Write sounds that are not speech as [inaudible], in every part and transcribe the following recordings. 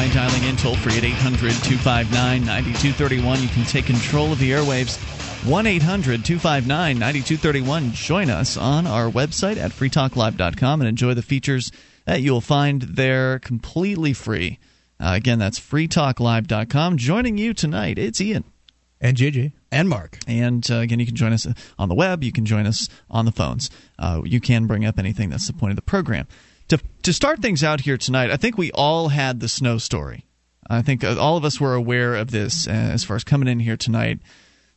by dialing in toll free at 800 259 9231. You can take control of the airwaves. 1 800 259 9231. Join us on our website at freetalklive.com and enjoy the features that you'll find there completely free. Uh, again, that's freetalklive.com. Joining you tonight, it's Ian. And JJ. And Mark. And uh, again, you can join us on the web. You can join us on the phones. Uh, you can bring up anything. That's the point of the program. To, to start things out here tonight, I think we all had the snow story. I think all of us were aware of this uh, as far as coming in here tonight.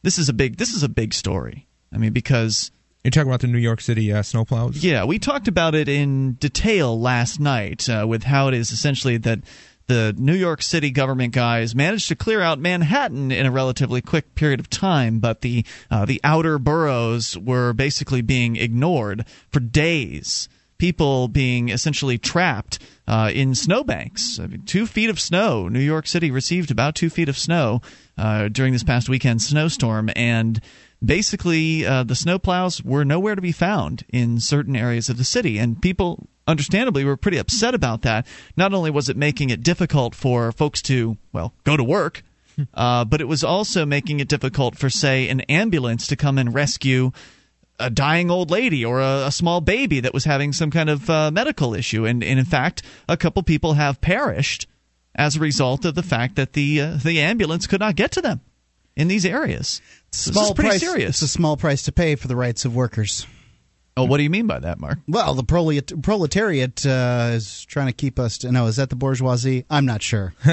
This is a big. This is a big story. I mean, because you're talking about the New York City uh, snowplows. Yeah, we talked about it in detail last night uh, with how it is essentially that the New York City government guys managed to clear out Manhattan in a relatively quick period of time, but the uh, the outer boroughs were basically being ignored for days. People being essentially trapped uh, in snowbanks. I mean, two feet of snow. New York City received about two feet of snow uh, during this past weekend snowstorm, and basically uh, the snowplows were nowhere to be found in certain areas of the city, and people understandably were pretty upset about that. Not only was it making it difficult for folks to well go to work. Uh, but it was also making it difficult for, say, an ambulance to come and rescue a dying old lady or a, a, small baby that was having some kind of uh, medical issue. And, and, in fact, a couple people have perished as a result of the fact that the uh, the ambulance could not get to them in these areas. Small this is pretty price, serious. It's a small price to pay for the rights of workers. Oh, what do you mean by that, Mark? Well, the prolet- proletariat uh, is trying to keep us. To, no, is that the bourgeoisie? I'm not sure. [laughs] [laughs]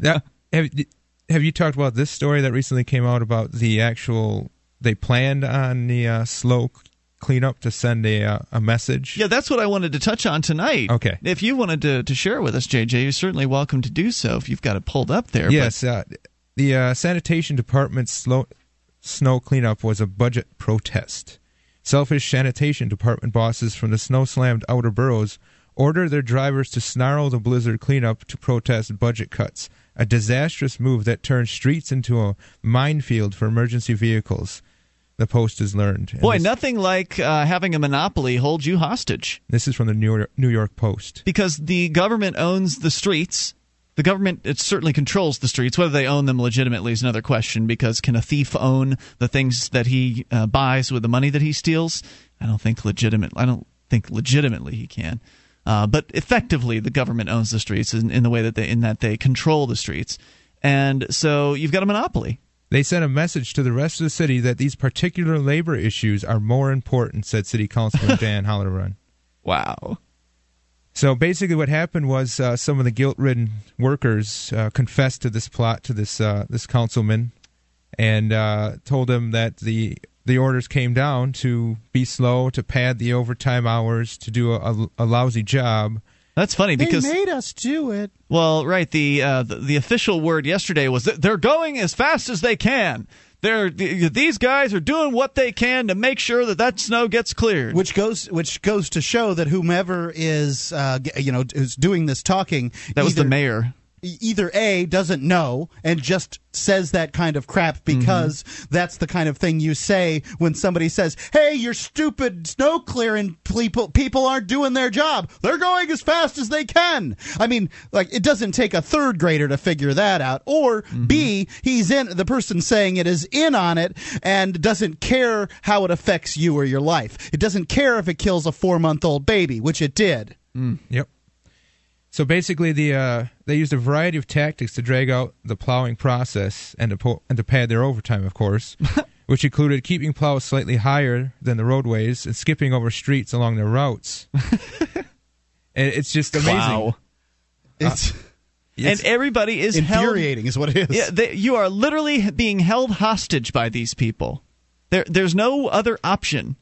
now, have, have you talked about this story that recently came out about the actual? They planned on the uh, slow cleanup to send a uh, a message. Yeah, that's what I wanted to touch on tonight. Okay. If you wanted to, to share with us, JJ, you're certainly welcome to do so if you've got it pulled up there. Yes, uh, the uh, sanitation department's slow, snow cleanup was a budget protest. Selfish sanitation department bosses from the snow slammed outer boroughs ordered their drivers to snarl the blizzard cleanup to protest budget cuts, a disastrous move that turned streets into a minefield for emergency vehicles. The Post has learned. And Boy, this, nothing like uh, having a monopoly hold you hostage. This is from the New York, New York Post. Because the government owns the streets the government it certainly controls the streets. Whether they own them legitimately is another question. Because can a thief own the things that he uh, buys with the money that he steals? I don't think legitimate. I don't think legitimately he can. Uh, but effectively, the government owns the streets in, in the way that they in that they control the streets, and so you've got a monopoly. They sent a message to the rest of the city that these particular labor issues are more important," said City Councilman [laughs] Dan Halloran. Wow. So basically, what happened was uh, some of the guilt-ridden workers uh, confessed to this plot to this uh, this councilman, and uh, told him that the the orders came down to be slow, to pad the overtime hours, to do a, a, a lousy job. That's funny because they made us do it. Well, right. The, uh, the the official word yesterday was that they're going as fast as they can they're these guys are doing what they can to make sure that that snow gets cleared. Which goes which goes to show that whomever is uh, you know is doing this talking that was the mayor either A doesn't know and just says that kind of crap because mm-hmm. that's the kind of thing you say when somebody says, "Hey, you're stupid snow clearing people people aren't doing their job. They're going as fast as they can." I mean, like it doesn't take a third grader to figure that out. Or mm-hmm. B, he's in the person saying it is in on it and doesn't care how it affects you or your life. It doesn't care if it kills a 4-month-old baby, which it did. Mm. Yep. So basically, the uh, they used a variety of tactics to drag out the plowing process and to po- and to pad their overtime, of course, [laughs] which included keeping plows slightly higher than the roadways and skipping over streets along their routes. [laughs] and it's just amazing. Wow. It's. Uh, [laughs] and everybody is infuriating, held, is what it is. Yeah, they, you are literally being held hostage by these people. There, there's no other option.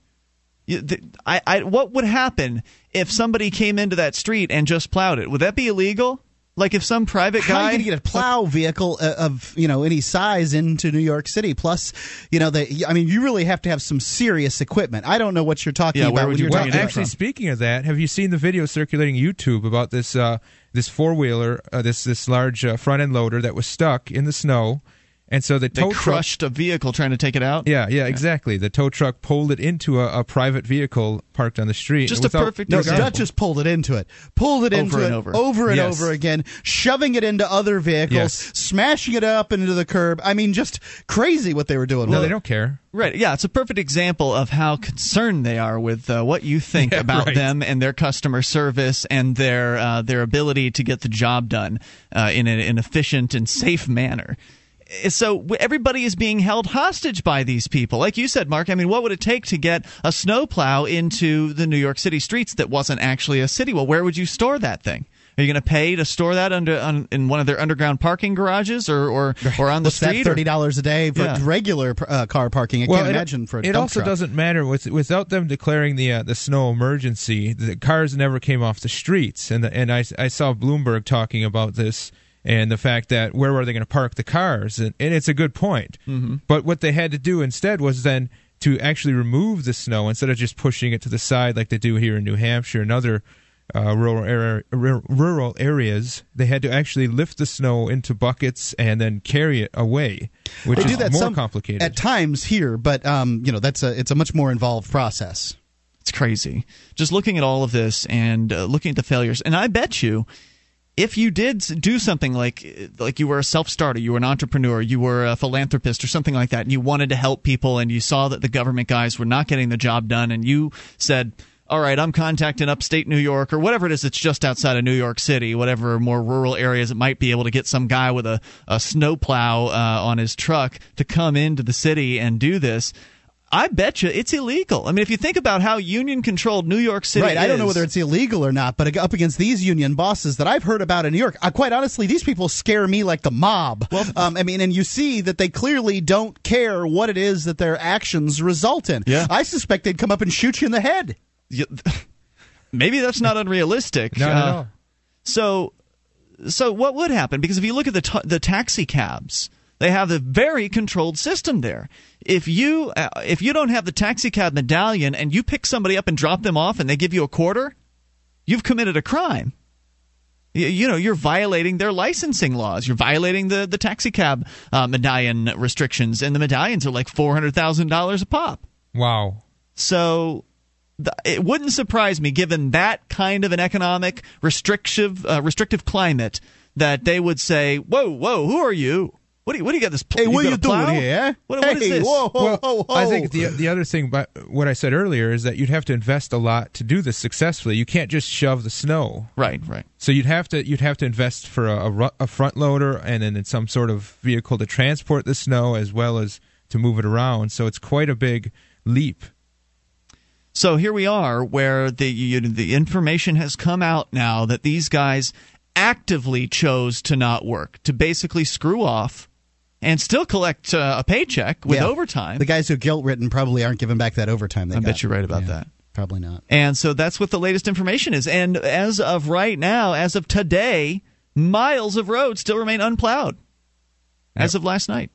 I, I, what would happen if somebody came into that street and just plowed it? Would that be illegal? Like if some private guy, how are you going to get a plow vehicle uh, of you know any size into New York City? Plus, you know, the, I mean, you really have to have some serious equipment. I don't know what you're talking yeah, about. Where would you well, actually, speaking of that, have you seen the video circulating YouTube about this uh, this four wheeler, uh, this this large uh, front end loader that was stuck in the snow? And so the They tow truck crushed a vehicle trying to take it out. Yeah, yeah, exactly. The tow truck pulled it into a, a private vehicle parked on the street. Just a without perfect No, example. not just pulled it into it, pulled it Over into and it over. over and Yes. over again, shoving it into other vehicles, Yes. smashing it up into the curb. I mean, just crazy what they were doing. No, with they it. don't care. Right. Yeah, it's a perfect example of how concerned they are with uh, what you think Yeah, about right. them and their customer service and their uh, their ability to get the job done uh, in an, an efficient and safe manner. So everybody is being held hostage by these people. Like you said, Mark, I mean, what would it take to get a snowplow into the New York City streets that wasn't actually a city? Well, where would you store that thing? Are you going to pay to store that under on, in one of their underground parking garages or or, or on the What's street? or- Thirty dollars a day for Yeah. regular uh, car parking. I Well, can't it, imagine for a it dump also truck. doesn't matter with without them declaring the uh, the snow emergency. The cars never came off the streets, and the, and I I saw Bloomberg talking about this and the fact that where were they going to park the cars, and, and it's a good point. Mm-hmm. But what they had to do instead was then to actually remove the snow instead of just pushing it to the side like they do here in New Hampshire and other. Uh, rural area, rural areas, they had to actually lift the snow into buckets and then carry it away, which They is do that more some, complicated. at times here, but um, you know that's a it's a much more involved process. It's crazy. Just looking at all of this and uh, looking at the failures, and I bet you, if you did do something like like you were a self starter, you were an entrepreneur, you were a philanthropist or something like that, and you wanted to help people, and you saw that the government guys were not getting the job done, and you said. All right, I'm contacting upstate New York or whatever it is that's just outside of New York City, whatever more rural areas it might be able to get some guy with a, a snowplow uh, on his truck to come into the city and do this. I bet you it's illegal. I mean, if you think about how union controlled New York City Right. I don't know whether it's illegal or not, but up against these union bosses that I've heard about in New York, I, quite honestly, these people scare me like the mob. Well, um, I mean, and you see that they clearly don't care what it is that their actions result in. Yeah. I suspect they'd come up and shoot you in the head. you- [laughs] maybe that's not unrealistic. Not Uh, at all. So, so what would happen? Because if you look at the ta- the taxi cabs, they have a very controlled system there. If you uh, if you don't have the taxi cab medallion and you pick somebody up and drop them off and they give you a quarter, you've committed a crime. You, you know you're violating their licensing laws. You're violating the the taxi cab uh, medallion restrictions, and the medallions are like four hundred thousand dollars a pop. Wow. So it wouldn't surprise me, given that kind of an economic restrictive uh, restrictive climate, that they would say, "Whoa, whoa, who are you? What do you what do you got this? Hey, what got are you a plow? doing here? eh? What, what is hey, this? whoa, whoa, Well, whoa, whoa. I think the the other thing, but what I said earlier is that you'd have to invest a lot to do this successfully. You can't just shove the snow. Right, right. So you'd have to you'd have to invest for a, a, a front loader and then in some sort of vehicle to transport the snow as well as to move it around. So it's quite a big leap. So here we are, where the you, the information has come out now that these guys actively chose to not work, to basically screw off, and still collect uh, a paycheck with Yeah. overtime. The guys who guilt ridden probably aren't giving back that overtime. They I got. bet you're right about Yeah, that. Probably not. And so that's what the latest information is. And as of right now, as of today, miles of road still remain unplowed. As of last night.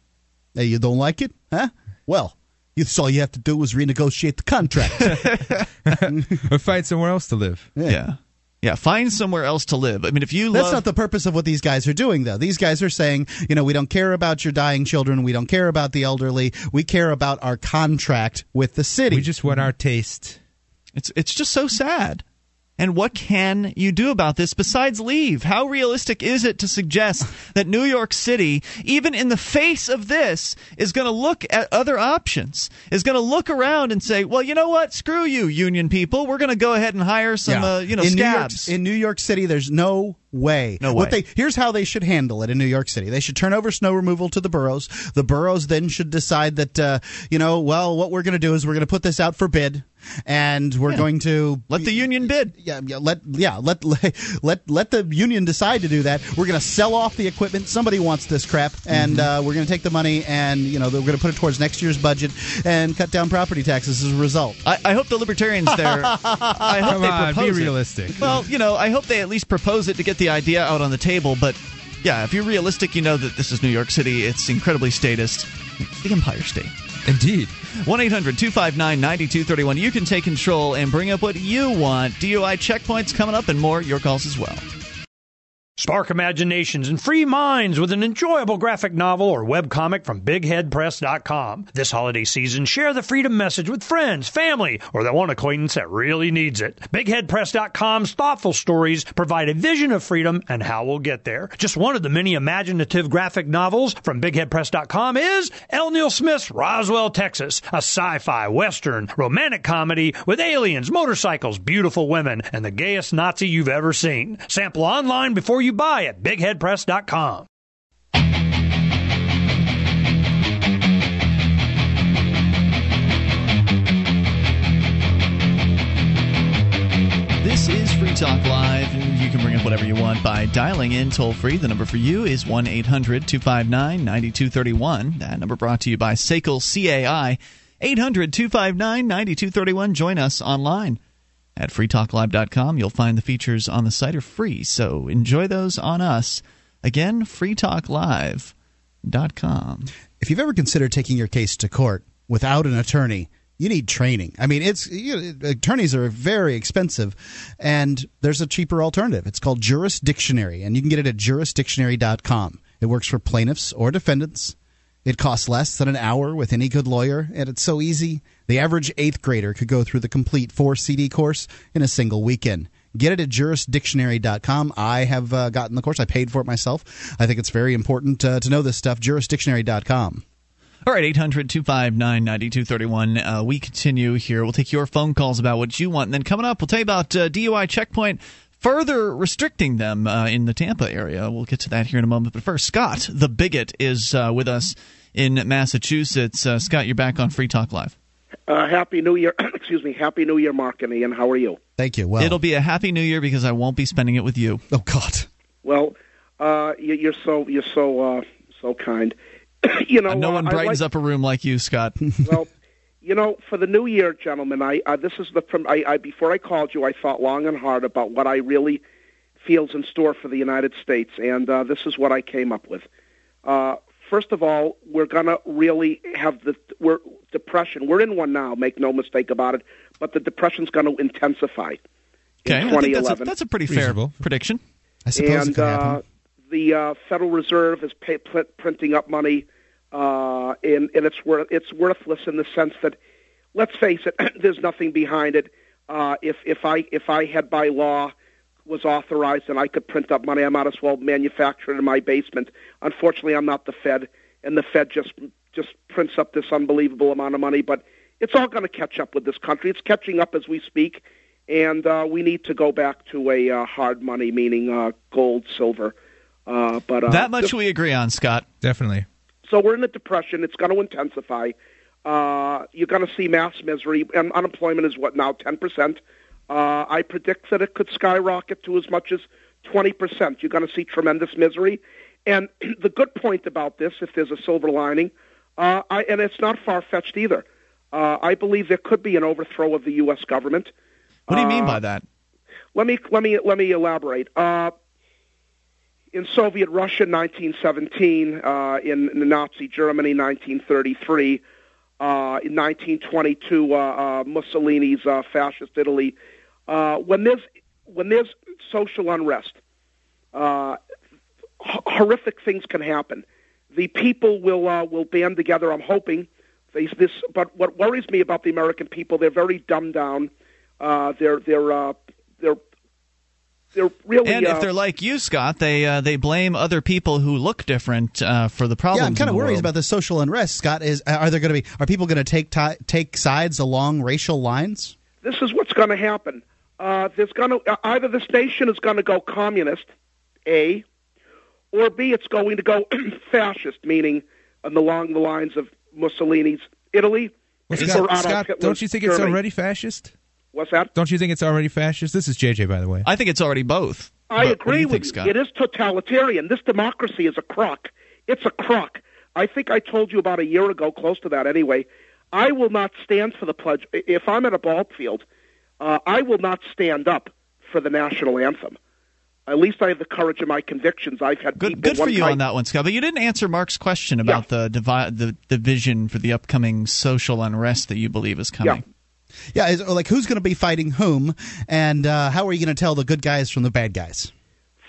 Hey, you don't like it, huh? Well, you, all you have to do is renegotiate the contract. [laughs] Or find somewhere else to live. Yeah. yeah. Yeah, find somewhere else to live. I mean, if you That's not the purpose of what these guys are doing, though. These guys are saying, you know, we don't care about your dying children. We don't care about the elderly. We care about our contract with the city. We just want our taste. It's it's just so sad. And what can you do about this besides leave? How realistic is it to suggest that New York City, even in the face of this, is going to look at other options? Is going to look around and say, "Well, you know what? Screw you, union people. We're going to go ahead and hire some, Yeah. uh, you know, in New York, scabs." in New York City, there's no way. No What way. they here's how they should handle it in New York City. They should turn over snow removal to the boroughs. The boroughs then should decide that uh, you know, well, what we're going to do is we're going to put this out for bid, and we're going to Let the union bid. yeah, yeah, let yeah, let [laughs] let let the union decide to do that. We're going to sell off the equipment. Somebody wants this crap, and Mm-hmm. uh, we're going to take the money and you know we're going to put it towards next year's budget and cut down property taxes as a result. I, I hope the libertarians there. [laughs] I hope Come they on, be propose it. realistic. Well, you know, I hope they at least propose it to get the idea out on the table. But yeah, if you're realistic, you know that this is New York City. It's incredibly statist, the Empire State. Indeed. 1 800 259 9231. You can take control and bring up what you want. DUI checkpoints coming up and more. Your calls as well. Spark imaginations and free minds with an enjoyable graphic novel or webcomic from BigHeadPress.com. This holiday season, share the freedom message with friends, family, or that one acquaintance that really needs it. BigHeadPress.com's thoughtful stories provide a vision of freedom and how we'll get there. Just one of the many imaginative graphic novels from BigHeadPress.com is L. Neil Smith's Roswell, Texas, a sci-fi, western, romantic comedy with aliens, motorcycles, beautiful women, and the gayest Nazi you've ever seen. Sample online before you buy at BigHeadPress.com. This is Free Talk Live, and you can bring up whatever you want by dialing in toll free. The number for you is 1 800 259 9231. That number brought to you by SACL CAI. 800 259 9231. Join us online at freetalklive.com. You'll find the features on the site are free, so enjoy those on us. Again, freetalklive.com. If you've ever considered taking your case to court without an attorney, you need training. I mean, it's you attorneys are very expensive, and there's a cheaper alternative. It's called Jurisdictionary, and you can get it at jurisdictionary.com. It works for plaintiffs or defendants. It costs less than an hour with any good lawyer, and it's so easy. The average eighth grader could go through the complete four CD course in a single weekend. Get it at jurisdictionary.com. I have uh, gotten the course. I paid for it myself. I think it's very important uh, to know this stuff. Jurisdictionary.com. All right, 800 259 9231. Uh, we continue here. We'll take your phone calls about what you want. And then coming up, we'll tell you about uh, DUI checkpoint further restricting them uh, in the Tampa area. We'll get to that here in a moment. But first, Scott, the bigot, is uh, with us in Massachusetts. Uh, Scott, you're back on Free Talk Live. Uh, happy New Year. [coughs] Excuse me. Happy New Year, Mark and Ian. How are you? Thank you. Well, It'll be a happy new year because I won't be spending it with you. oh God. Well, uh, you, you're so you're so uh, so kind. [coughs] you know, no one I brightens like- up a room like you, Scott. well, [laughs] you know, for the new year, gentlemen, I uh, this is the from I, I before I called you, I thought long and hard about what I really feels in store for the United States, and uh, this is what I came up with. Uh, first of all, we're gonna really have the we're depression. We're in one now. Make no mistake about it. But the depression's going to intensify Okay, in I think that's a, that's a pretty fair Reasonable. prediction. I suppose it and could uh, happen. the uh, Federal Reserve is pay, pl- printing up money, uh, and, and it's worth it's worthless in the sense that, let's face it, [clears throat] there's nothing behind it. Uh, if if I if I had by law was authorized and I could print up money, I might as well manufacture it in my basement. Unfortunately, I'm not the Fed, and the Fed just just prints up this unbelievable amount of money. But it's all going to catch up with this country. It's catching up as we speak, and uh, we need to go back to a uh, hard money, meaning uh, gold, silver. Uh, but uh, that much this- we agree on, Scott. Definitely. So we're in a depression. It's going to intensify. Uh, you're going to see mass misery, and unemployment is what now, 10%. Uh, I predict that it could skyrocket to as much as 20%. You're going to see tremendous misery. And [clears throat] the good point about this, if there's a silver lining, uh, I, and it's not far fetched either, uh, I believe there could be an overthrow of the U.S. government. What do you mean Uh, by that? Let me let me let me elaborate. In Soviet Russia, 1917. Uh, in, Nazi Germany, 1933. Uh, in 1922, uh, uh, Mussolini's uh, fascist Italy. Uh, when there's when there's social unrest, uh, horrific things can happen. The people will will band together. I'm hoping. They, this, but what worries me about the American people, they're very dumbed down. Uh, they're they're uh, they're they're really. And uh, if they're like you, Scott, they uh, they blame other people who look different uh, for the problems. Yeah, I'm kind of the worried world. about the social unrest. Scott, is are there going to be are people going to take ti take sides along racial lines? this is what's going to happen. Uh, there's going to either this nation is going to go communist, A, or B, it's going to go [clears throat] fascist, meaning along the lines of Mussolini's Italy. Well, Scott, Scott don't you think it's already fascist? What's that? Don't you think it's already fascist? This is JJ, by the way. I think it's already both. I But agree you with think, you. Scott? It is totalitarian. This democracy is a crock. It's a crock. I think I told you about a year ago, close to that anyway. I will not stand for the pledge. If I'm at a ball field, uh, I will not stand up for the national anthem. At least I have the courage of my convictions. I've had Good, good for one you time- on that one, Scott. But you didn't answer Mark's question about the, divi- the the vision for the upcoming social unrest that you believe is coming. Yeah, is, like who's going to be fighting whom, and uh, how are you going to tell the good guys from the bad guys?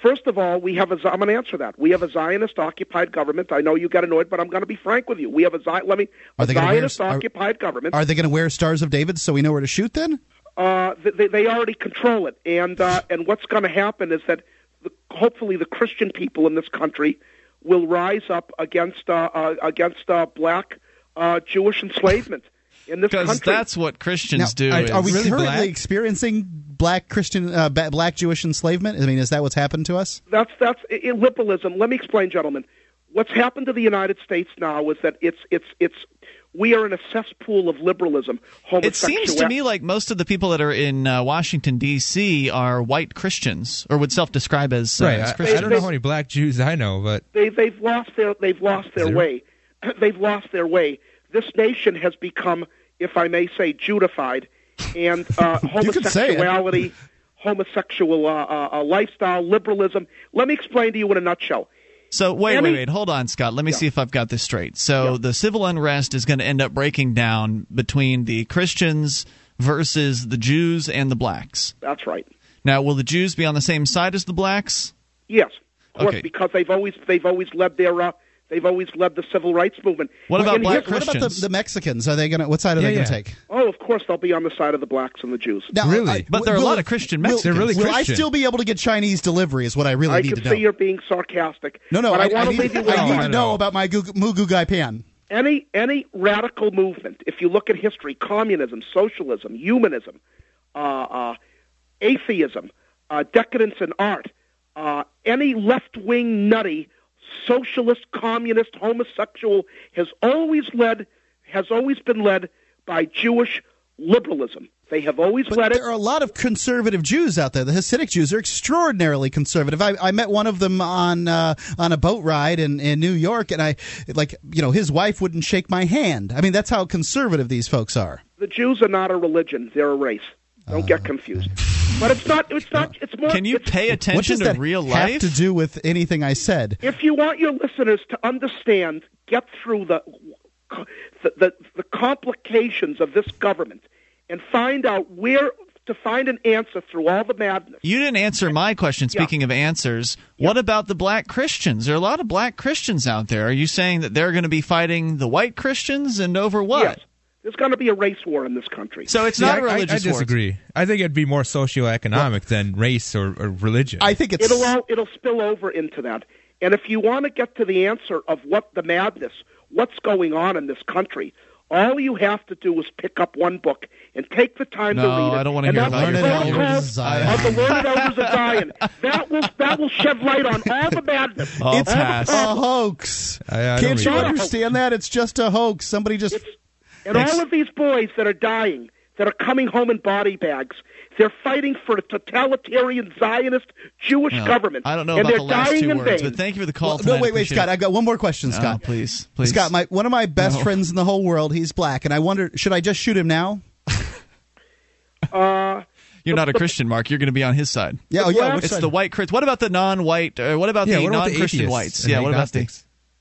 First of all, we have a. I'm going to answer that. We have a Zionist-occupied government. I know you got annoyed, but I'm going to be frank with you. We have a Let me. Are A gonna wear- Zionist-occupied government. Are they going to wear Stars of David so we know where to shoot then? uh, they, they already control it, and uh, and what's going to happen is that the, hopefully the Christian people in this country will rise up against uh, uh, against uh, black uh, Jewish enslavement in this Because that's what Christians do. are, are we Really currently black? experiencing black Christian, uh, black Jewish enslavement? I mean, is that what's happened to us? that's that's i- i- liberalism. Let me explain, gentlemen. What's happened to the United States now is that it's it's it's we are in a cesspool of liberalism. It seems to me like most of the people that are in uh, Washington D.C. are white Christians, or would self-describe as, uh, right. as I, I don't know how many black Jews I know, but they they've lost their they've lost their Zero. way. [clears throat] they've lost their way. This nation has become, if I may say, Judified, and uh, [laughs] You can say it. homosexuality, homosexual uh, uh, uh, lifestyle, liberalism. Let me explain to you in a nutshell. So wait, wait, wait. Hold on, Scott. Let me see if I've got this straight. So the civil unrest is going to end up breaking down between the Christians versus the Jews and the blacks. That's right. Now, will the Jews be on the same side as the blacks? Yes, of course, Okay. because they've always they've always led their uh, they've always led the civil rights movement. What about And black here's- What about the, Christians. the Mexicans? Are they going to? What side are Yeah, they going to yeah. take? Oh, of course, they'll be on the side of the blacks and the Jews. Now, Really? But there are a lot of Christian will- Mexicans. They're really Will I still be able to get Chinese delivery? Is what I really I need to know. I can to see you're being sarcastic. no, no, I, I, want I to need, leave you I with need to know know. about my Mugu, Moo Goo Gai Pan. any any radical movement, if you look at history, communism, socialism, humanism, uh, uh, atheism, uh, decadence in art, uh, any left wing nutty, socialist, communist, homosexual has always led has always been led by Jewish liberalism. They have always But led it. there are a lot of conservative Jews out there. The Hasidic Jews are extraordinarily conservative. I, I met one of them on uh, on a boat ride in, in New York, and I like you know his wife wouldn't shake my hand. I mean that's how conservative these folks are. The Jews are not a religion; they're a race. Don't get confused. [laughs] But it's not. It's not. It's more. Can you it's- pay What attention does that to real have life? to do with anything I said? if you want your listeners to understand, get through the the, the, the complications of this government, and find out where to find an answer through all the madness. You didn't answer my question. Speaking of answers, what about the black Christians? There are a lot of black Christians out there. Are you saying that they're going to be fighting the white Christians and over what? Yes, there's going to be a race war in this country. So it's Yeah, not a I- I, I religious war. disagree. I think it'd be more socioeconomic than race or, or religion. I think it's it'll all, it'll spill over into that. And if you want to get to the answer of what the madness, what's going on in this country, all you have to do is pick up one book and take the time to read it. I don't wanna hear that's about the your Learned Elders of Zion. The Learned Elders of Zion. That will that will shed light on all the madness. I'll All the pass. a hoax. I- I Can't you understand that? It's just a hoax. Somebody just And all of these boys that are dying, that are coming home in body bags, they're fighting for a totalitarian Zionist Jewish Well, government. I don't know and about they're the last dying two in words, vain. but thank you for the call. Well, tonight. no, wait, wait, Scott. it. I've got one more question, Scott. please, please. Scott, my one of my best No. friends in the whole world. He's black, and I wonder, should I just shoot him now? [laughs] Uh, You're not a Christian, Mark. You're going to be on his side. Yeah, oh, yeah. Which It's side? the white Chris. What about the non-white? Uh, what about yeah, the what about non-Christian atheists whites? Yeah, what about the?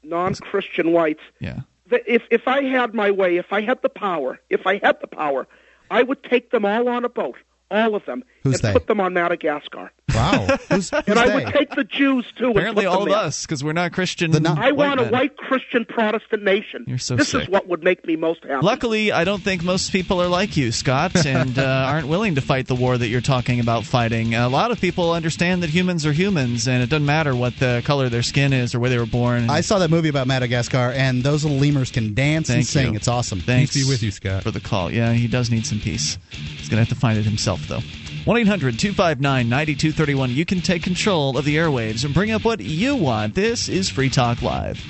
non-Christian whites. Yeah. If if I had my way, if I had the power, if I had the power, I would take them all on a boat, all of them, Who's and they? put them on Madagascar. Wow. Who's, [laughs] who's And I they? would take the Jews too. Apparently, all of there. us, because we're not Christian. The non- I want a men. white Christian Protestant nation. You're so this sick. is what would make me most happy. Luckily, I don't think most people are like you, Scott, and uh, [laughs] aren't willing to fight the war that you're talking about fighting. A lot of people understand that humans are humans, and it doesn't matter what the color of their skin is or where they were born. I saw that movie about Madagascar, and those little lemurs can dance and sing. you. It's awesome. Thanks Peace be with you, Scott. for the call. Yeah, he does need some peace. He's going to have to find it himself, though. 1 800 259 9231. You can take control of the airwaves and bring up what you want. This is Free Talk Live.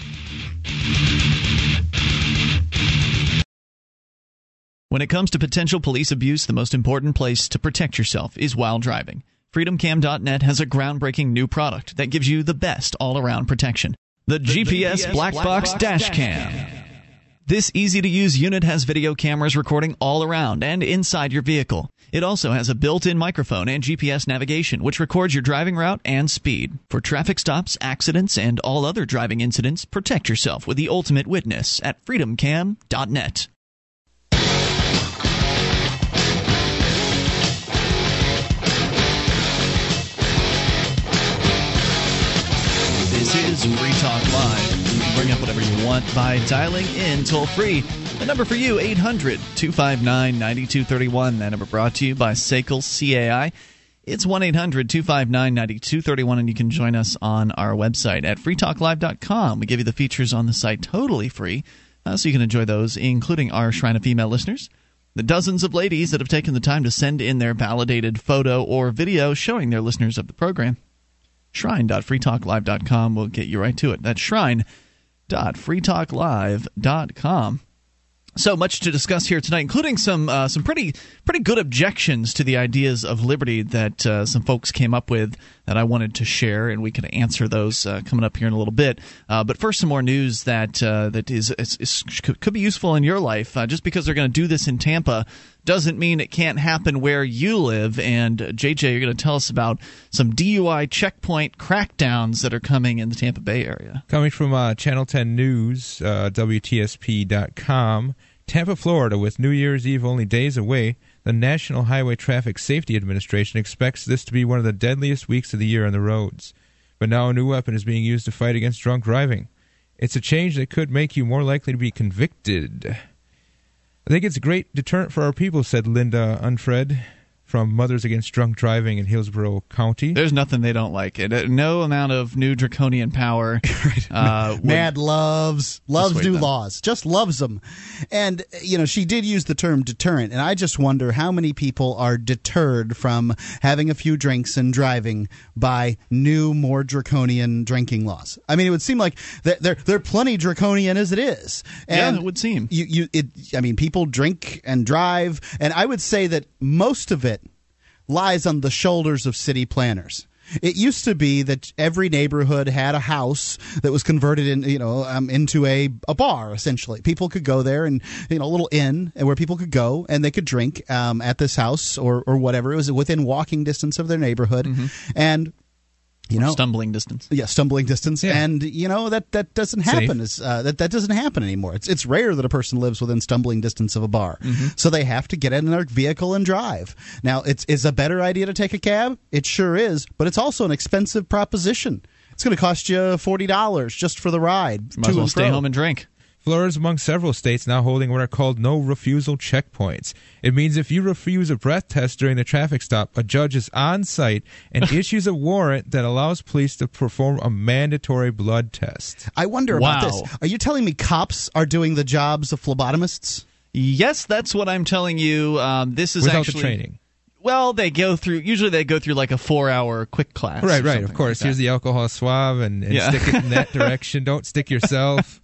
When it comes to potential police abuse, the most important place to protect yourself is while driving. FreedomCam.net has a groundbreaking new product that gives you the best all around protection the, GPS, Black, Box, Dash Cam. This easy to use unit has video cameras recording all around and inside your vehicle. It also has a built in microphone and GPS navigation, which records your driving route and speed. For traffic stops, accidents, and all other driving incidents, protect yourself with the ultimate witness at freedomcam.net. This is Free Talk Live. Bring up whatever you want by dialing in toll free. The number for you, 800 259 9231. That number brought to you by SACL CAI. It's 1 800 259 9231, and you can join us on our website at freetalklive.com. We give you the features on the site totally free, uh, so you can enjoy those, including our Shrine of Female listeners. The dozens of ladies that have taken the time to send in their validated photo or video showing their listeners of the program. Shrine.freetalklive.com will get you right to it. That's shrine.freetalklive.com. So much to discuss here tonight, including some uh, some pretty pretty good objections to the ideas of liberty that uh, some folks came up with that I wanted to share, and we can answer those uh, coming up here in a little bit. Uh, but first, some more news that uh, that is, is, is, could be useful in your life. Uh, just because they're going to do this in Tampa doesn't mean it can't happen where you live. And JJ, you're going to tell us about some DUI checkpoint crackdowns that are coming in the Tampa Bay area. Coming from uh, Channel 10 News, uh, WTSP.com, Tampa, Florida, with New Year's Eve only days away, the National Highway Traffic Safety Administration expects this to be one of the deadliest weeks of the year on the roads. But now a new weapon is being used to fight against drunk driving. It's a change that could make you more likely to be convicted. I think it's a great deterrent for our people, said Linda Unfried from Mothers Against Drunk Driving in Hillsborough County. There's nothing they don't like. It uh, no amount of new draconian power. [laughs] uh, MADD loves loves new them. laws, just loves them. And you know, she did use the term deterrent, and I just wonder how many people are deterred from having a few drinks and driving by new, more draconian drinking laws. I mean, it would seem like they're they're plenty draconian as it is. And yeah, it would seem. You you it. I mean, people drink and drive, and I would say that most of it lies on the shoulders of city planners. It used to be that every neighborhood had a house that was converted in, you know, um, into a, a bar. Essentially, people could go there and you know a little inn where people could go and they could drink um, at this house or or whatever. It was within walking distance of their neighborhood, mm-hmm. and you know? stumbling distance. Yeah stumbling distance. Yeah. and you know that that doesn't happen. Is uh, that that doesn't happen anymore. It's it's rare that a person lives within stumbling distance of a bar. Mm-hmm. so they have to get in their vehicle and drive. Now it's is a better idea to take a cab. It sure is but it's also an expensive proposition. It's going to cost you $40 just for the ride might as well stay home and drink Florida is among several states now holding what are called no refusal checkpoints. It means if you refuse a breath test during the traffic stop, a judge is on site and [laughs] issues a warrant that allows police to perform a mandatory blood test. I wonder wow. about this. Are you telling me cops are doing the jobs of phlebotomists? Yes, that's what I'm telling you. Um, this is Without actually the training. Well, they go through. Usually, they go through like a four-hour quick class. Right, right. Of course. Like Here's the alcohol swab, and, and yeah. stick it in that [laughs] direction. Don't stick yourself.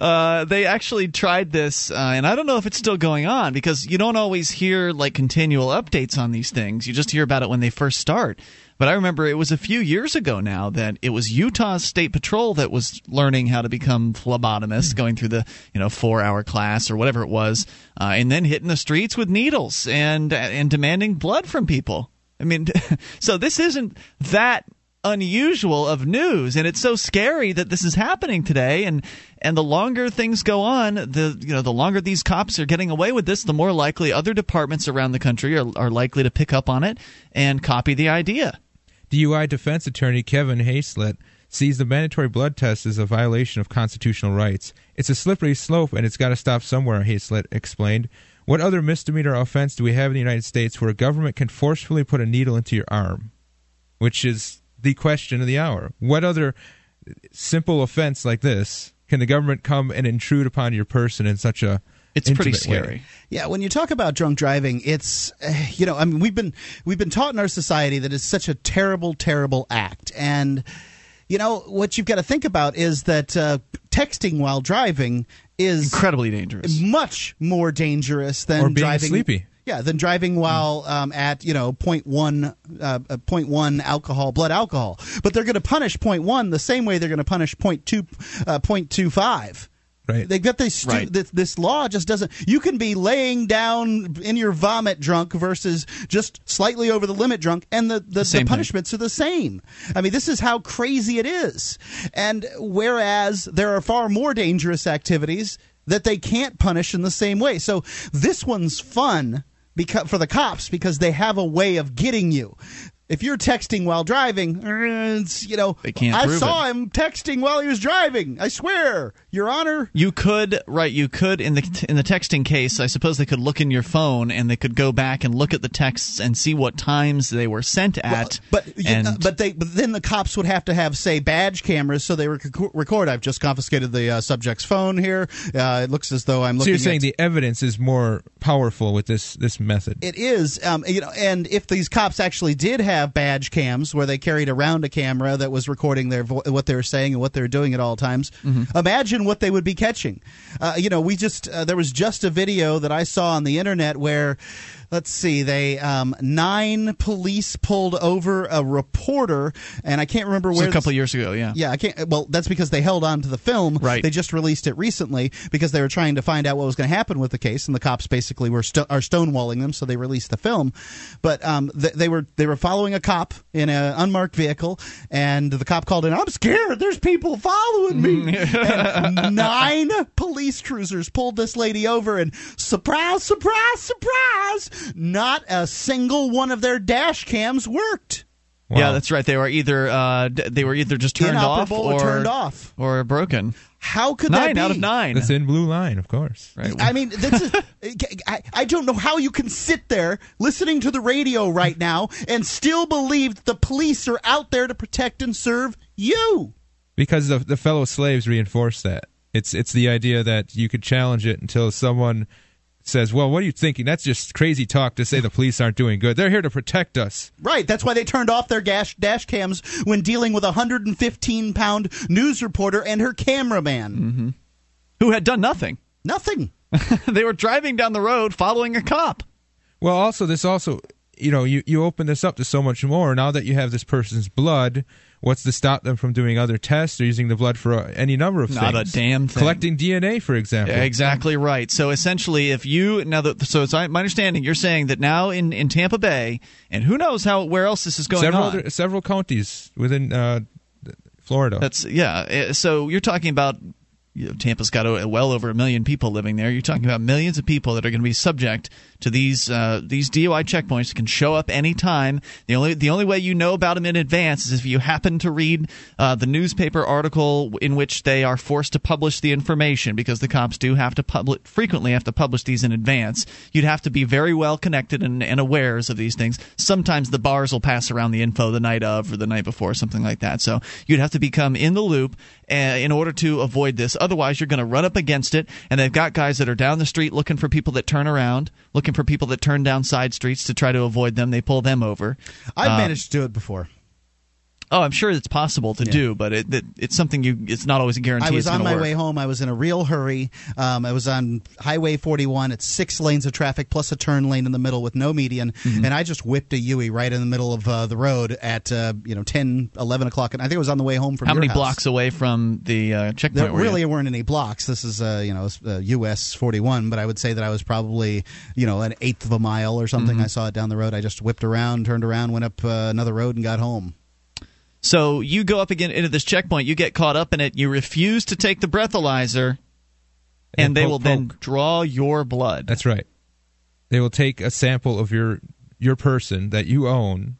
Uh, they actually tried this, uh, and I don't know if it's still going on because you don't always hear like continual updates on these things. You just hear about it when they first start. But I remember it was a few years ago now that it was Utah's State Patrol that was learning how to become phlebotomists, mm-hmm. going through the you know four hour class or whatever it was, uh, and then hitting the streets with needles and and demanding blood from people. I mean, [laughs] so this isn't that unusual of news and it's so scary that this is happening today and and the longer things go on the you know the longer these cops are getting away with this the more likely other departments around the country are, are likely to pick up on it and copy the idea. DUI defense attorney Kevin Hayslett sees the mandatory blood test as a violation of constitutional rights. It's a slippery slope and it's got to stop somewhere Haslett explained. What other misdemeanor offense do we have in the United States where a government can forcefully put a needle into your arm? Which is the question of the hour. What other simple offense like this can the government come and intrude upon your person in such a it's pretty scary. Way. Yeah, when you talk about drunk driving, it's uh, you know, I mean, we've been we've been taught in our society that it's such a terrible, terrible act, and you know what you've got to think about is that uh, texting while driving is incredibly dangerous, much more dangerous than or being driving sleepy. Yeah, than driving while um, at you know point one uh, uh point one alcohol blood alcohol. But they're going to punish point one the same way they're going to punish point two uh, point two five. Right. They got this, right. this, this law just doesn't. You can be laying down in your vomit drunk versus just slightly over the limit drunk, and the the, the, the punishments thing. are the same. I mean, this is how crazy it is. And whereas there are far more dangerous activities that they can't punish in the same way, so this one's fun because for the cops because they have a way of getting you. If you're texting while driving, it's, you know, They can't I saw it. him texting while he was driving. I swear, Your Honor. You could, right? You could in the in the texting case. I suppose they could look in your phone and they could go back and look at the texts and see what times they were sent at. But and uh, but they but then the cops would have to have say badge cameras so they rec- record. I've just confiscated the uh, subject's phone here. Uh, it looks as though I'm So looking. you're saying at, the evidence is more powerful with this this method? It is, um, you know, and if these cops actually did have badge cams where they carried around a camera that was recording their vo- what they were saying and what they were doing at all times, imagine what they would be catching. Uh, you know, we just uh, there was just a video that I saw on the internet where. Let's see. They um, nine police pulled over a reporter, and I can't remember where. a couple this- years ago, yeah. yeah, I can't. Well, that's because they held on to the film. Right. They just released it recently because they were trying to find out what was going to happen with the case, and the cops basically were are stonewalling them, so they released the film. But um, th- they were they were following a cop in an unmarked vehicle, and the cop called in. I'm scared. There's people following me. and nine police cruisers pulled this lady over, and surprise, surprise, surprise! Not a single one of their dash cams worked. Wow. Yeah, that's right. They were either uh, d- they were either just turned off Inoperable or turned off. or broken. How could that Nine be? out of nine. It's in blue line, of course. Right. I mean, this is, [laughs] I, I don't know how you can sit there listening to the radio right now and still believe that the police are out there to protect and serve you. because the, the fellow slaves reinforce that. It's it's the idea that you could challenge it until someone says, "Well, what are you thinking? That's just crazy talk to say the police aren't doing good. They're here to protect us." Right. That's why they turned off their dash, dash cams when dealing with a 115 pound news reporter and her cameraman. Mm-hmm. Who had done nothing? Nothing. [laughs] they were driving down the road following a cop. Well, also this also, you know, you you open this up to so much more now that you have this person's blood. What's to stop them from doing other tests or using the blood for uh, any number of Not a things? damn thing. Collecting DNA, for example. Exactly right. So essentially, if you now that so it's my understanding, you're saying that now in, in Tampa Bay, and who knows how where else this is going several on. other, several counties within uh, Florida. That's yeah. eh, So you're talking about you know, Tampa's got a, well over a million people living there. You're talking about millions of people that are going to be subject to these uh, these DUI checkpoints. that can show up anytime. The only the only way you know about them in advance is if you happen to read uh, the newspaper article in which they are forced to publish the information because the cops do have to publish frequently have to publish these in advance. You'd have to be very well connected and, and of these things. Sometimes the bars will pass around the info the night of or the night before, something like that. So you'd have to become in the loop uh, in order to avoid this. Otherwise, you're going to run up against it. And they've got guys that are down the street looking for people that turn around, looking for people that turn down side streets to try to avoid them. They pull them over. I've Uh, managed to do it before. Oh, I'm sure it's possible to do, but it, it, it's something you. It's not always a guarantee. I was on my work. way home. I was in a real hurry. Um, I was on Highway 41. It's six lanes of traffic plus a turn lane in the middle with no median, Mm-hmm. and I just whipped a Yui right in the middle of uh, the road at uh, you know 10, 11 o'clock, and I think it was on the way home from How many house. blocks away from the uh, checkpoint? There were you? really weren't any blocks. This is uh, you know uh, US 41, but I would say that I was probably you know an eighth of a mile or something. Mm-hmm. I saw it down the road. I just whipped around, turned around, went up uh, another road, and got home. So you go up again into this checkpoint, you get caught up in it, you refuse to take the breathalyzer, and, And they poke, will then poke. draw your blood. That's right. They will take a sample of your your person that you own,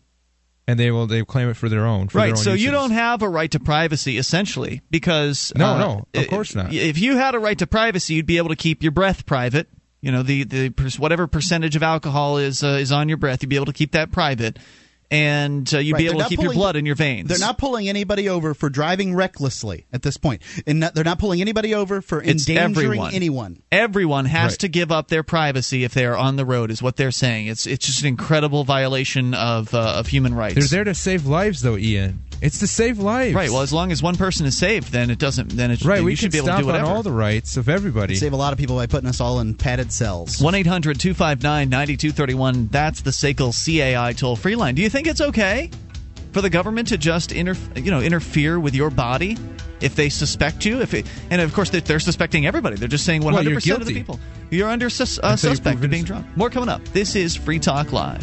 and they will they claim it for their own. For their right. own So you don't have a right to privacy, essentially, because No, uh, no, of course not. If you had a right to privacy, you'd be able to keep your breath private. You know, the the whatever percentage of alcohol is uh, is on your breath, you'd be able to keep that private, and uh, you'd Right, be able to not keep your blood in your veins. They're not pulling anybody over for driving recklessly at this point, and not, they're not pulling anybody over for It's endangering everyone. anyone. Everyone has Right. to give up their privacy if they are on the road, is what they're saying. It's it's just an incredible violation of uh, of human rights. They're there to save lives, though, Ian. It's to save lives. Right. Well, as long as one person is saved, then it doesn't. Then it right. You We should be able stop to do on whatever. all the rights of everybody. Save a lot of people by putting us all in padded cells. 1 800 259 9231. That's the SACL CAI toll free line. Do you think it's okay for the government to just inter- you know, interfere with your body if they suspect you? If it, And of course, they- they're suspecting everybody. They're just saying 100% Well, you're of the people. You're under sus- uh, Until you suspect of being drunk. More coming up. This is Free Talk Live.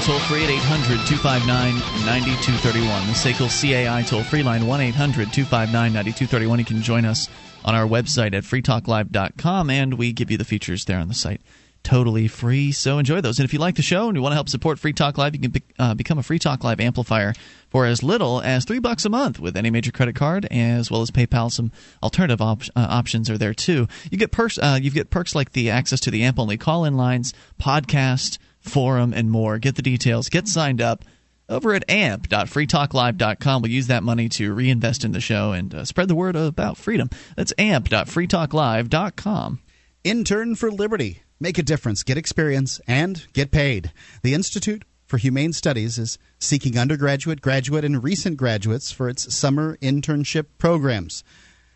Toll free at 800 259 9231. The SACL CAI toll free line 1 800 259 9231. You can join us on our website at freetalklive.com, and we give you the features there on the site totally free. So enjoy those. And if you like the show and you want to help support Free Talk Live, you can be, uh, become a Free Talk Live amplifier for as little as three bucks a month with any major credit card, as well as PayPal. Some alternative op- uh, options are there too. You get perks. Uh, you get perks like the access to the amp only call in lines, podcast, forum, and more. Get the details. Get signed up. Over at amp.freetalklive.com, we'll use that money to reinvest in the show and uh, spread the word about freedom. That's amp.freetalklive.com. Intern for Liberty. Make a difference, get experience, and get paid. The Institute for Humane Studies is seeking undergraduate, graduate, and recent graduates for its summer internship programs.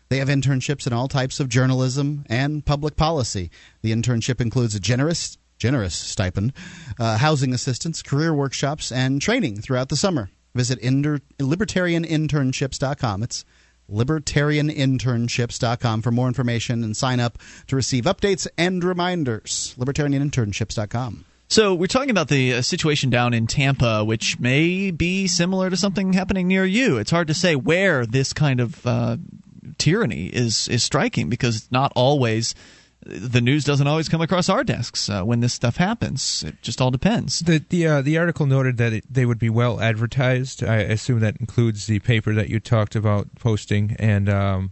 They have internships in all types of journalism and public policy. The internship includes a generous generous stipend, uh, housing assistance, career workshops, and training throughout the summer. Visit inter- libertarianinternships.com. It's libertarianinternships.com for more information and sign up to receive updates and reminders. libertarianinternships.com. So we're talking about the uh, situation down in Tampa, which may be similar to something happening near you. It's hard to say where this kind of uh, tyranny is is striking because it's not always the news doesn't always come across our desks uh, when this stuff happens. It just all depends. The the uh, the article noted that it, they would be well advertised. I assume that includes the paper that you talked about posting and um,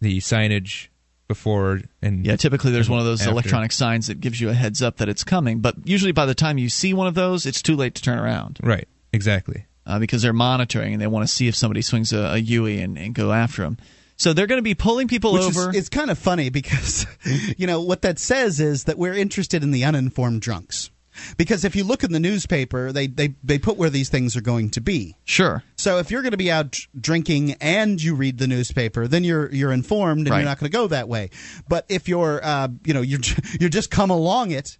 the signage before and yeah. Typically, there's one of those after. electronic signs that gives you a heads up that it's coming. But usually, by the time you see one of those, it's too late to turn around. Right. Exactly. Uh, because they're monitoring and they want to see if somebody swings a, a Yui and, and go after them. So they're going to be pulling people Which over. Is, it's kind of funny because, [laughs] you know, what that says is that we're interested in the uninformed drunks. Because if you look in the newspaper, they, they, they put where these things are going to be. Sure. So if you're going to be out drinking and you read the newspaper, then you're you're informed and right. you're not going to go that way. But if you're uh, you know you're [laughs] you're just come along it,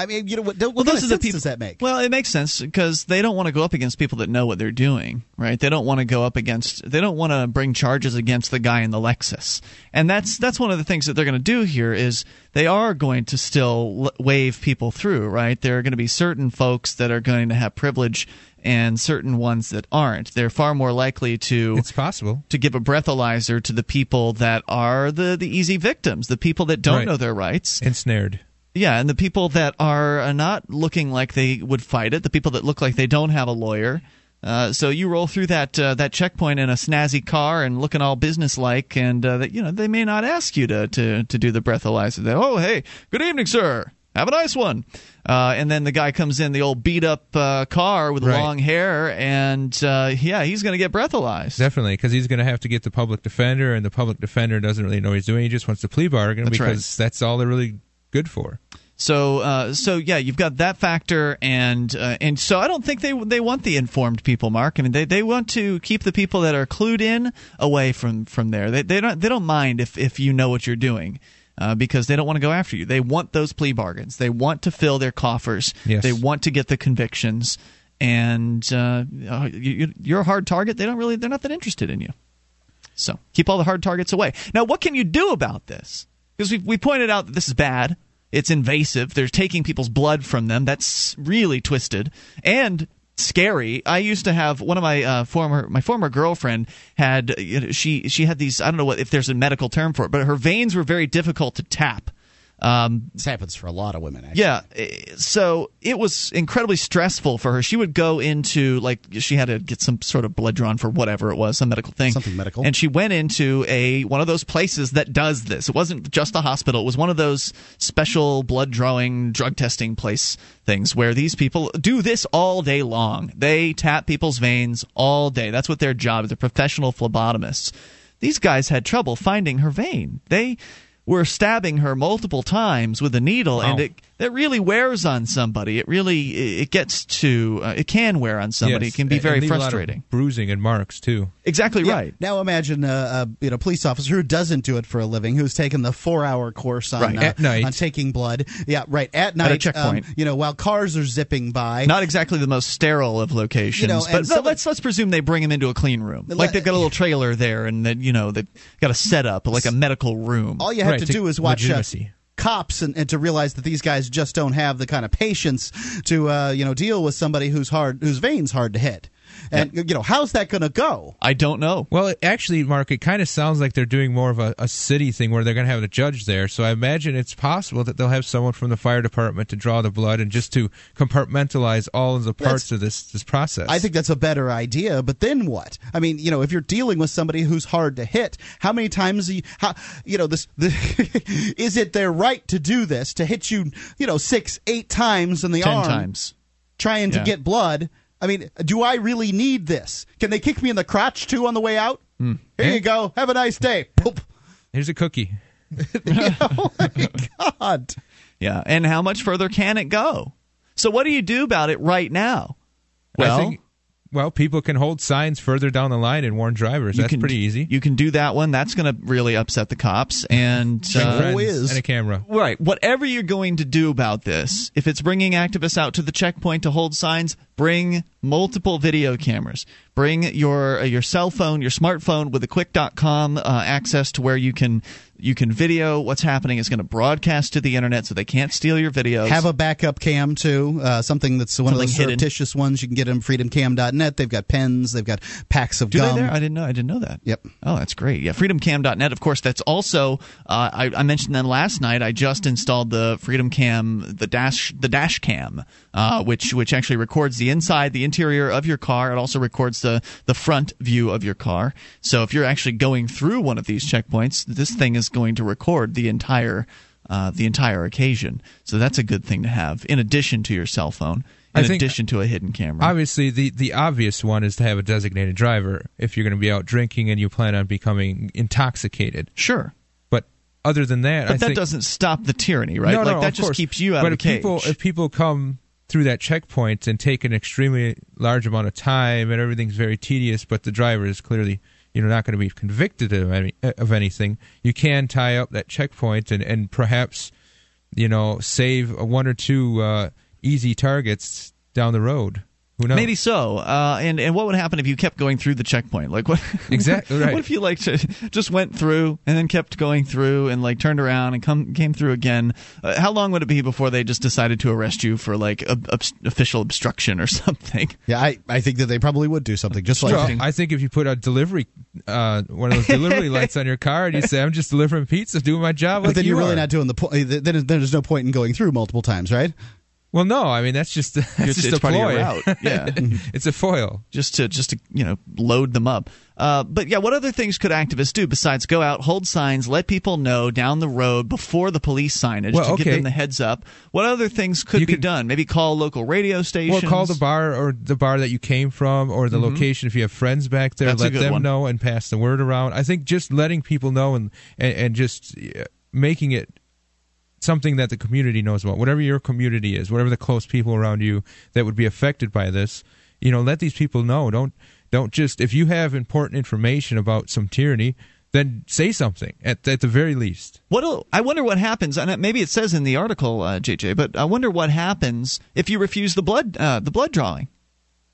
I mean, you know, what, what well, kind those of are the people, does that make? Well, it makes sense because they don't want to go up against people that know what they're doing, right? They don't want to go up against. They don't want to bring charges against the guy in the Lexus, and that's that's one of the things that they're going to do here is they are going to still wave people through, right? There are going to be certain folks that are going to have privilege and certain ones that aren't. They're far more likely to It's possible. to give a breathalyzer to the people that are the the easy victims, the people that don't Right. know their rights. Ensnared. Yeah, and the people that are uh, not looking like they would fight it, the people that look like they don't have a lawyer. Uh, so you roll through that uh, that checkpoint in a snazzy car and looking all businesslike, and uh, that you know they may not ask you to to, to do the breathalyzer. They, oh, hey, good evening, sir. Have a nice one. Uh, and then the guy comes in the old beat up uh, car with Right. long hair, and uh, yeah, he's going to get breathalyzed. Definitely, because he's going to have to get the public defender, and the public defender doesn't really know what he's doing. He just wants to plea bargain That's right. because that's all they're really good for. So, uh, so yeah, you've got that factor, and uh, and so I don't think they they want the informed people, Mark. I mean, they, they want to keep the people that are clued in away from from there. They they don't they don't mind if if you know what you're doing. Uh, because they don't want to go after you. They want those plea bargains. They want to fill their coffers. Yes. They want to get the convictions. And uh, you, you're a hard target. They don't really. They're not that interested in you. So keep all the hard targets away. Now, what can you do about this? Because we we pointed out that this is bad. It's invasive. They're taking people's blood from them. That's really twisted and scary. I used to have one of my uh, former my former girlfriend had you know, she she had these I don't know what if there's a medical term for it, but her veins were very difficult to tap. Um, this happens for a lot of women. Actually. yeah, eh, so it was incredibly stressful for her. She would go into like she had to get some sort of blood drawn for whatever it was, some medical thing, Something medical. and she went into a one of those places that does this. It wasn't just a hospital; it was one of those special blood drawing, drug testing place things where these people do this all day long. They tap people's veins all day. That's what their job is. They're professional phlebotomists. These guys had trouble finding her vein. They were stabbing her multiple times with a needle, and it, that really wears on somebody. It really it gets to uh, it can wear on somebody. Yes, It can be and- very and a lot of frustrating. bruising and marks too. Exactly Yeah. right. Now imagine a, a you know police officer who doesn't do it for a living, who's taken the four hour course on Right. uh, At night. on taking blood. Yeah, right at night. At a checkpoint. um, you know, while cars are zipping by. Not exactly the most sterile of locations, You know, but and let's let's presume they bring him into a clean room, Let- like they've got a little trailer there, and that you know they've got a setup like a medical room. all you have Right, to to do is watch uh, legitimacy. Cops and, and to realize that these guys just don't have the kind of patience to uh, you know deal with somebody who's hard whose veins hard to hit. And you know how's that going to go? I don't know. Well, it, actually, Mark, it kind of sounds like they're doing more of a, a city thing where they're going to have a judge there. So I imagine it's possible that they'll have someone from the fire department to draw the blood and just to compartmentalize all of the parts That's- of this this process. I think that's a better idea, but then what? I mean, you know, if you're dealing with somebody who's hard to hit, how many times you, how, you know, this, the, [laughs] is it their right to do this to hit you, you know, six, eight times in the Ten arm, times. trying to get blood? I mean, do I really need this? Can they kick me in the crotch too on the way out? Hmm. Here you go. Have a nice day. Poop. Here's a cookie. [laughs] oh [laughs] my God. Yeah, and how much further can it go? So what do you do about it right now? Well, I think, well, people can hold signs further down the line and warn drivers. you That's can, pretty easy. You can do that one. That's going to really upset the cops. And uh, is. and a camera. right, whatever you're going to do about this, if it's bringing activists out to the checkpoint to hold signs, bring multiple video cameras. Bring your uh, your cell phone, your smartphone with a qik.com uh, access to where you can you can video what's happening. It's going to broadcast to the internet so they can't steal your videos. Have a backup cam too, uh, something that's one of Something those hidden. surreptitious ones. You can get them freedomcam.net. They've got pens. They've got packs of Do gum. they there? I didn't know. I didn't know that. Yep. Oh, that's great. Yeah, freedomcam.net. Of course, that's also. Uh, I, I mentioned that last night. I just installed the Freedom Cam, the dash, the dash cam, uh, which which actually records the inside, the interior of your car. It also records the the front view of your car. So if you're actually going through one of these checkpoints, this thing is going to record the entire. Uh, the entire occasion, so that's a good thing to have. In addition to your cell phone, in I think- addition to a hidden camera, Obviously, the, the obvious one is to have a designated driver if you're going to be out drinking and you plan on becoming intoxicated. sure. But other than that, But I that think, doesn't stop the tyranny, right? No, like no, that of just course. keeps you out but of the if people if people come through that checkpoint and take an extremely large amount of time and everything's very tedious, but the driver is clearly you know not going to be convicted of any of anything, you can tie up that checkpoint and and perhaps you know save one or two uh, easy targets down the road. Who knows? Maybe so. Uh, and and what would happen if you kept going through the checkpoint? Like what? [laughs] Exactly, right. What if you like to, just went through and then kept going through and like turned around and come came through again? Uh, how long would it be before they just decided to arrest you for like ob- obs- official obstruction or [laughs] something? Yeah, I, I think that they probably would do something just like Well. I think if you put a delivery, uh, one of those delivery [laughs] lights on your car, and you say, "I'm just delivering pizza, doing my job," But like then you you're really are. not doing the point. Then there's no point in going through multiple times, right? Well, no, I mean that's just [laughs] that's It's- just it's a part of your ploy. yeah. [laughs] it's a foil. just to just to you know load them up. Uh, but yeah, what other things could activists do besides go out, hold signs, let people know down the road before the police signage Well, to give them the heads up? What other things could You be could- done? Maybe call local radio stations. Well, call the bar or the bar that you came from or the location. If you have friends back there, Mm-hmm. That's let them one. know and pass the word around. I think just letting people know and and, and just uh, making it something that the community knows about. Whatever your community is, whatever the close people around you that would be affected by this, you know, let these people know. Don't don't just if you have important information about some tyranny, then say something at at the very least. What I wonder what happens, and maybe it says in the article, uh, JJ, but I wonder what happens if you refuse the blood uh, the blood drawing.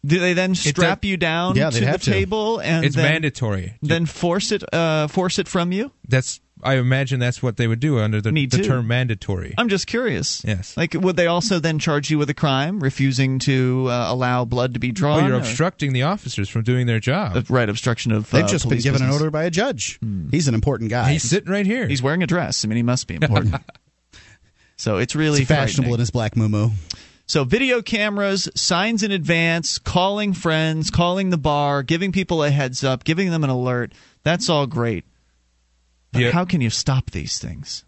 Do they then strap you down Yeah, to the to. table and It's then, mandatory. then force it uh, force it from you? That's I imagine that's what they would do under the, the term mandatory. I'm just curious. Yes. Like, would they also then charge you with a crime, refusing to uh, allow blood to be drawn? Oh, drawn? you're or- obstructing the officers from doing their job. Uh, right, obstruction of. They've uh, just been police given an order by a judge. He's an important guy. He's sitting right here. He's wearing a dress. I mean, he must be important. [laughs] so it's really He's fashionable in his black moo So video cameras, signs in advance, calling friends, calling the bar, giving people a heads up, giving them an alert. That's all great. Yeah. how can you stop these things?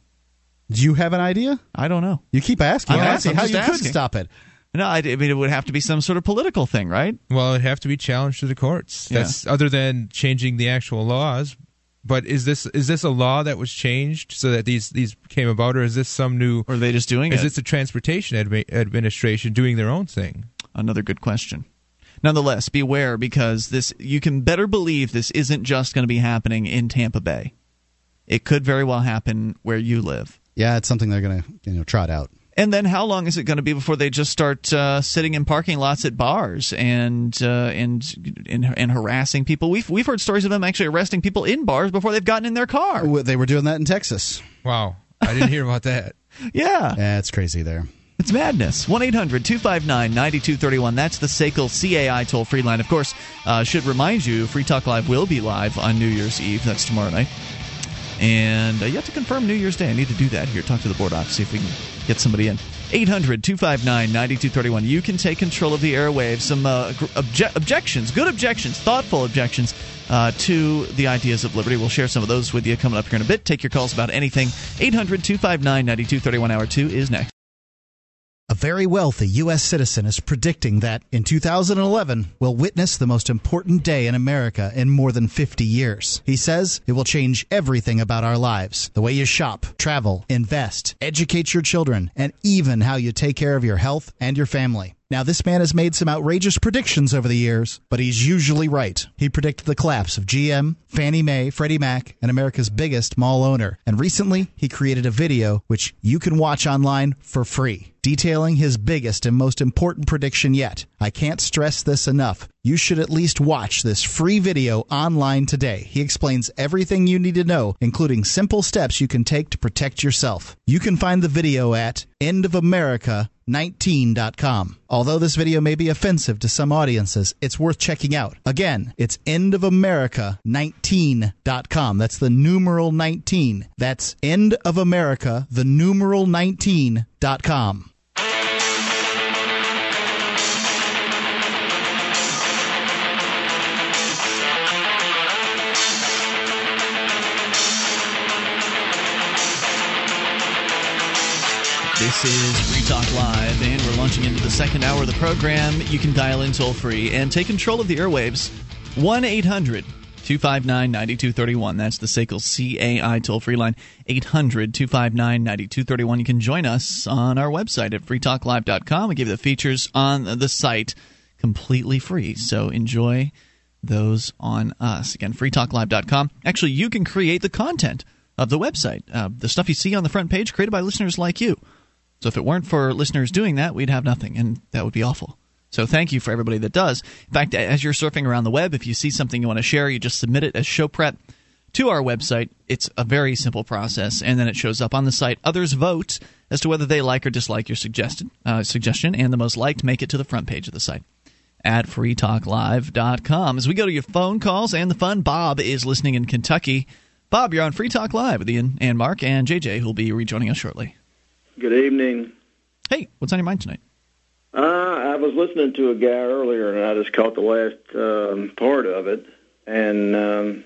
Do you have an idea? I don't know. You keep asking. I'm asking, how you could stop it. No, I, I mean it would have to be some sort of political thing, right? well, it'd have to be challenged to the courts. Yeah. That's other than changing the actual laws. but is this is this a law that was changed so that these these came about, or is this some new? Or are they just doing is it? this the transportation admi- administration doing their own thing? Another good question. Nonetheless, beware because this you can better believe this isn't just going to be happening in Tampa Bay. It could very well happen where you live. Yeah, it's something they're going to you know trot out. And then, how long is it going to be before they just start uh, sitting in parking lots at bars and, uh, and and and harassing people? We've we've heard stories of them actually arresting people in bars before they've gotten in their car. They were doing that in Texas. Wow, I didn't hear about that. [laughs] Yeah, Yeah, it's crazy there. it's madness. One 259 9231 That's the SACL CAI toll free line. Of course, uh, should remind you, Free Talk Live will be live on New Year's Eve. That's tomorrow night. And uh, have to confirm New Year's Day. I need to do that here. Talk to the board office, see if we can get somebody in. 800 259 9231. You can take control of the airwaves. Some uh, obje- objections, good objections, thoughtful objections uh, to the ideas of liberty. We'll share some of those with you coming up here in a bit. Take your calls about anything. 800 259 9231. Hour two is next. A very wealthy U.S. citizen is predicting that in 2011 we'll witness the most important day in America in more than 50 years. He says it will change everything about our lives the way you shop, travel, invest, educate your children, and even how you take care of your health and your family. Now, this man has made some outrageous predictions over the years, but he's usually right. He predicted the collapse of GM, Fannie Mae, Freddie Mac, and America's biggest mall owner. And recently, he created a video which you can watch online for free, detailing his biggest and most important prediction yet. I can't stress this enough. You should at least watch this free video online today. He explains everything you need to know, including simple steps you can take to protect yourself. You can find the video at endofamerica19.com. Although this video may be offensive to some audiences, it's worth checking out. Again, it's endofamerica19.com. That's the numeral 19. That's endofamerica, the numeral 19.com. This is Free Talk Live, and we're launching into the second hour of the program. You can dial in toll free and take control of the airwaves. 1 800 259 9231. That's the SACL CAI toll free line. 800 259 9231. You can join us on our website at freetalklive.com. We give you the features on the site completely free. So enjoy those on us. Again, freetalklive.com. Actually, you can create the content of the website. Uh, the stuff you see on the front page created by listeners like you. So if it weren't for listeners doing that, we'd have nothing, and that would be awful. So thank you for everybody that does. In fact, as you're surfing around the web, if you see something you want to share, you just submit it as show prep to our website. It's a very simple process, and then it shows up on the site. Others vote as to whether they like or dislike your suggested uh, suggestion, and the most liked make it to the front page of the site at freetalklive.com. As we go to your phone calls and the fun, Bob is listening in Kentucky. Bob, you're on Free Talk Live with Ian and Mark and JJ, who'll be rejoining us shortly. Good evening. Hey, what's on your mind tonight? Uh, I was listening to a guy earlier, and I just caught the last um, part of it, and um,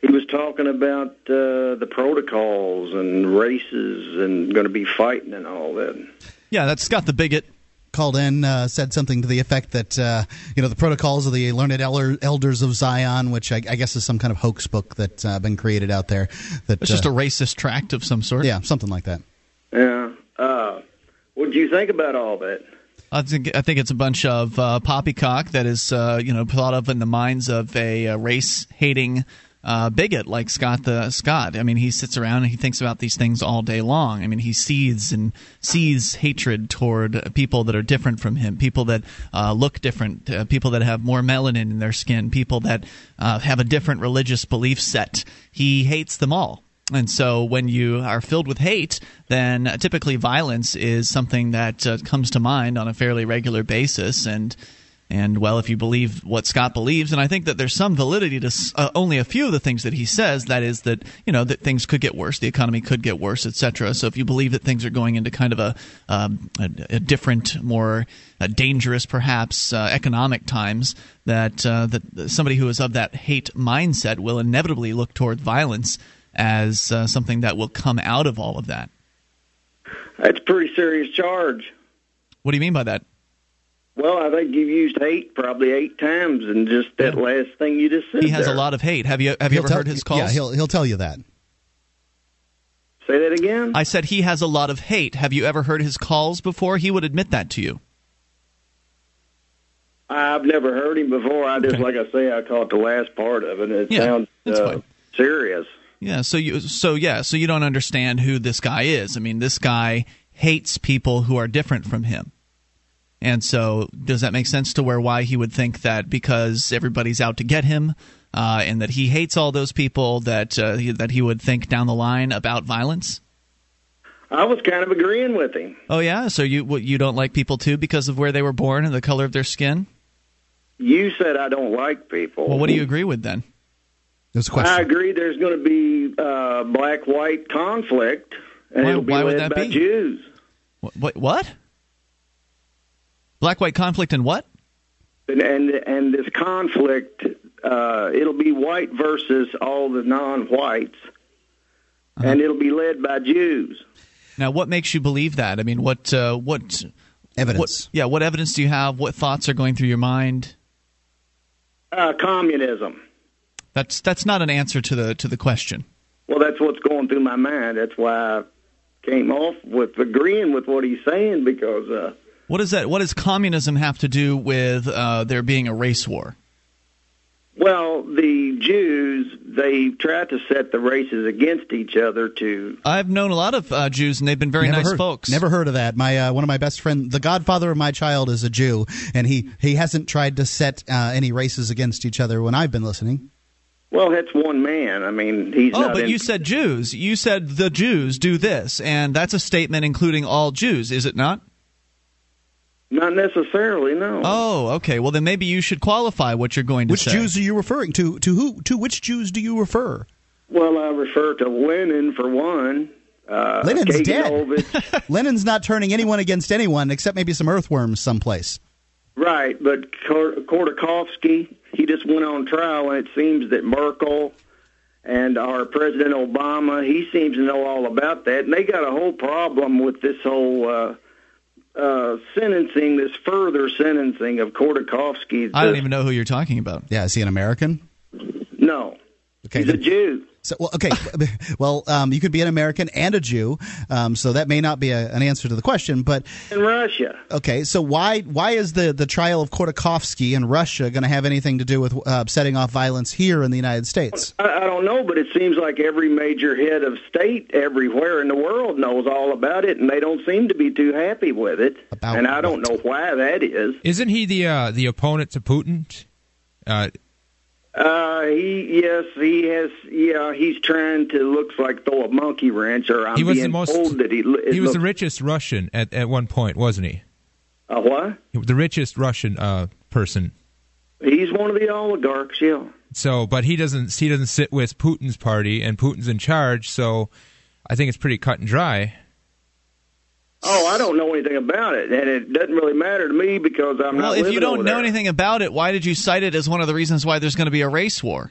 he was talking about uh, the protocols and races and going to be fighting and all that. Yeah, that's Scott the Bigot. called in uh, said something to the effect that uh, you know the protocols of the learned elder, elders of Zion, which I, I guess is some kind of hoax book that's uh, been created out there. That It's just uh, a racist tract of some sort. yeah, something like that. Yeah. Uh, what do you think about all that? I think I think it's a bunch of uh, poppycock that is uh, you know thought of in the minds of a, uh race hating uh, bigot like Scott the Scott. I mean, he sits around and he thinks about these things all day long. I mean, he seethes and sees hatred toward people that are different from him, people that uh, look different, uh, people that have more melanin in their skin, people that uh, have a different religious belief set. He hates them all. And so, when you are filled with hate, then typically violence is something that uh, comes to mind on a fairly regular basis. And and well, if you believe what Scott believes, and I think that there's some validity to uh, only a few of the things that he says. That is that you know that things could get worse, the economy could get worse, etc. So if you believe that things are going into kind of a um, a, a different, more uh, dangerous, perhaps uh, economic times, that uh, that somebody who is of that hate mindset will inevitably look toward violence as uh, something that will come out of all of that. That's a pretty serious charge. What do you mean by that? Well, I think you've used hate probably eight times in just that last thing you just said. He has there. a lot of hate. Have you have you He'll ever tell- heard his calls? Yeah, he'll he'll tell you that. Say that again. I said he has a lot of hate. Have you ever heard his calls before? He would admit that to you. I've never heard him before. I just, Okay. like I say, I caught the last part of it. It Yeah, sounds uh, serious. Yeah, so you so yeah, so you don't understand who this guy is. I mean, this guy hates people who are different from him. And so does that make sense to where why he would think that because everybody's out to get him uh, and that he hates all those people that uh, he, that he would think down the line about violence? I was kind of agreeing with him. Oh yeah, so you what, you don't like people too because of where they were born and the color of their skin? You said I don't like people. Well, what do you agree with then? There's a I question. agree. There's going to be uh, black-white conflict, and Why- it'll be why would led that by be? Jews. What what? what? Black white conflict and what? And and, and this conflict, uh, it'll be white versus all the non-whites, Uh-huh. and it'll be led by Jews. Now, what makes you believe that? I mean, what uh, what Evidence. What, yeah, what evidence do you have? What thoughts are going through your mind? Uh, communism. That's that's not an answer to the to the question. Well, that's what's going through my mind. That's why I came off with agreeing with what he's saying because. Uh, What does that? What does communism have to do with uh, there being a race war? Well, the Jews, they try to set the races against each other to. I've known a lot of uh, Jews, and they've been very Never nice heard, folks. Never heard of that. My uh, one of my best friend, the godfather of my child, is a Jew, and he he hasn't tried to set uh, any races against each other when I've been listening. Well, that's one man. I mean, he's Oh, not. but in, you said Jews. You said the Jews do this, and that's a statement including all Jews, is it not? Not necessarily, no. Oh, okay. Well, then maybe you should qualify what you're going to Which say. Which Jews are you referring to? To who? To which Jews do you refer? Well, I refer to Lenin for one. Uh, Lenin's dead. [laughs] Lenin's not turning anyone against anyone except maybe some earthworms someplace. right, but Kor- Khodorkovsky, he just went on trial, and it seems that Merkel and our President Obama, he seems to know all about that, and they got a whole problem with this whole uh, uh, sentencing, this further sentencing of Khodorkovsky. I don't even know who you're talking about. Yeah, is he an American? No, Okay, he's a Jew. So, well, okay. [laughs] well, um, you could be an American and a Jew, um, so that may not be a, an answer to the question. But In Russia. okay, so why why is the, the trial of Khodorkovsky in Russia going to have anything to do with uh, setting off violence here in the United States? I, I don't know, but it seems like every major head of state everywhere in the world knows all about it, and they don't seem to be too happy with it. About and I don't what? know why that is. Isn't he the uh, the opponent to Putin? Uh, Uh, he yes, he has. Yeah, he's trying to looks like throw a monkey wrench, or I'm he was the most. that he. he was the richest Russian at, at one point, wasn't he? Uh, what? The richest Russian uh, person. He's one of the oligarchs. Yeah. So, but he doesn't. He doesn't sit with Putin's party, and Putin's in charge. So, I think it's pretty cut and dry. Oh, I don't know anything about it, and it doesn't really matter to me because I'm Well, not. Well, if you don't know there. anything about it, why did you cite it as one of the reasons why there's going to be a race war?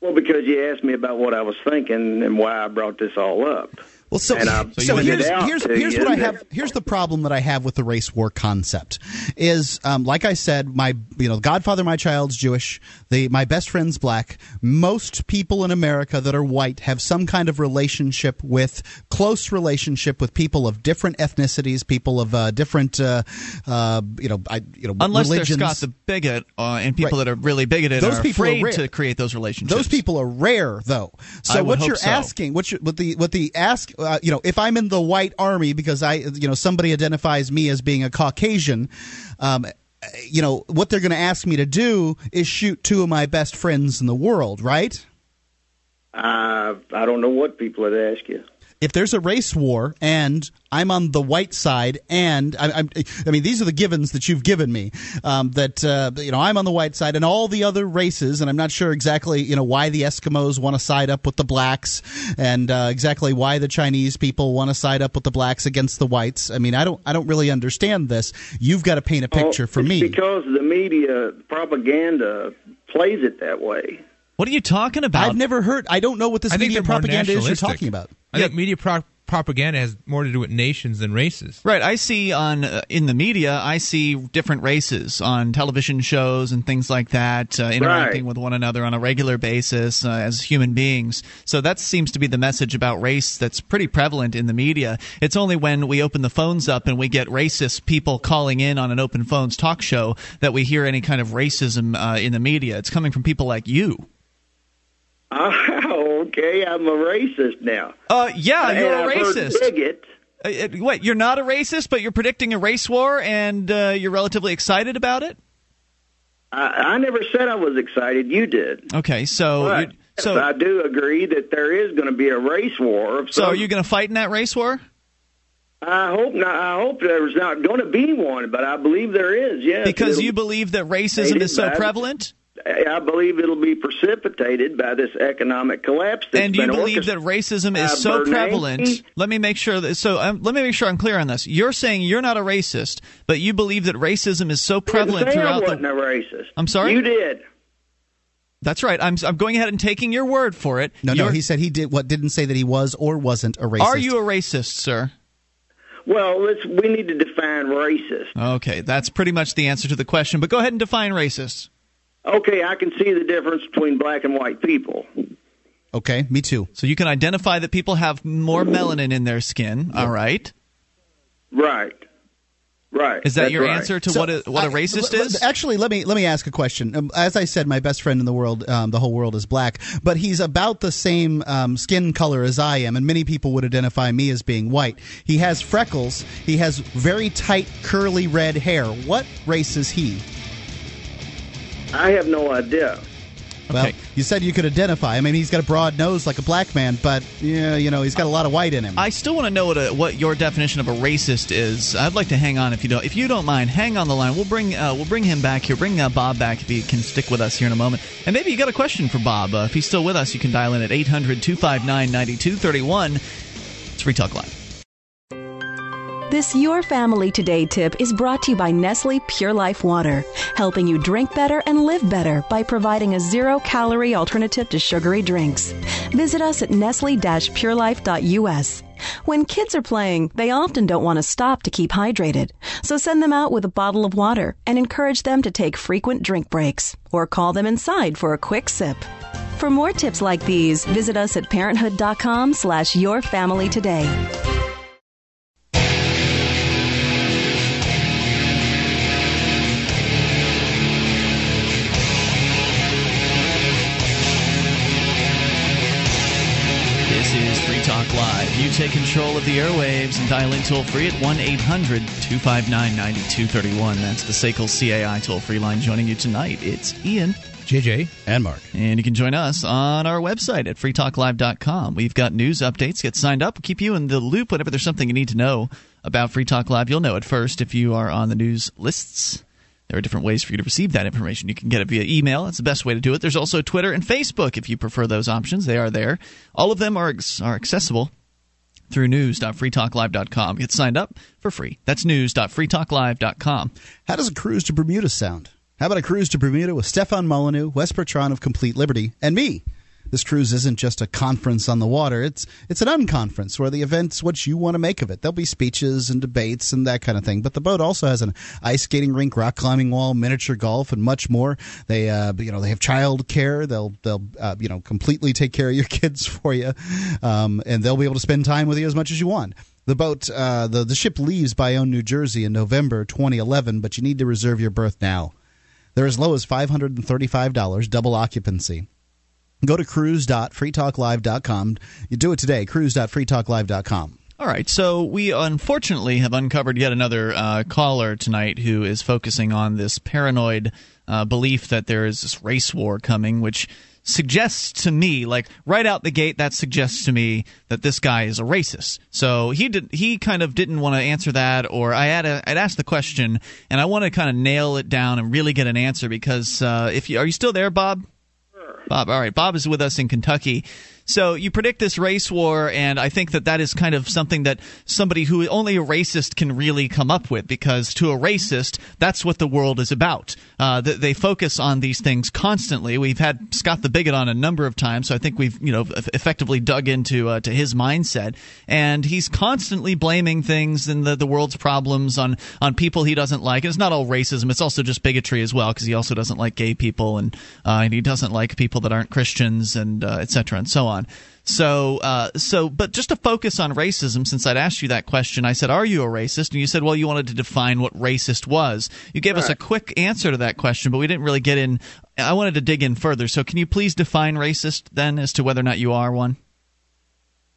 Well, because you asked me about what I was thinking and why I brought this all up. Well, so, And, uh, so, so here's here's, here's what I that- have. Here's the problem that I have with the race war concept. Is um, like I said, my you know, Godfather, my child's Jewish. The my best friend's black. Most people in America that are white have some kind of relationship with close relationship with people of different ethnicities, people of uh, different uh, uh, you know, I, you know, Unless religions. there's Scott the bigot uh, and people Right. that are really bigoted Those are people are afraid rare. to create those relationships. Those people are rare, though. So I would what hope you're so. asking, what you, what the what the ask, uh, you know, if I'm in the white army because I, you know, somebody identifies me as being a Caucasian, um, you know, what they're going to ask me to do is shoot two of my best friends in the world, right? I I don't know what people would ask you. If there's a race war and I'm on the white side, and I, I'm, I mean, these are the givens that you've given me. Um, that uh, you know, I'm on the white side, and all the other races, and I'm not sure exactly, you know, why the Eskimos want to side up with the blacks, and uh, exactly why the Chinese people want to side up with the blacks against the whites. I mean, I don't, I don't really understand this. You've got to paint a picture Oh, for it's me. because the media propaganda plays it that way. What are you talking about? I've never heard. I don't know what this I media propaganda is you're talking about. I think media pro- propaganda has more to do with nations than races. Right. I see on uh, in the media, I see different races on television shows and things like that, uh, interacting Right. with one another on a regular basis uh, as human beings. So that seems to be the message about race that's pretty prevalent in the media. It's only when we open the phones up and we get racist people calling in on an open phones talk show that we hear any kind of racism uh, in the media. It's coming from people like you. Oh, [laughs] okay. I'm a racist now. Uh, yeah, And you're a racist. bigot. Uh, uh, wait, you're not a racist, but you're predicting a race war, and uh, you're relatively excited about it. I, I never said I was excited. You did. Okay, so you, so I do agree that there is going to be a race war. Of so are you going to fight in that race war? I hope not. I hope there's not going to be one, but I believe there is. Yes, Because you believe that racism is so prevalent, I believe it'll be precipitated by this economic collapse. That's and you been believe that racism is so Bernanke. prevalent. Let me make sure that so um, let me make sure I'm clear on this. You're saying you're not a racist, but you believe that racism is so prevalent I didn't say I wasn't the. a racist. I'm sorry? You did. That's right. I'm I'm going ahead and taking your word for it. No, no, You're- he said he did what didn't say that he was or wasn't a racist. Are you a racist, sir? Well, let's. We need to define racist. Okay, that's pretty much the answer to the question. But go ahead and define racist. Okay, I can see the difference between black and white people. Okay, me too. So you can identify that people have more melanin in their skin. All right. Right. Right. Is that That's your right. answer to So, what a, what a I- racist l- l- is? Actually, let me let me ask a question. Um, as I said, my best friend in the world, um, the whole world is black, but he's about the same um, skin color as I am, and many people would identify me as being white. He has freckles. He has very tight, curly red hair. What race is he? I have no idea. Well, Okay. you said you could identify. I mean, he's got a broad nose like a black man, but yeah, you know, he's got a lot of white in him. I still want to know what a, what your definition of a racist is. I'd like to hang on if you don't if you don't mind. Hang on the line. We'll bring uh, we'll bring him back here. Bring uh, Bob back if he can stick with us here in a moment. And maybe you got a question for Bob. Uh, if he's still with us, you can dial in at 800-259-9231. It's Free Talk Live. This Your Family Today tip is brought to you by Nestle Pure Life Water, helping you drink better and live better by providing a zero calorie alternative to sugary drinks. Visit us at nestle purelife.us. When kids are playing, they often don't want to stop to keep hydrated. So send them out with a bottle of water and encourage them to take frequent drink breaks or call them inside for a quick sip. For more tips like these, visit us at parenthood.com slash your family today. Talk Live. You take control of the airwaves and dial in toll free at 1 800 259 9231. That's the SACL CAI toll free line. Joining you tonight, it's Ian. JJ. and Mark. And you can join us on our website at freetalklive.com. We've got news updates. Get signed up. We'll keep you in the loop whenever there's something you need to know about Free Talk Live. You'll know it first if you are on the news lists. There are different ways for you to receive that information. You can get it via email. That's the best way to do it. There's also Twitter and Facebook if you prefer those options. They are there. All of them are, are accessible through news.freetalklive.com. Get signed up for free. That's news.freetalklive.com. How does a cruise to Bermuda sound? How about a cruise to Bermuda with Stefan Molyneux, Wes Bertrand of Complete Liberty, and me? This cruise isn't just a conference on the water. It's it's an unconference where the event's what you want to make of it. There'll be speeches and debates and that kind of thing. But the boat also has an ice skating rink, rock climbing wall, miniature golf, and much more. They uh, you know they have child care. They'll they'll uh, you know completely take care of your [laughs] kids for you, um, and they'll be able to spend time with you as much as you want. The boat, uh, the the ship leaves Bayonne, New Jersey in November 2011, but you need to reserve your berth now. They're as low as $535, double occupancy. Go to cruise.freetalklive.com. You do it today, cruise.freetalklive.com. All right, so we unfortunately have uncovered yet another uh, caller tonight who is focusing on this paranoid uh, belief that there is this race war coming, which suggests to me, like right out the gate, that suggests to me that this guy is a racist. So he did, he kind of didn't want to answer that, or I had a, I'd asked the question, and I want to kind of nail it down and really get an answer because uh, if you are you still there, Bob? Bob, all right. Bob is with us in Kentucky. So you predict this race war, and I think that that is kind of something that somebody who only a racist can really come up with, because to a racist, that's what the world is about. Uh, they focus on these things constantly. We've had Scott the Bigot on a number of times, so I think we've you know effectively dug into uh, to his mindset, and he's constantly blaming things and the, the world's problems on on people he doesn't like. And it's not all racism; it's also just bigotry as well, because he also doesn't like gay people and uh, and he doesn't like people that aren't Christians and uh, etc. and so on. So, uh, so, but just to focus on racism, since I'd asked you that question, I said, "Are you a racist?" And you said, "Well, you wanted to define what racist was." You gave right. us a quick answer to that question, but we didn't really get in. I wanted to dig in further. So, can you please define racist then, as to whether or not you are one?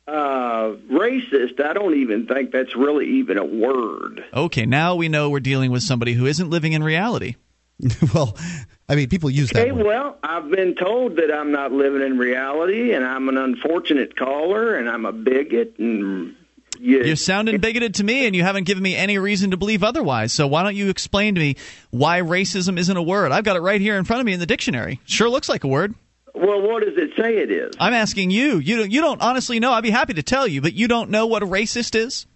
Uh, racist. I don't even think that's really even a word. Okay, now we know we're dealing with somebody who isn't living in reality. [laughs] well, I mean, people use okay, that. Okay, well, I've been told that I'm not living in reality, and I'm an unfortunate caller, and I'm a bigot, and you, You're sounding bigoted to me, and you haven't given me any reason to believe otherwise. So why don't you explain to me why racism isn't a word? I've got it right here in front of me in the dictionary. Sure looks like a word. Well, what does it say it is? I'm asking you. You don't, you don't honestly know. I'd be happy to tell you, but you don't know what a racist is.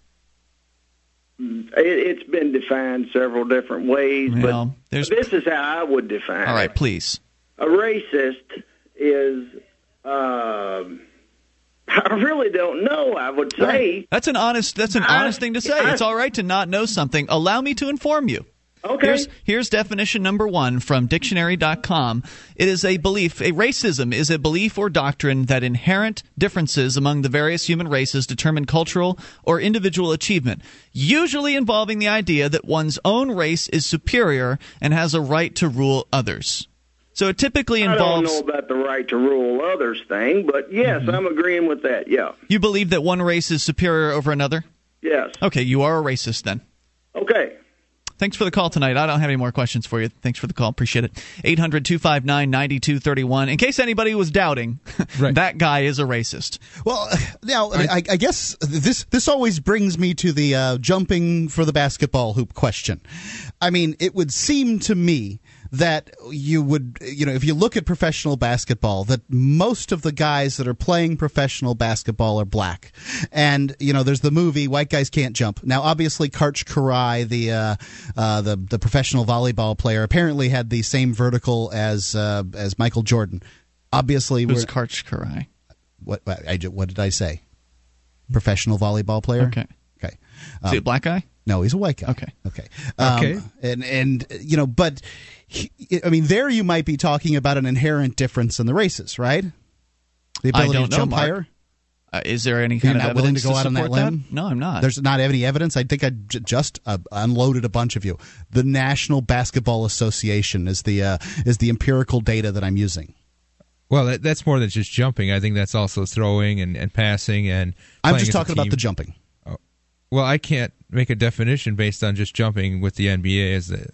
It, has been defined several different ways, well, but this is how I would define it. All right, please. A racist is. Uh, I really don't know. I would say right. that's an honest. That's an I, honest thing to say. I, it's all right to not know something. Allow me to inform you. Okay. Here's, here's definition number one from dictionary.com. It is a belief, a racism is a belief or doctrine that inherent differences among the various human races determine cultural or individual achievement, usually involving the idea that one's own race is superior and has a right to rule others. So it typically involves. I don't know about the right to rule others thing, but yes, mm-hmm. I'm agreeing with that. Yeah. You believe that one race is superior over another? Yes. Okay, you are a racist then. Okay. Thanks for the call tonight. I don't have any more questions for you. Thanks for the call. Appreciate it. 800 259 9231. In case anybody was doubting, [laughs] right. that guy is a racist. Well, now, I, I, I guess this, this always brings me to the uh, jumping for the basketball hoop question. I mean, it would seem to me that you would, you know, if you look at professional basketball, that most of the guys that are playing professional basketball are black. And, you know, there's the movie White Guys Can't Jump. Now, obviously, Karch Karai, the, uh, uh, the, the professional volleyball player, apparently had the same vertical as, uh, as Michael Jordan. Obviously, who's Karch Kiraly? What, I, what did I say? Professional volleyball player? Okay. Okay. Um, Is he a black guy? No, he's a white guy. Okay. Okay. Um, okay. And and you know, but I mean, there you might be talking about an inherent difference in the races, right? The ability to jump know, higher. Uh, is there any kind You're of not willing to go to out on that limb? That? No, I'm not. There's not any evidence. I think I j- just uh, unloaded a bunch of you. The National Basketball Association is the uh, is the empirical data that I'm using. Well, that, that's more than just jumping. I think that's also throwing and, and passing and. I'm just talking about the jumping. Oh. Well, I can't make a definition based on just jumping with the NBA as the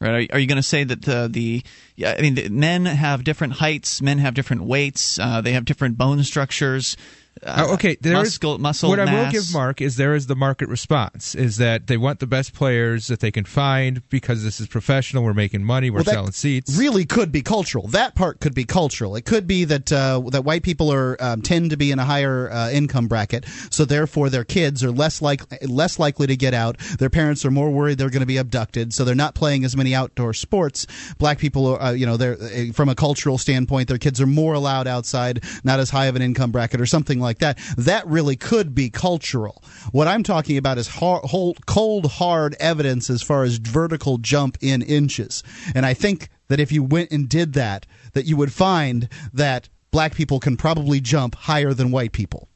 right? Are, you going to say that the yeah, I mean, the, men have different heights, men have different weights, uh, they have different bone structures. Uh, oh, okay, there muscle, is, muscle what mass. I will give Mark is there is the market response is that they want the best players that they can find because this is professional. We're making money. We're well, selling seats. Really, could be cultural. That part could be cultural. It could be that uh, that white people are um, tend to be in a higher uh, income bracket, so therefore their kids are less like less likely to get out. Their parents are more worried they're going to be abducted, so they're not playing as many outdoor sports. Black people, are, uh, you know, they're uh, from a cultural standpoint, their kids are more allowed outside, not as high of an income bracket or something like that. That really could be cultural. What I'm talking about is hard, cold, hard evidence as far as vertical jump in inches. And I think that if you went and did that, that you would find that black people can probably jump higher than white people.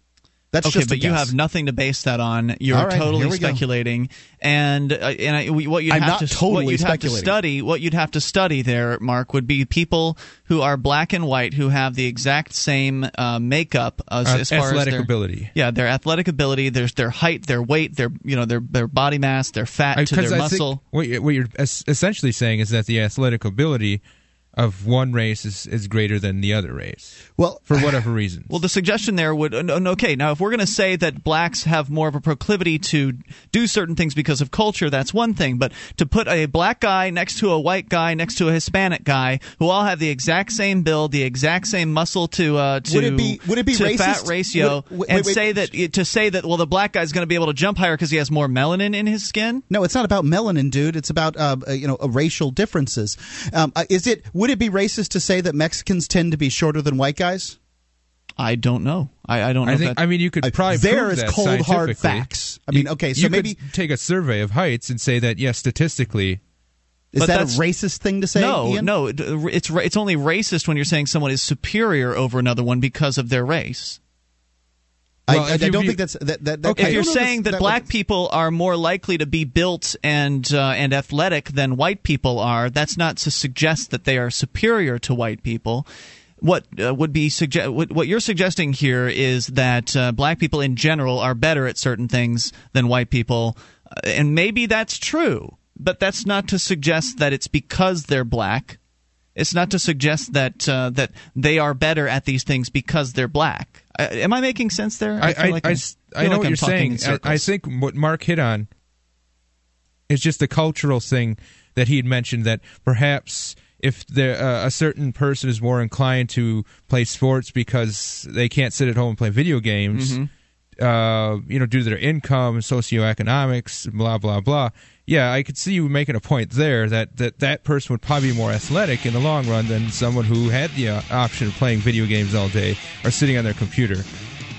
That's okay, but you have nothing to base that on. You're right, totally speculating, go. and uh, and I, what you'd I'm have to totally what you'd have to study, what you'd have to study there, Mark, would be people who are black and white who have the exact same uh, makeup as, uh, as far athletic as their, ability. Yeah, their athletic ability, their their height, their weight, their you know their their body mass, their fat to their I muscle. what you're essentially saying is that the athletic ability of one race is, is greater than the other race Well, for [laughs] whatever reason. Well, the suggestion there would uh, okay. Now, if we're going to say that blacks have more of a proclivity to do certain things because of culture, that's one thing. But to put a black guy next to a white guy next to a Hispanic guy who all have the exact same build, the exact same muscle to uh, to Would it be- would it be to racist? fat ratio, Would- wait, and wait, say that to say that well, the black guy's going to be able to jump higher because he has more melanin in his skin? No, it's not about melanin, dude. It's about uh, uh, you know uh, racial differences. Um, uh, is it? Would it be racist to say that Mexicans tend to be shorter than white guys? I don't know. I, I don't know. I think. that- I mean, you could probably there prove is that cold, hard facts. I mean, You- okay, so you maybe- could take a survey of heights and say that yes, statistically, Is But that a racist thing to say? no, Ian? no, it- it's it's only racist when you're saying someone is superior over another one because of their race. I, Well, I, I if you don't view- think that's that. that, that Okay. I if you're saying this- that, black people are more likely to be built and uh, and athletic than white people are, that's not to suggest that they are superior to white people. What uh, would be suggest what, what you're suggesting here is that uh, black people in general are better at certain things than white people, uh, and maybe that's true, but that's not to suggest that it's because they're black. It's not to suggest that uh, that they are better at these things because they're black. Uh, am I making sense there? I, feel I, like I I know like what I'm you're saying. I, I think what Mark hit on is just the cultural thing that he had mentioned that perhaps if there, uh, a certain person is more inclined to play sports because they can't sit at home and play video games, Mm-hmm. uh, you know, due to their income, socioeconomics, blah blah blah. Yeah, I could see you making a point there that that, that person would probably be more athletic in the long run than someone who had the uh, option of playing video games all day or sitting on their computer.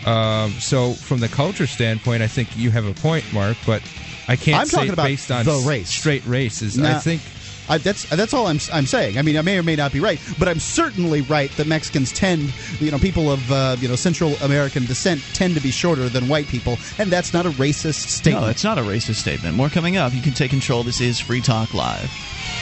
Um, so, from the culture standpoint, I think you have a point, Mark. But I can't I'm say talking about based on the race. straight races. I think I, that's that's all I'm I'm saying. I mean, I may or may not be right, but I'm certainly right that Mexicans tend, you know, people of uh, you know Central American descent tend to be shorter than white people, and that's not a racist statement. No, it's not a racist statement. More coming up. You can take control. This is Free Talk Live.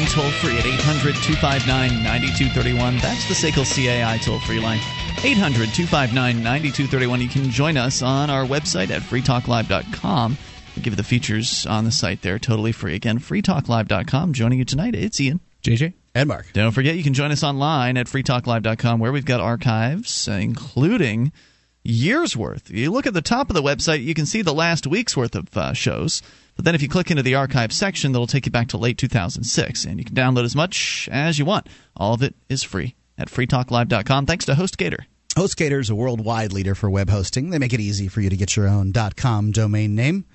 Dial in toll free at 800 259 9231. That's the SACL CAI toll free line. 800 259 9231. You can join us on our website at freetalklive.com. We give you the features on the site there totally free. Again, freetalklive.com. Joining you tonight, it's Ian. JJ. and Mark. Don't forget, you can join us online at freetalklive.com where we've got archives, uh, including years worth. You look at the top of the website, you can see the last week's worth of uh, shows. But then if you click into the archive section, that'll take you back to late 2006. And you can download as much as you want. All of it is free at freetalklive.com. Thanks to HostGator. HostGator is a worldwide leader for web hosting. They make it easy for you to get your own .com domain name.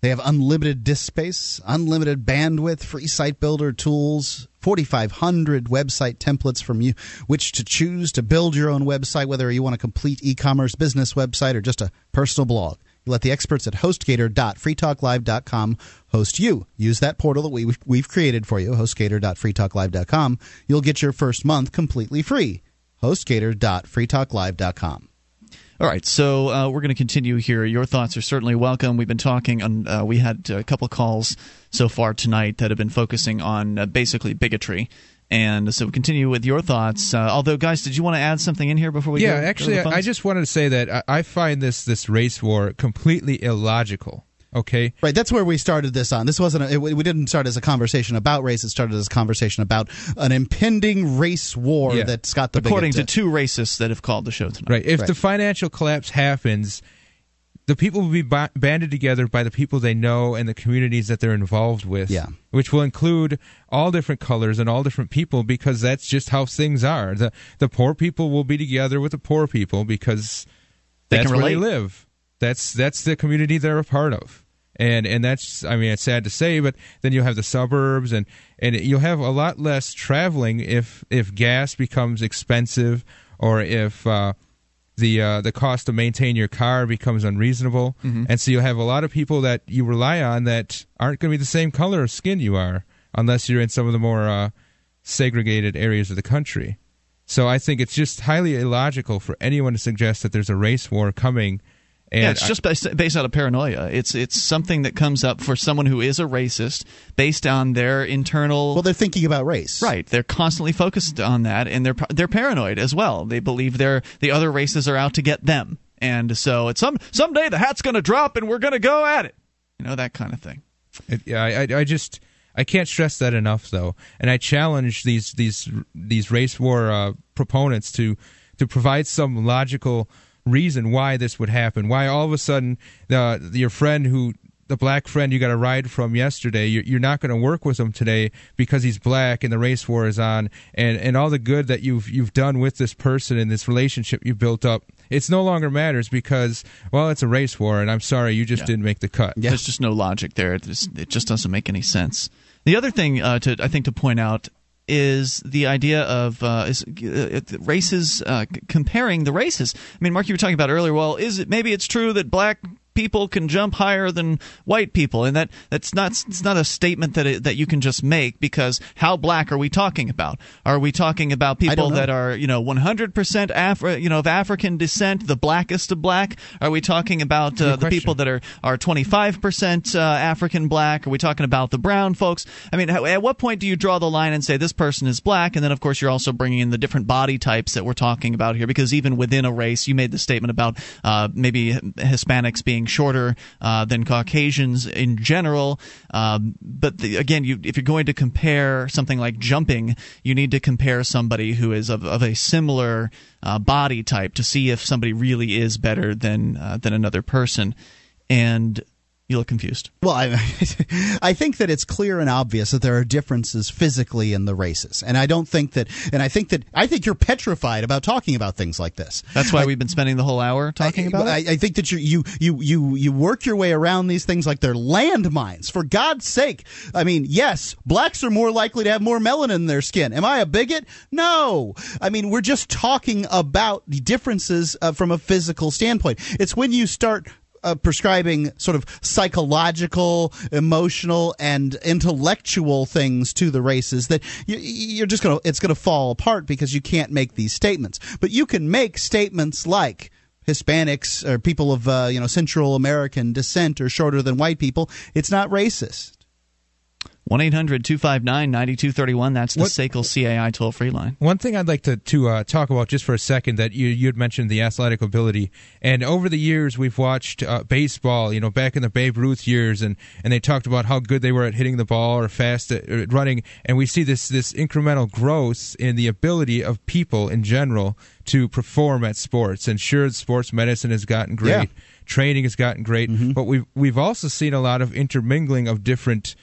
They have unlimited disk space, unlimited bandwidth, free site builder tools, 4,500 website templates from you, which to choose to build your own website, whether you want a complete e-commerce business website or just a personal blog. Let the experts at HostGator.freetalklive.com host you. Use that portal that we, we've created for you, HostGator.freetalklive.com. You'll get your first month completely free. HostGator.freetalklive.com. All right, so uh, we're going to continue here. Your thoughts are certainly welcome. We've been talking, on, uh, we had a couple calls so far tonight that have been focusing on uh, basically bigotry. And so we continue with your thoughts. Uh, although, guys, did you want to add something in here before we yeah, go? go actually, I, I just wanted to say that I, I find this this race war completely illogical. Okay, Right, that's where we started this on. This wasn't. A, it, we didn't start as a conversation about race. It started as a conversation about an impending race war Yeah. that Scott the according to two racists that have called the show tonight. right. If Right. the financial collapse happens, the people will be ba- banded together by the people they know and the communities that they're involved with. Yeah. which will include all different colors and all different people because that's just how things are. the The poor people will be together with the poor people because They that's can where they live. That's that's the community they're a part of. And and that's I mean it's sad to say, but then you'll have the suburbs and and you'll have a lot less traveling if if gas becomes expensive or if uh, the uh, the cost to maintain your car becomes unreasonable, Mm-hmm. and so you'll have a lot of people that you rely on that aren't going to be the same color of skin you are, unless you're in some of the more uh, segregated areas of the country. So I think it's just highly illogical for anyone to suggest that there's a race war coming. And yeah, it's just based, based out of paranoia. It's it's something that comes up for someone who is a racist based on their internal. Well, they're thinking about race. Right, they're constantly focused on that, and they're they're paranoid as well. They believe they're the other races are out to get them, and so it's some someday the hat's going to drop and we're going to go at it. You know that kind of thing. It, yeah, I, I, I just I can't stress that enough, though, and I challenge these these these race war uh, proponents to to provide some logical reason why this would happen. Why all of a sudden uh, your friend who the black friend you got a ride from yesterday, you're, you're not going to work with him today because he's black and the race war is on, and and all the good that you've you've done with this person and this relationship you built up. It's no longer matters because well, it's a race war, and I'm sorry you just didn't make the cut. Yeah. There's just no logic there. It just, it just doesn't make any sense. The other thing uh, to I think to point out is the idea of uh, is uh, races uh, comparing the races. I mean, Mark, you were talking about earlier. Well, is it maybe it's true that black people can jump higher than white people, and that that's not it's not a statement that it, that you can just make because how black are we talking about? Are we talking about people that are you know 100% Afri- you know of African descent, the blackest of black? Are we talking about uh, the people that are are 25% uh, African black? Are we talking about the brown folks? I mean, how- at what point do you draw the line and say this person is black? And then, of course, you're also bringing in the different body types that we're talking about here, because even within a race, you made the statement about uh, maybe Hispanics being shorter uh, than Caucasians in general. Um, but the, again, you, if you're going to compare something like jumping, you need to compare somebody who is of, of a similar uh, body type to see if somebody really is better than uh, than another person. And you look confused. Well, I, [laughs] I think that it's clear and obvious that there are differences physically in the races, and I don't think that. And I think that I think you're petrified about talking about things like this. That's why we've been spending the whole hour talking I, about I, it. I think that you you you you you work your way around these things like they're landmines. For God's sake, I mean, yes, blacks are more likely to have more melanin in their skin. Am I a bigot? No. I mean, we're just talking about the differences uh, from a physical standpoint. It's when you start. Uh, prescribing sort of psychological, emotional, and intellectual things to the races that you, you're just gonna it's gonna fall apart because you can't make these statements. But you can make statements like Hispanics or people of uh, you know Central American descent are shorter than white people. It's not racist. 1 800 259 9231. That's the What- SACL CAI toll free line. One thing I'd like to to uh, talk about just for a second that you you had mentioned the athletic ability, and over the years we've watched uh, baseball. You know, back in the Babe Ruth years, and and they talked about how good they were at hitting the ball or fast at, at running, and we see this this incremental growth in the ability of people in general to perform at sports. And sure, sports medicine has gotten great, Yeah. training has gotten great, but we've we've also seen a lot of intermingling of different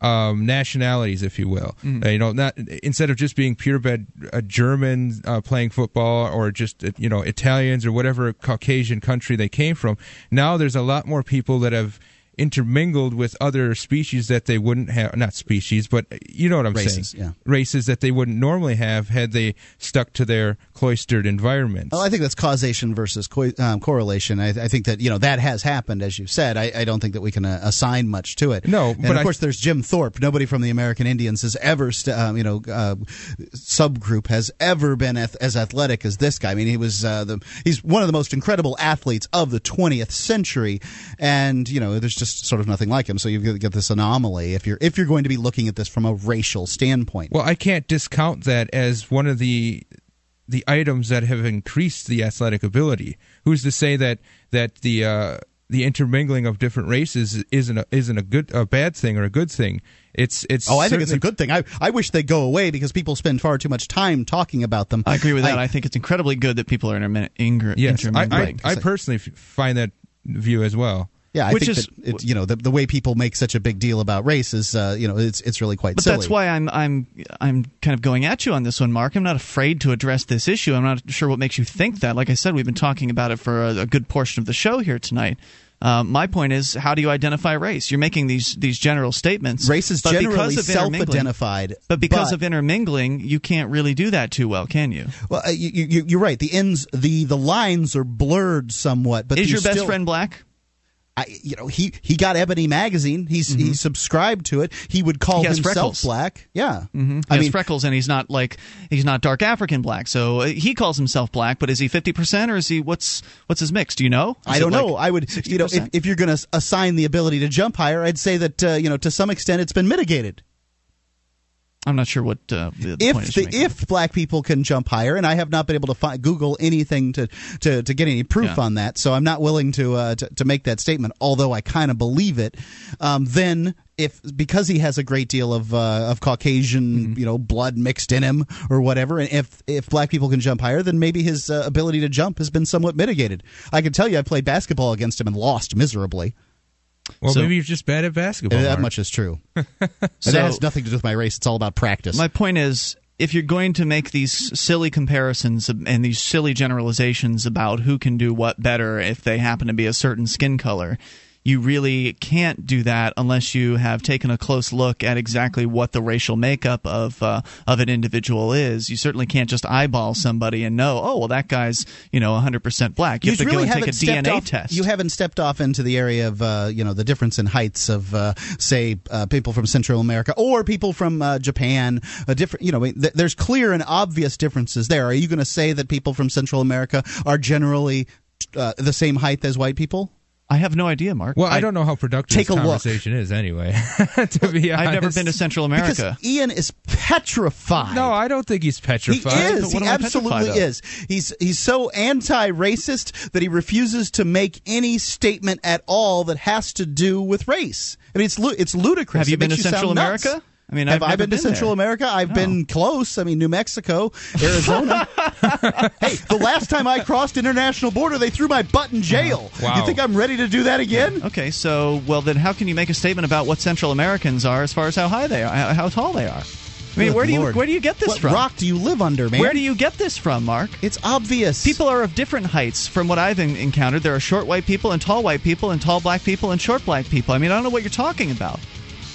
um, nationalities, if you will. Uh, you know, not instead of just being purebred uh, German uh, playing football or just uh, you know Italians or whatever Caucasian country they came from. Now there's a lot more people that have intermingled with other species that they wouldn't have not species but you know what i'm Races, saying yeah. races that they wouldn't normally have had they stuck to their cloistered environments Well, I think that's causation versus co- um, correlation. I, I think that you know that has happened, as you said. I, I don't think that we can uh, assign much to it. No, and but of I- course there's Jim Thorpe. Nobody from the American Indians has ever, st- um, you know, uh, subgroup has ever been ath- as athletic as this guy. I mean, he was uh, the he's one of the most incredible athletes of the 20th century, and you know, there's just sort of nothing like him. So you get this anomaly if you're if you're going to be looking at this from a racial standpoint. Well, I can't discount that as one of the the items that have increased the athletic ability. Who's to say that that the uh, the intermingling of different races isn't a, isn't a good a bad thing or a good thing? It's it's Oh, I think it's a good thing. I, I wish they go away because people spend far too much time talking about them. I agree with that. I, think it's incredibly good that people are intermin- ingr- Yes, I, I. I personally find that view as well. Yeah, I Which think is- that it's, you know the, the way people make such a big deal about race is uh, you know it's it's really quite But silly. that's why I'm I'm I'm kind of going at you on this one, Mark. I'm not afraid to address this issue. I'm not sure what makes you think that. Like I said, we've been talking about it for a, a good portion of the show here tonight. Uh, my point is, how do you identify race? You're making these these general statements. Race is generally because of intermingling- self-identified, But because but- of intermingling, you can't really do that too well, can you? Well, uh, you, you, you're right. The ends, the the lines are blurred somewhat. But is you your best still- friend black? I, you know, he he got Ebony magazine. He's he subscribed to it. He would call Mm-hmm. He himself freckles. black. Yeah, Mm-hmm. I has mean, freckles, and he's not like he's not dark African black. So uh, he calls himself black, but is he fifty percent or is he what's what's his mix? Do you know? Is I don't like know. I would, you know, if, 60%? if you're going to assign the ability to jump higher, I'd say that uh, you know to some extent it's been mitigated. I'm not sure what uh, the, the point If is the if black people can jump higher, and I have not been able to find Google anything to to, to get any proof Yeah. on that, so I'm not willing to uh, to, to make that statement. Although I kind of believe it, um, then if because he has a great deal of uh, of Caucasian Mm-hmm. you know blood mixed in him or whatever, and if if black people can jump higher, then maybe his uh, ability to jump has been somewhat mitigated. I can tell you, I played basketball against him and lost miserably. Well, So- maybe you're just bad at basketball. that Mark. much is true. [laughs] and So- that has nothing to do with my race. It's all about practice. My point is, if you're going to make these silly comparisons and these silly generalizations about who can do what better if they happen to be a certain skin color, you really can't do that unless you have taken a close look at exactly what the racial makeup of uh, of an individual is. You certainly can't just eyeball somebody and know, oh, well, that guy's you know 100% black. You, have to go and take a haven't stepped DNA off, test. You haven't stepped off into the area of uh, you know the difference in heights of uh, say uh, people from Central America or people from uh, Japan. A different, you know, th- there's clear and obvious differences there. Are you going to say that people from Central America are generally uh, the same height as white people? I have no idea, Mark. Well, I, don't know how productive Take this a look. conversation is anyway. [laughs] to be honest, I've never been to Central America. Because Ian is petrified. No, I don't think he's petrified. He petrified. is. He what am I petrified absolutely is. He's he's so anti-racist that he refuses to make any statement at all that has to do with race. I mean, it's lu- it's ludicrous. Have you It been makes to Central America? nuts. I mean, have I've I never been to Central there. America? I've No. been close. I mean, New Mexico, Arizona. [laughs] hey, the last time I crossed international border, they threw my butt in jail. Wow. You think I'm ready to do that again? Okay, so well then, how can you make a statement about what Central Americans are as far as how high they are, how, how tall they are? I mean, Good where do you where do you get this what from? rock do you live under, man? Where do you get this from, Mark? It's obvious. People are of different heights from what I've en- encountered. There are short white people and tall white people and tall black people and short black people. I mean, I don't know what you're talking about.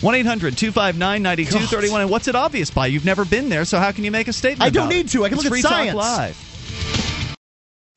1 800 259 9231. And what's it obvious by? You've never been there, so how can you make a statement? I don't need it? to. I can It's look at Free Talk science. Live.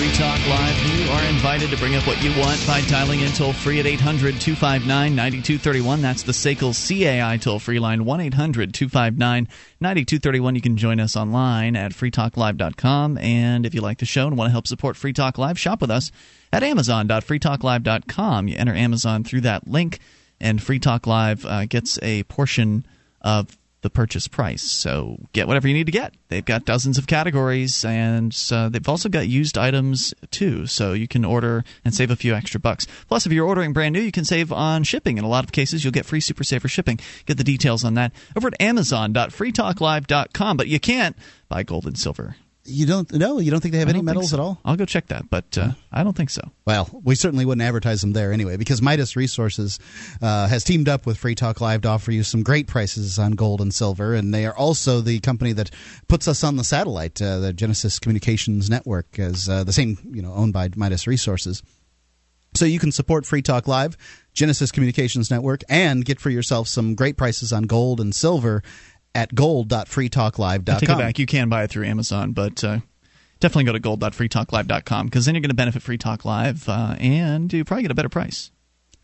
Free Talk Live. You are invited to bring up what you want by dialing in toll free at 800 259 9231. That's the SACL CAI toll free line 1 800 259 9231. You can join us online at freetalklive.com. And if you like the show and want to help support Free Talk Live, shop with us at amazon.freetalklive.com. You enter Amazon through that link, and Free Talk Live uh, gets a portion of the purchase price. So get whatever you need to get. They've got dozens of categories, and uh, they've also got used items too. So you can order and save a few extra bucks. Plus, if you're ordering brand new, you can save on shipping. In a lot of cases, you'll get free Super Saver shipping. Get the details on that over at Amazon.freetalklive.com. But you can't buy gold and silver. You don't no, you don't think they have any medals so. at all? I'll go check that, but uh, I don't think so. Well, we certainly wouldn't advertise them there anyway, because Midas Resources uh, has teamed up with Free Talk Live to offer you some great prices on gold and silver, and they are also the company that puts us on the satellite. Uh, the Genesis Communications Network is uh, the same, you know, owned by Midas Resources. So you can support Free Talk Live, Genesis Communications Network, and get for yourself some great prices on gold and silver at gold.freetalklive.com. I take it back. You can buy it through Amazon, but uh, definitely go to gold.freetalklive.com because then you're going to benefit Free Talk Live uh, and you probably get a better price.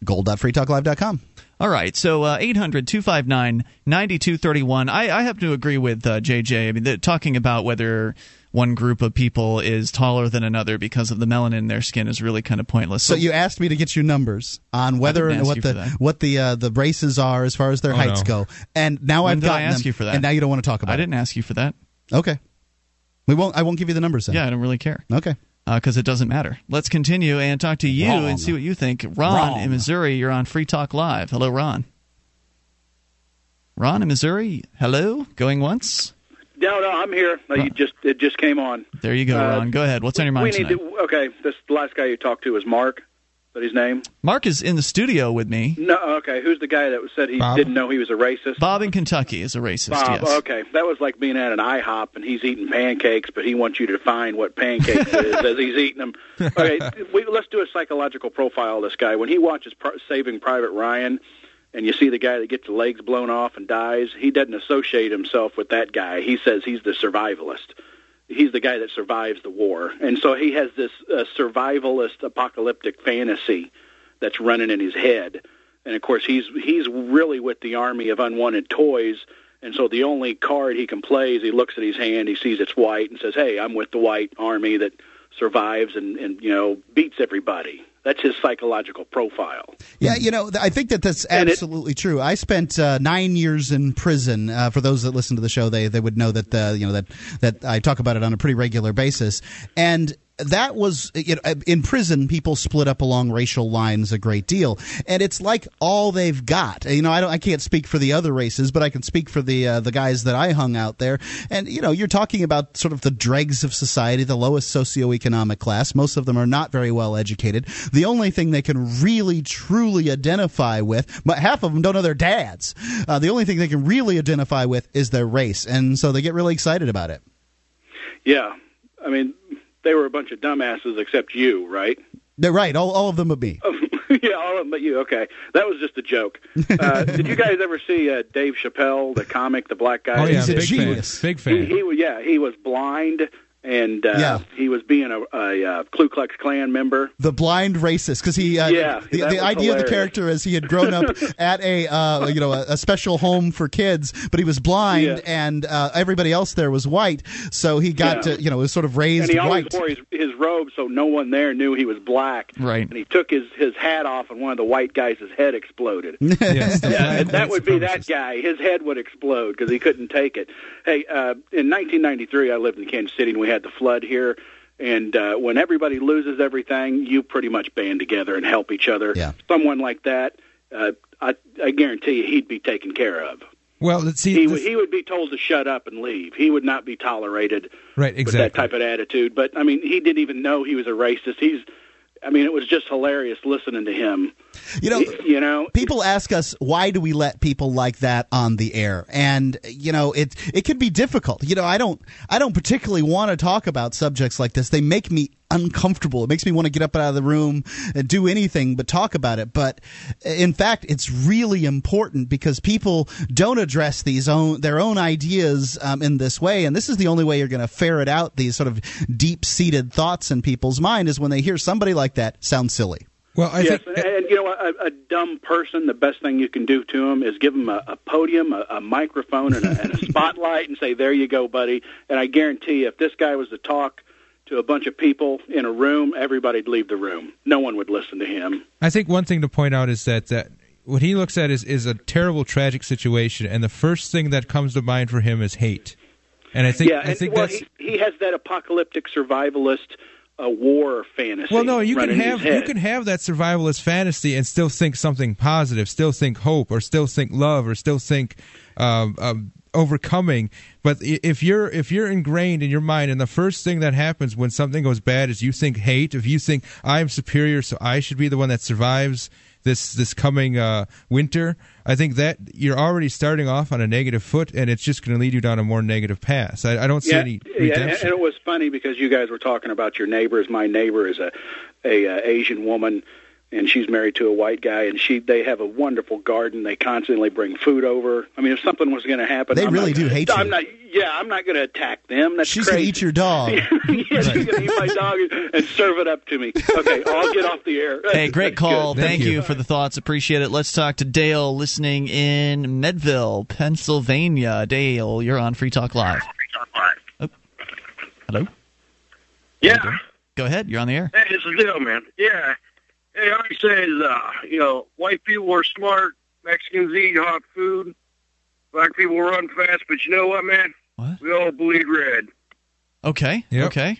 Gold.freetalklive.com. All right, so uh, 800 259 9231. I happen to agree with uh, JJ. I mean, talking about whether one group of people is taller than another because of the melanin in their skin is really kind of pointless. So you asked me to get you numbers on whether and what the what the uh, the races are as far as their Oh, heights no. go, and now When I've did I gotten ask them, you for that? and now you don't want to talk about I didn't ask you for that. Okay, We won't. I won't give you the numbers. Then. Yeah, I don't really care. Okay. Because uh, it doesn't matter. Let's continue and talk to you Wrong. and see what you think. Ron Wrong. in Missouri, you're on Free Talk Live. Hello, Ron. Ron in Missouri, hello. Going once. No, no, I'm here. Uh, You just it just came on. There you go, Uh, Ron. Go ahead. What's on your mind we need tonight? to. Okay, this the last guy you talked to was Mark. Is that his name? Mark is in the studio with me. No. Okay, who's the guy that said he Bob. didn't know he was a racist? Bob in Kentucky is a racist. Bob. yes. Okay, that was like being at an IHOP and he's eating pancakes, but he wants you to define what pancakes is [laughs] as he's eating them. Okay, we, let's do a psychological profile of this guy. When he watches Pri- Saving Private Ryan, and you see the guy that gets the legs blown off and dies, he doesn't associate himself with that guy. He says he's the survivalist. He's the guy that survives the war, and so he has this uh, survivalist apocalyptic fantasy that's running in his head. And of course, he's he's really with the army of unwanted toys. And so the only card he can play is he looks at his hand, he sees it's white, and says, "Hey, I'm with the white army that survives and and you know beats everybody." That's his psychological profile. Yeah, you know, I think that that's And it- absolutely true. I spent uh, nine years in prison. Uh, for those that listen to the show, they they would know that uh, you know that that I talk about it on a pretty regular basis, and. That was you know, in prison. People split up along racial lines a great deal, and it's like all they've got. You know, I don't, I can't speak for the other races, but I can speak for the uh, the guys that I hung out there. And you know, you're talking about sort of the dregs of society, the lowest socioeconomic class. Most of them are not very well educated. The only thing they can really truly identify with, but half of them don't know their dads. Uh, the only thing they can really identify with is their race, and so they get really excited about it. Yeah, I mean, they were a bunch of dumbasses except you, right? They're right, all, all of them but me. [laughs] yeah, all of them but you. Okay, that was just a joke. Uh, [laughs] did you guys ever see uh, Dave Chappelle, the comic, the black guy? Oh yeah, He's a big genius. fan. Big fan. he was yeah, he was blind and uh, Yeah. he was being a, a, uh Ku Klux Klan member. The blind racist, because he, uh, Yeah, the, the idea of the character is he had grown up [laughs] at a, uh, you know, a, a special home for kids, but he was blind, Yeah. and uh, everybody else there was white, so he got Yeah. to, you know, was sort of raised And he always white. wore his, his robe so no one there knew he was black. Right. And he took his, his hat off and one of the white guys' head exploded. [laughs] Yes, Yeah, and that would be that guy. His head would explode because he couldn't take it. Hey, uh, in 1993, I lived in Kansas City, and we had the flood here. And uh, when everybody loses everything, you pretty much band together and help each other. Yeah. Someone like that, uh, I, I guarantee you, he'd be taken care of. Well, let's see. He, this- would he would be told to shut up and leave. He would not be tolerated right, with exactly. that type of attitude. But I mean, he didn't even know he was a racist. He's, I mean, it was just hilarious listening to him. You know, You know, people ask us why do we let people like that on the air? And you know it it can be difficult. You know i don't i don't particularly want to talk about subjects like this. They make me uncomfortable. It makes me want to get up out of the room and do anything but talk about it. But in fact it's really important because people don't address these own their own ideas um, in this way. And this is the only way you're going to ferret out these sort of deep-seated thoughts in people's mind is when they hear somebody like that sound silly. Well, I yes, think and, and you know, a, a dumb person, the best thing you can do to him is give him a, a podium, a, a microphone, and a, and a [laughs] spotlight, and say, "There you go, buddy." And I guarantee, you, if this guy was to talk to a bunch of people in a room, everybody'd leave the room. No one would listen to him. I think one thing to point out is that that what he looks at is is a terrible, tragic situation, and the first thing that comes to mind for him is hate. And I think yeah, I think well, that's he, he has that apocalyptic survivalist uh, war fantasy. well, no, you can have you can have that survivalist fantasy and still think something positive, still think hope, or still think love, or still think um, um, overcoming. But if you're if you're ingrained in your mind, and the first thing that happens when something goes bad is you think hate. If you think I'm superior, so I should be the one that survives this this coming uh, winter, I think that you're already starting off on a negative foot, and it's just going to lead you down a more negative path. I, I don't see yeah, any yeah, redemption. and it was funny because you guys were talking about your neighbors. My neighbor is a a uh, Asian woman, and she's married to a white guy, and she they have a wonderful garden. They constantly bring food over. I mean, if something was going to happen, They I'm really not, do hate I'm you. not. Yeah, I'm not going to attack them. That's she's going to eat your dog [laughs] yeah, she's going to eat my dog and serve it up to me. Okay, I'll get off the air. [laughs] Hey, great call. Thank, Thank you. you. for the thoughts. Appreciate it. Let's talk to Dale listening in Meadville, Pennsylvania. Dale, you're on Free Talk Live. Oh. Hello? Yeah. Go ahead. You're on the air. Hey, this is Dale, man. Yeah. Hey, all I say is, uh, you know, white people are smart. Mexicans eat hot food. Black people run fast. But you know what, man? What? We all bleed red. Okay. Yep. Okay.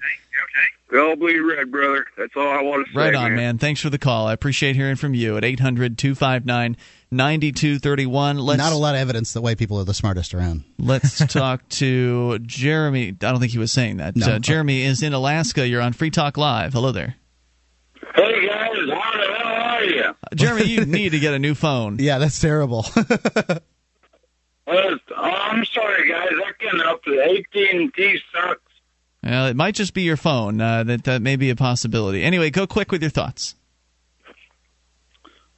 Go bleed red, brother. That's all I want to say. Right on, man. Thanks for the call. I appreciate hearing from you at 800 259 9231. Not a lot of evidence that white people are the smartest around. Let's [laughs] talk to Jeremy. I don't think he was saying that. No. Uh, Jeremy is in Alaska. You're on Free Talk Live. Hello there. Hey guys, how the hell are you? Uh, Jeremy, you [laughs] need to get a new phone. Yeah, that's terrible. [laughs] Uh, I'm sorry, guys. I can't help it. AT&T sucks. Well, it might just be your phone. Uh, that that may be a possibility. Anyway, go quick with your thoughts.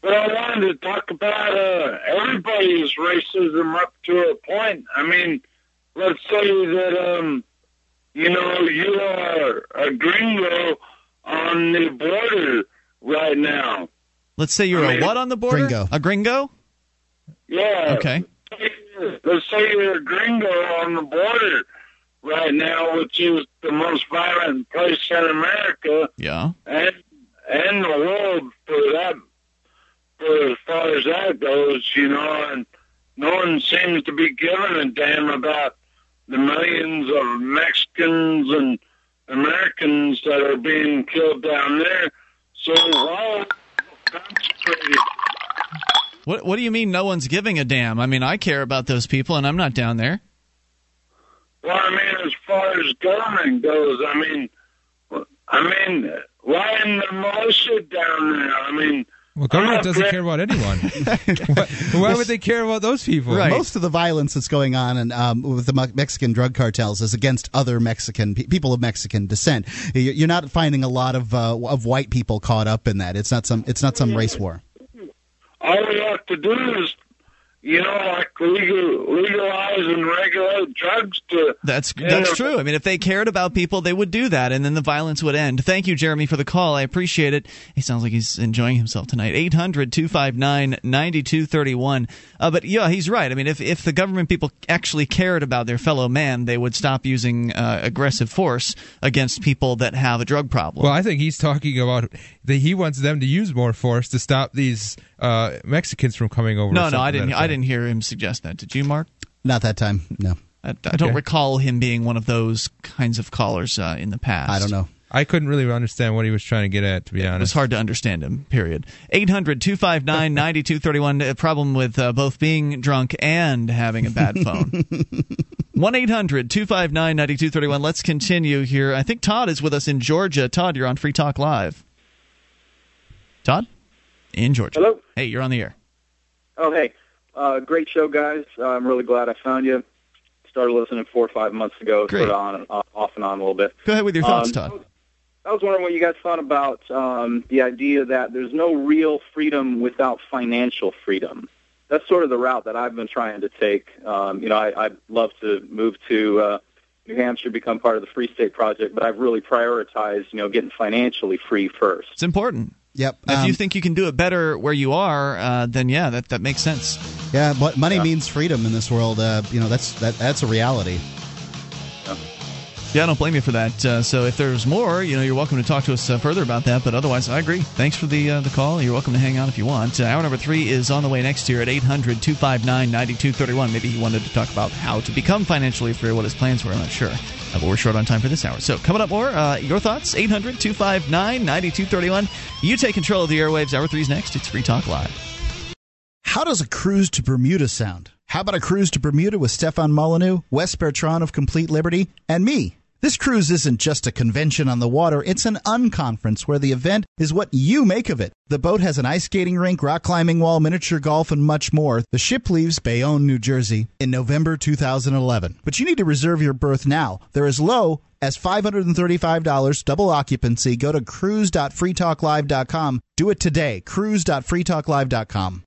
But I wanted to talk about uh, everybody's racism up to a point. I mean, let's say that um, you know you are a gringo on the border right now. Let's say you're I a mean- what on the border? Gringo. A gringo? Yeah. Okay. Let's say you're a gringo on the border right now, which is the most violent place in America Yeah. and and the world for that for as far as that goes, you know, and no one seems to be giving a damn about the millions of Mexicans and Americans that are being killed down there. So why concentrate What What do you mean? No one's giving a damn? I mean, I care about those people, and I'm not down there. Well, I mean, as far as government goes, I mean, I mean, why in the militia down there? I mean, Well, government doesn't care about anyone. [laughs] why, why would they care about those people? Right. Most of the violence that's going on and um, with the Mexican drug cartels is against other Mexican people of Mexican descent. You- You're not finding a lot of uh, of white people caught up in that. It's not some it's not some race war. all we have to do is, you know, like legal, legalize and regulate drugs to. That's that's true. I mean, if they cared about people, they would do that, and then the violence would end. Thank you, Jeremy, for the call. I appreciate it. He sounds like he's enjoying himself tonight. 800-259-9231. Uh, but yeah, he's right. I mean, if if the government people actually cared about their fellow man, they would stop using uh, aggressive force against people that have a drug problem. Well, I think he's talking about that he wants them to use more force to stop these uh, Mexicans from coming over. no, no, I didn't. I didn't hear him suggest that. Did you, Mark? Not that time. No, I, I don't Okay. recall him being one of those kinds of callers uh, in the past. I don't know. I couldn't really understand what he was trying to get at, to be honest. It was hard to understand him, period. 800 259 9231. A problem with uh, both being drunk and having a bad phone. [laughs] 1 800 259 9231. Let's continue here. I think Todd is with us in Georgia. Todd, you're on Free Talk Live. Todd? In Georgia. Hello. Hey, you're on the air. Oh, hey. Uh, great show, guys. Uh, I'm really glad I found you. Started listening four or five months ago, Great. sort of on and off, off and on a little bit. Go ahead with your thoughts, Um, Todd. I was wondering what you guys thought about um, the idea that there's no real freedom without financial freedom. That's sort of the route that I've been trying to take. Um, you know, I, I'd love to move to uh, New Hampshire, become part of the Free State Project, but I've really prioritized, you know, getting financially free first. It's important. Yep. If um, you think you can do it better where you are, uh, then yeah, that, that makes sense. yeah, but money means freedom in this world. Uh, you know, that's that that's a reality. Yeah, I don't blame you for that. Uh, so if there's more, you know, you're welcome to talk to us uh, further about that. But otherwise, I agree. Thanks for the uh, the call. You're welcome to hang out if you want. Uh, hour number three is on the way next year at 800 259 9231. Maybe he wanted to talk about how to become financially free, what his plans were. I'm not sure. But we're short on time for this hour. So coming up more, uh, your thoughts, 800 259 9231. You take control of the airwaves. Hour three's next. It's Free Talk Live. How does a cruise to Bermuda sound? How about a cruise to Bermuda with Stefan Molyneux, Wes Bertrand of Complete Liberty, and me? This cruise isn't just a convention on the water, it's an unconference where the event is what you make of it. The boat has an ice skating rink, rock climbing wall, miniature golf, and much more. The ship leaves Bayonne, New Jersey in November 2011. But you need to reserve your berth now. They're as low as $535, double occupancy. Go to cruise.freetalklive.com. Do it today. cruise.freetalklive.com.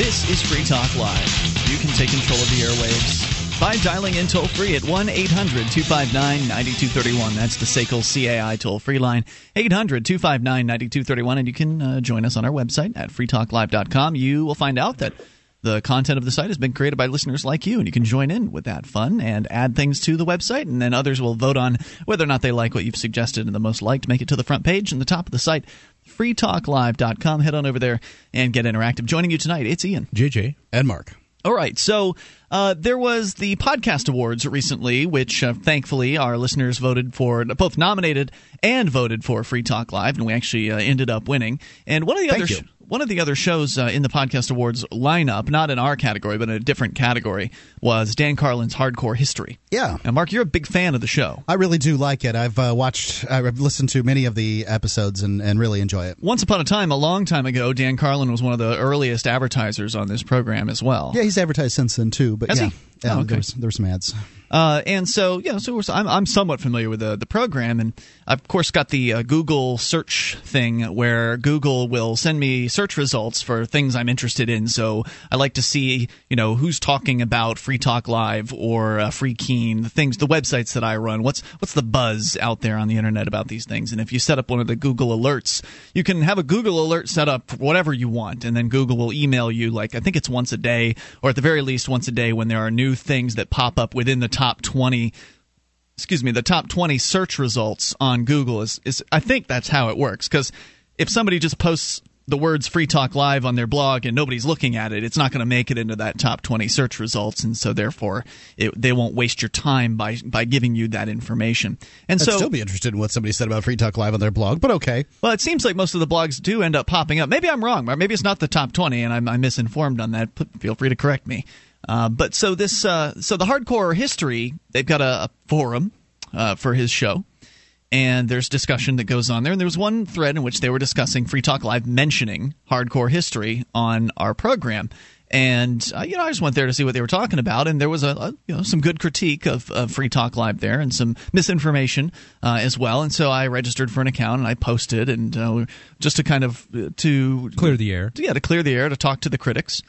This is Free Talk Live. You can take control of the airwaves by dialing in toll free at 1 800 259 9231. That's the SACL CAI toll free line, 800 259 9231. And you can uh, join us on our website at freetalklive.com. You will find out that the content of the site has been created by listeners like you, and you can join in with that fun and add things to the website, and then others will vote on whether or not they like what you've suggested and the most liked. Make it to the front page and the top of the site, freetalklive.com. Head on over there and get interactive. Joining you tonight, it's Ian. JJ. And Mark. All right, so uh, there was the podcast awards recently, which uh, thankfully our listeners voted for, both nominated and voted for Free Talk Live, and we actually uh, ended up winning. And one of the Thank other you. One of the other shows uh, in the podcast awards lineup, not in our category but in a different category, was Dan Carlin's Hardcore History. Yeah. Now, Mark, you're a big fan of the show. I really do like it. I've uh, watched, I've listened to many of the episodes and, and really enjoy it. Once upon a time, a long time ago, Dan Carlin was one of the earliest advertisers on this program as well. Yeah, he's advertised since then too. But Has yeah, he? Yeah Oh, okay. there, was, there were some ads. Uh, and so, yeah, so we're, I'm, I'm somewhat familiar with the, the program. And I've, of course, got the uh, Google search thing where Google will send me search results for things I'm interested in. So I like to see, you know, who's talking about Free Talk Live or uh, Free Keene, the things, the websites that I run. What's, what's the buzz out there on the internet about these things? And if you set up one of the Google alerts, you can have a Google alert set up for whatever you want. And then Google will email you, like, I think it's once a day, or at the very least once a day when there are new things that pop up within the top 20 excuse me the top 20 search results on google is, is i think that's how it works because if somebody just posts the words free talk live on their blog and nobody's looking at it it's not going to make it into that top 20 search results and so therefore it, they won't waste your time by by giving you that information and I'd so still be interested in what somebody said about Free Talk Live on their blog, but okay. well, it seems like most of the blogs do end up popping up. Maybe I'm wrong, maybe it's not the top 20, and I'm, I'm misinformed on that. Feel free to correct me. Uh, but so this, uh, so the hardcore history, they've got a, a forum uh, for his show, and there's discussion that goes on there. And there was one thread in which they were discussing Free Talk Live mentioning hardcore history on our program. And uh, you know, I just went there to see what they were talking about, and there was a, a you know some good critique of, of Free Talk Live there, and some misinformation uh, as well. And so I registered for an account and I posted, and uh, just to kind of uh, to Clear the air. yeah, to clear the air, to talk to the critics.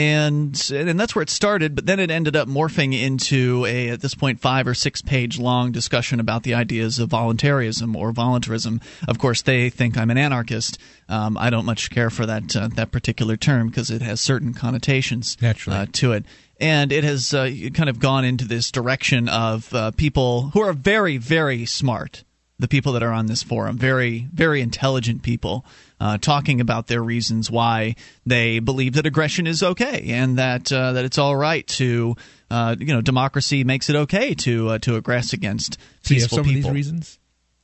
And and that's where it started, but then it ended up morphing into a at this point five or six page long discussion about the ideas of voluntarism or voluntarism. Of course, they think I'm an anarchist. Um, I don't much care for that uh, that particular term because it has certain connotations uh, to it. And it has uh, kind of gone into this direction of uh, people who are very, very smart the people that are on this forum very very intelligent people uh, talking about their reasons why they believe that aggression is okay and that uh, that it's all right to uh, you know democracy makes it okay to uh, to aggress against So you have peaceful some of people. these reasons?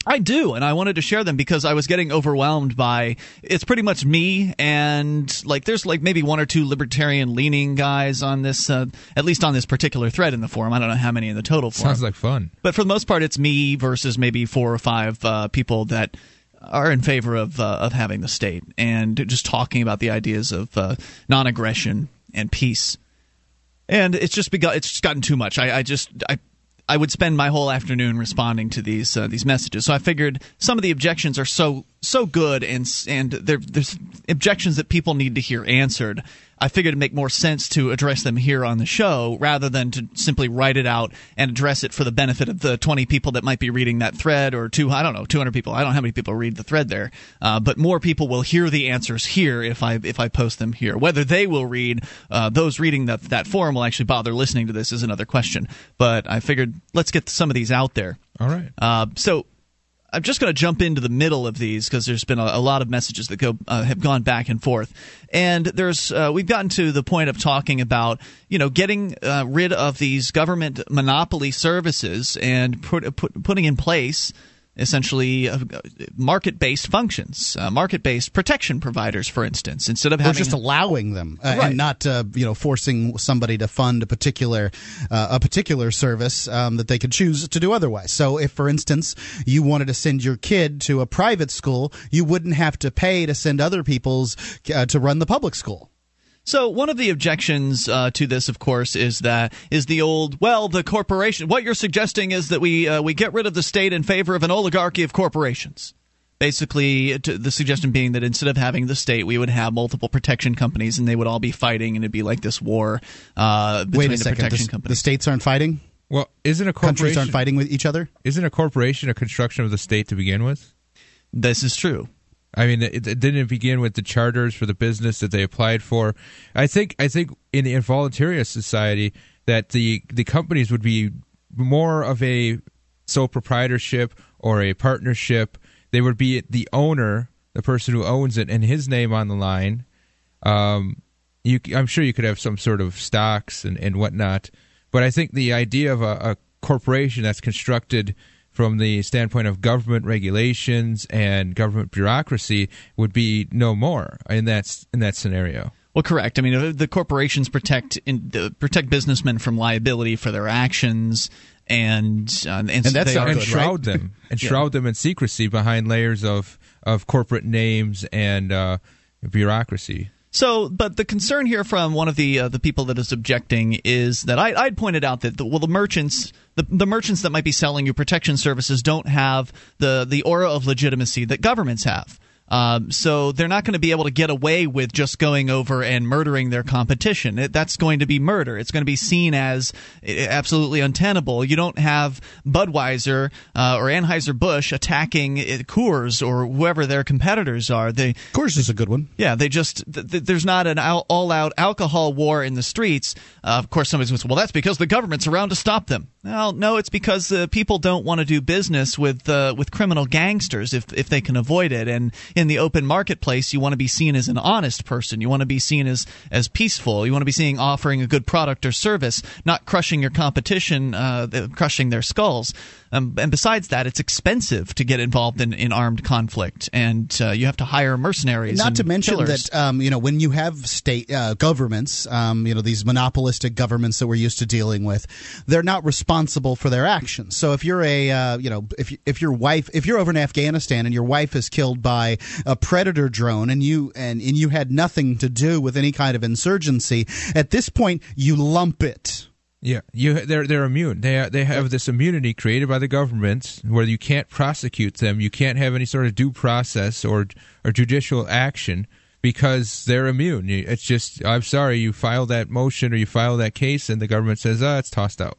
I do, and I wanted to share them because I was getting overwhelmed by it's pretty much me and like there's like maybe one or two libertarian leaning guys on this uh, at least on this particular thread in the forum. I don't know how many in the total forum. Sounds like fun. But for the most part, it's me versus maybe four or five uh, people that are in favor of uh, of having the state and just talking about the ideas of uh, non-aggression and peace. And it's just begun. It's just gotten too much. I, I just I. I would spend my whole afternoon responding to these uh, these messages. So I figured some of the objections are so so good and and there, there's objections that people need to hear answered. I figured it'd make more sense to address them here on the show rather than to simply write it out and address it for the benefit of the 20 people that might be reading that thread or two, I don't know, 200 people. I don't know how many people read the thread there. Uh, but more people will hear the answers here if I, if I post them here. Whether they will read, uh, those reading that, that forum will actually bother listening to this is another question. But I figured let's get some of these out there. All right. Uh, so I'm just going to jump into the middle of these because there's been a, a lot of messages that go uh, have gone back and forth, and there's uh, we've gotten to the point of talking about you know getting uh, rid of these government monopoly services and put, put, putting in place essentially uh, market-based functions, uh, market-based protection providers, for instance, instead of having just allowing them uh, Right. and not uh, you know forcing somebody to fund a particular uh, a particular service um, that they could choose to do otherwise. So if for instance you wanted to send your kid to a private school, you wouldn't have to pay to send other people's uh, to run the public school. So one of the objections uh, to this, of course, is that is the old well, the corporation. What you're suggesting is that we uh, we get rid of the state in favor of an oligarchy of corporations. Basically, to, the suggestion being that instead of having the state, we would have multiple protection companies, and they would all be fighting, and it'd be like this war uh, between Wait a the second, protection the, companies. the states aren't fighting. Well, isn't a Countries corporation aren't fighting with each other. isn't a corporation a construction of the state to begin with? this is true. I mean, it, it, didn't begin with the charters for the business that they applied for. I think I think in the involuntary society that the the companies would be more of a sole proprietorship or a partnership. They would be the owner, the person who owns it, and his name on the line. Um, you, I'm sure you could have some sort of stocks and, and whatnot, but I think the idea of a, a corporation that's constructed from the standpoint of government regulations and government bureaucracy would be no more in that in that scenario. Well, correct. I mean, the corporations protect in, protect businessmen from liability for their actions, and uh, and, and that's they good, shroud right? them [laughs] and yeah. shroud them in secrecy behind layers of of corporate names and uh, bureaucracy. So, but the concern here from one of the uh, the people that is objecting is that I, I'd pointed out that the, well, the merchants the, the merchants that might be selling you protection services don't have the the aura of legitimacy that governments have. Um, so they're not going to be able to get away with just going over and murdering their competition. It, that's going to be murder. It's going to be seen as eh, absolutely untenable. You don't have Budweiser uh, or Anheuser Busch attacking eh, Coors or whoever their competitors are. They Coors is a good one. Yeah, they just th- th- there's not an all-out alcohol war in the streets. Uh, of course, somebody's going to say, "Well, that's because the government's around to stop them." Well, no, it's because uh, people don't want to do business with uh, with criminal gangsters if if they can avoid it. And in the open marketplace, you want to be seen as an honest person. You want to be seen as as peaceful. You want to be seen offering a good product or service, not crushing your competition, uh, crushing their skulls. Um, and besides that, it's expensive to get involved in, in armed conflict, and uh, you have to hire mercenaries. Not to mention killers. that um, you know when you have state uh, governments, um, you know these monopolistic governments that we're used to dealing with, they're not responsible for their actions. So if you're a uh, you know if if your wife if you're over in Afghanistan and your wife is killed by a predator drone and you and, and you had nothing to do with any kind of insurgency, at this point you lump it yeah, you they're they're immune. They they have this immunity created by the government where you can't prosecute them. You can't have any sort of due process or or judicial action because they're immune. It's just I'm sorry you filed that motion or you filed that case and the government says ah it's tossed out.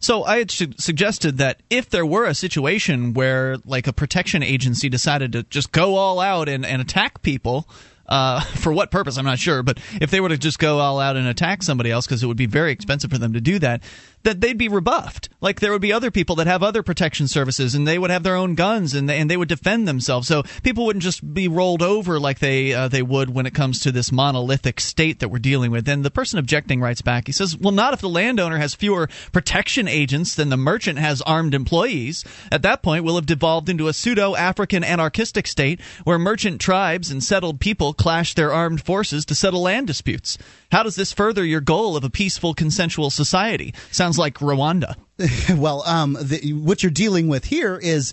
So I had su- suggested that if there were a situation where like a protection agency decided to just go all out and, and attack people uh, [laughs] for what purpose, I'm not sure. But if they were to just go all out and attack somebody else, because it would be very expensive for them to do that, that they'd be rebuffed. Like there would be other people that have other protection services, and they would have their own guns, and they, and they would defend themselves. So people wouldn't just be rolled over like they uh, they would when it comes to this monolithic state that we're dealing with. And the person objecting writes back. He says, "Well, not if the landowner has fewer protection agents than the merchant has armed employees. At that point, we'll have devolved into a pseudo African anarchistic state where merchant tribes and settled people clash their armed forces to settle land disputes." How does this further your goal of a peaceful, consensual society? Sounds like Rwanda. [laughs] well, um, the, what you're dealing with here is,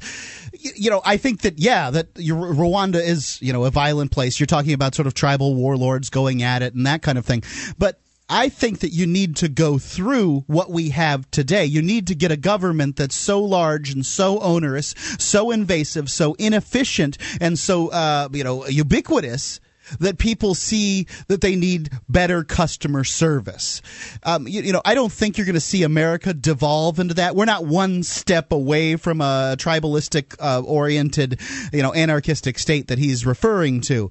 you know, I think that yeah, that your, Rwanda is you know a violent place. You're talking about sort of tribal warlords going at it and that kind of thing, but. I think that you need to go through what we have today. You need to get a government that's so large and so onerous, so invasive, so inefficient, and so uh, you know ubiquitous that people see that they need better customer service. Um, you, you, know, I don't think you're going to see America devolve into that. We're not one step away from a tribalistic uh, oriented, you know, anarchistic state that he's referring to.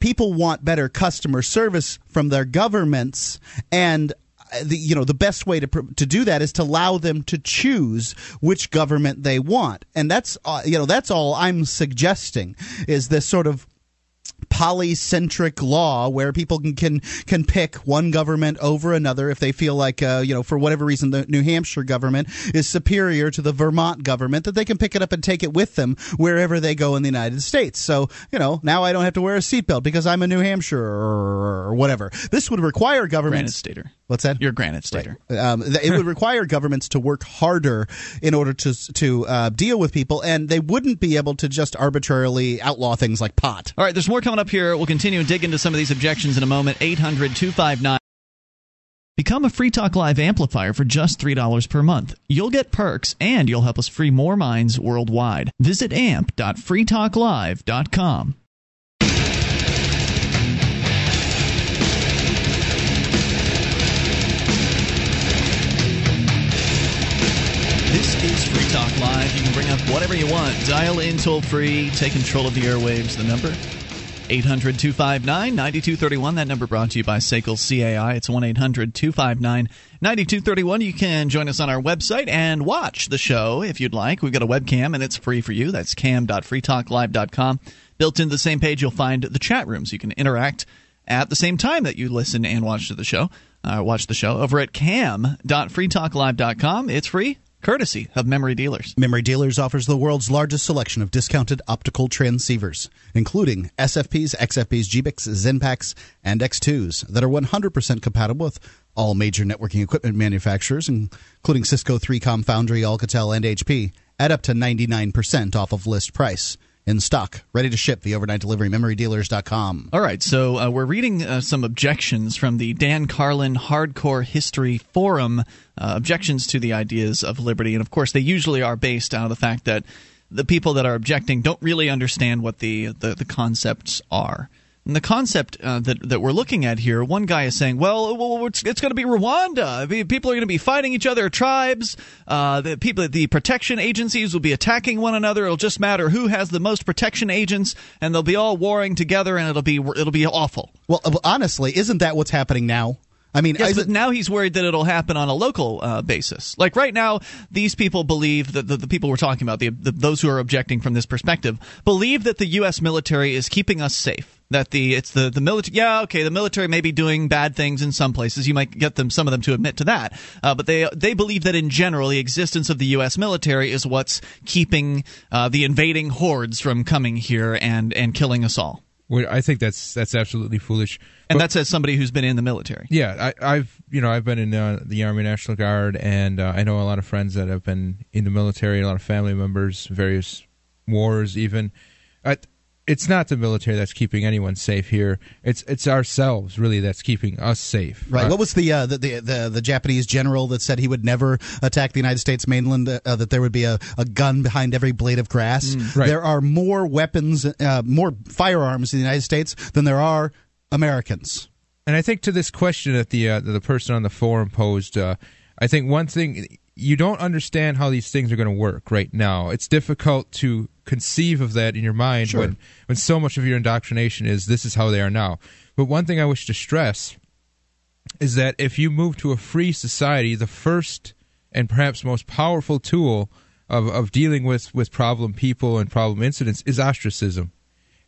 People want better customer service from their governments and uh, the, you know the best way to to do that is to allow them to choose which government they want and that's uh, you know that's all I'm suggesting is this sort of polycentric law where people can, can can pick one government over another if they feel like uh, you know for whatever reason the New Hampshire government is superior to the Vermont government that they can pick it up and take it with them wherever they go in the United States. So you know now I don't have to wear a seatbelt because I'm a New Hampshire or whatever. This would require governments. Granite stater. What's that? You're granite stater. Right. Um, it would require governments to work harder in order to to uh, deal with people, and they wouldn't be able to just arbitrarily outlaw things like pot. All right, there's more coming up here. We'll continue and dig into some of these objections in a moment. 800 259. Become a Free Talk Live amplifier for just $3 per month. You'll get perks and you'll help us free more minds worldwide. Visit amp.freetalklive.com. This is Free Talk Live. You can bring up whatever you want. Dial in toll free. Take control of the airwaves. The number 800 259 9231. That number brought to you by SACL CAI. It's 1 800 259 9231. You can join us on our website and watch the show if you'd like. We've got a webcam and it's free for you. That's cam.freetalklive.com. Built into the same page, you'll find the chat rooms. You can interact at the same time that you listen and watch the show. Uh, watch the show over at cam.freetalklive.com. It's free courtesy of Memory Dealers. Memory Dealers offers the world's largest selection of discounted optical transceivers, including SFPs, XFPs, GBICs, XENPAKs, and X2s that are 100% compatible with all major networking equipment manufacturers, including Cisco, 3Com, Foundry, Alcatel, and HP, at up to 99% off of list price in stock, ready to ship. The overnight delivery, memorydealers.com. All right, so uh, we're reading uh, some objections from the Dan Carlin Hardcore History Forum, uh, objections to the ideas of liberty. And of course, they usually are based out of the fact that the people that are objecting don't really understand what the, the, the concepts are. And the concept uh, that that we're looking at here, one guy is saying, "Well, it's, it's going to be Rwanda. People are going to be fighting each other, tribes. Uh, the people, the protection agencies will be attacking one another. It'll just matter who has the most protection agents, and they'll be all warring together, and it'll be it'll be awful." Well, honestly, isn't that what's happening now? I mean, yes, but now he's worried that it'll happen on a local uh, basis. Like right now, these people believe that the, the people we're talking about, the, the, those who are objecting from this perspective, believe that the U.S. military is keeping us safe. That the it's the the military. Yeah, okay, the military may be doing bad things in some places. You might get them some of them to admit to that, uh, but they they believe that in general, the existence of the U.S. military is what's keeping uh, the invading hordes from coming here and and killing us all. Well, I think that's that's absolutely foolish. And but, that's as somebody who's been in the military. Yeah, I, have you know I've been in uh, the Army National Guard, and uh, I know a lot of friends that have been in the military, a lot of family members, various wars, even. I, it's not the military that's keeping anyone safe here. It's it's ourselves really that's keeping us safe. Right. Uh, what was the, uh, the, the the the Japanese general that said he would never attack the United States mainland? Uh, that there would be a, a gun behind every blade of grass. Mm, right. There are more weapons, uh, more firearms in the United States than there are Americans. And I think to this question that the uh, the person on the forum posed, uh, I think one thing you don't understand how these things are going to work right now. It's difficult to conceive of that in your mind sure. when when so much of your indoctrination is this is how they are now. But one thing I wish to stress is that if you move to a free society, the first and perhaps most powerful tool of, of dealing with, with problem people and problem incidents is ostracism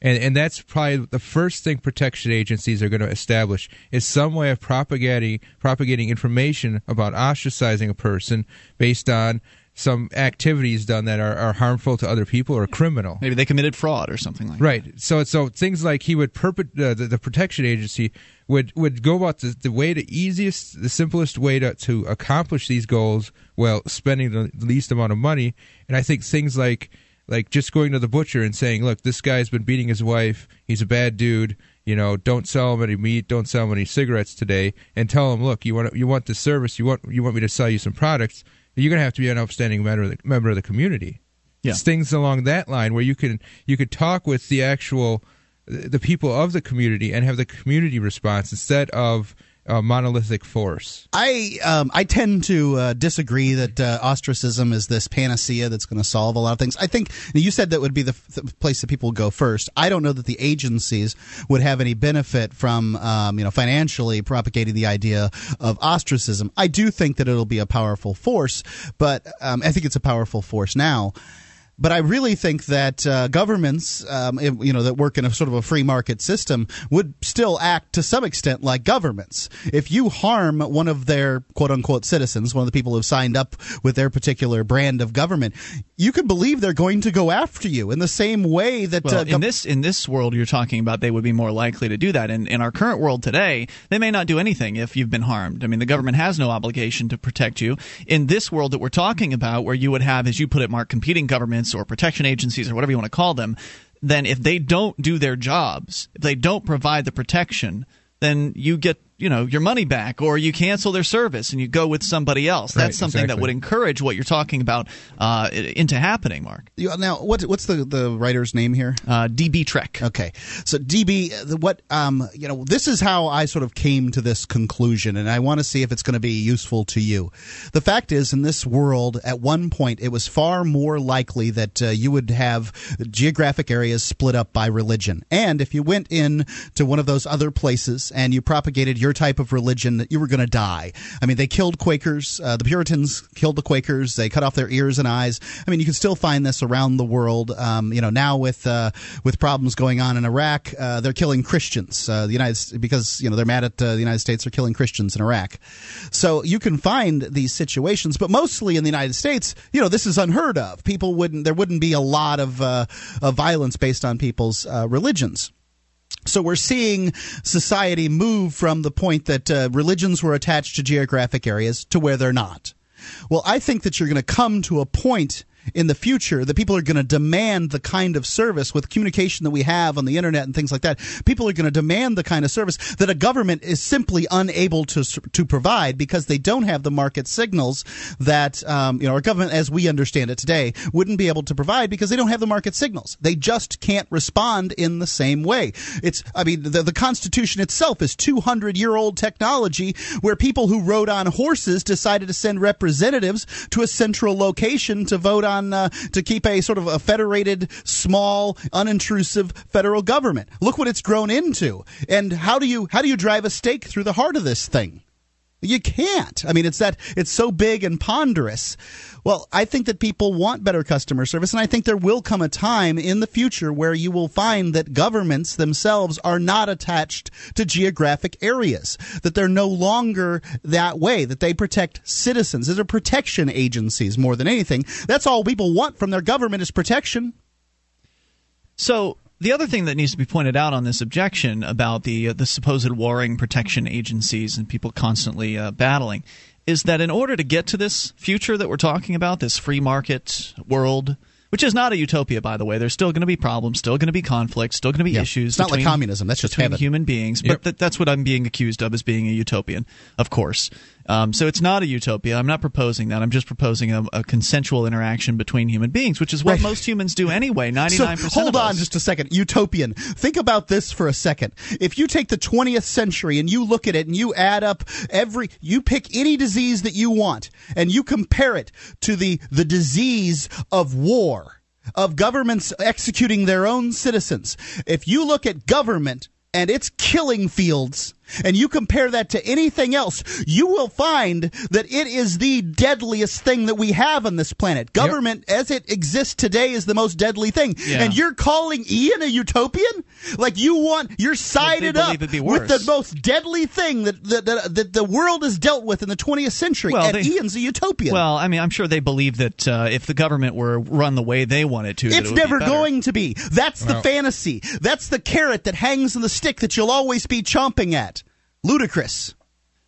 and and that's probably the first thing protection agencies are going to establish is some way of propagating propagating information about ostracizing a person based on some activities done that are, are harmful to other people or criminal. Maybe they committed fraud or something like right. that. Right. So so things like he would perpet uh, the, the protection agency would would go about the, the way the easiest the simplest way to, to accomplish these goals while spending the least amount of money. And I think things like like just going to the butcher and saying, "Look, this guy's been beating his wife. He's a bad dude. You know, don't sell him any meat. Don't sell him any cigarettes today." And tell him, "Look, you want you want this service. You want you want me to sell you some products. You're going to have to be an upstanding member of the, member of the community." Yeah. It's things along that line where you can you could talk with the actual the people of the community and have the community response instead of a monolithic force. I um, I tend to uh, disagree that uh, ostracism is this panacea that's going to solve a lot of things. I think you said that would be the, the, place that people would go first. I don't know that the agencies would have any benefit from um, you know financially propagating the idea of ostracism. I do think that it'll be a powerful force, but um, I think it's a powerful force now. But I really think that uh, governments, um, you know, that work in a sort of a free market system, would still act to some extent like governments. If you harm one of their quote unquote citizens, one of the people who have signed up with their particular brand of government, you can believe they're going to go after you in the same way that well, uh, in this in this world you're talking about, they would be more likely to do that. In in our current world today, they may not do anything if you've been harmed. I mean, the government has no obligation to protect you. In this world that we're talking about, where you would have, as you put it, Mark, competing governments or protection agencies or whatever you want to call them, then if they don't do their jobs, if they don't provide the protection, then you get you know your money back or you cancel their service and you go with somebody else. That's Right, something that would encourage what you're talking about uh, into happening, Mark. Now, what, what's the, the writer's name here? Uh, DB Trek. Okay, so DB, what um, you know, this is how I sort of came to this conclusion, and I want to see if it's going to be useful to you. The fact is, in this world, at one point, it was far more likely that uh, you would have geographic areas split up by religion, and if you went in to one of those other places and you propagated your type of religion, that you were going to die. I mean, they killed Quakers. Uh, the Puritans killed the Quakers. They cut off their ears and eyes. I mean, you can still find this around the world. Um, you know, now with uh, with problems going on in Iraq, uh, they're killing Christians. Uh, the United because you know they're mad at uh, the United States. They're killing Christians in Iraq. So you can find these situations, but mostly in the United States, you know, this is unheard of. People wouldn't. There wouldn't be a lot of uh, of violence based on people's religions. So we're seeing society move from the point that uh, religions were attached to geographic areas to where they're not. Well, I think that you're going to come to a point in the future that people are going to demand the kind of service with communication that we have on the internet and things like that. People are going to demand the kind of service that a government is simply unable to to provide because they don't have the market signals that um, you know our government, as we understand it today, wouldn't be able to provide because they don't have the market signals. They just can't respond in the same way. It's I mean the, the Constitution itself is 200 year old technology where people who rode on horses decided to send representatives to a central location to vote on uh, to keep a sort of a federated, small, unintrusive federal government. Look what it's grown into, and how do you how do you drive a stake through the heart of this thing? You can't. I mean, it's that it's so big and ponderous. Well, I think that people want better customer service, and I think there will come a time in the future where you will find that governments themselves are not attached to geographic areas, that they're no longer that way, that they protect citizens. They're protection agencies more than anything. That's all people want from their government is protection. So the other thing that needs to be pointed out on this objection about the uh, the supposed warring protection agencies and people constantly uh, battling is that in order to get to this future that we're talking about, this free market world, which is not a utopia, by the way, there's still going to be problems, still going to be conflicts, still going to be Yeah. issues. It's not like communism. That's just between heaven. human beings. Yep. But th- that's what I'm being accused of as being a utopian, of course. Um, so it's not a utopia. I'm not proposing that. I'm just proposing a, a consensual interaction between human beings, which is what Right. most humans do anyway. Ninety nine So percent. hold on us. just a second. Utopian. Think about this for a second. If you take the 20th century and you look at it and you add up every, you pick any disease that you want and you compare it to the the disease of war, of governments executing their own citizens. If you look at government and its killing fields and you compare that to anything else, you will find that it is the deadliest thing that we have on this planet. Government, as it exists today, is the most deadly thing. Yeah. And you're calling Ian a utopian? Like you want, you're sided up with the most deadly thing that, that, that, that the world has dealt with in the 20th century. Well, and they- Ian's a utopian. Well, I mean, I'm sure they believe that uh, if the government were run the way they want it to, It's it would be never better. going to be. That's the Well- fantasy. That's the carrot that hangs on the stick that you'll always be chomping at. Ludicrous.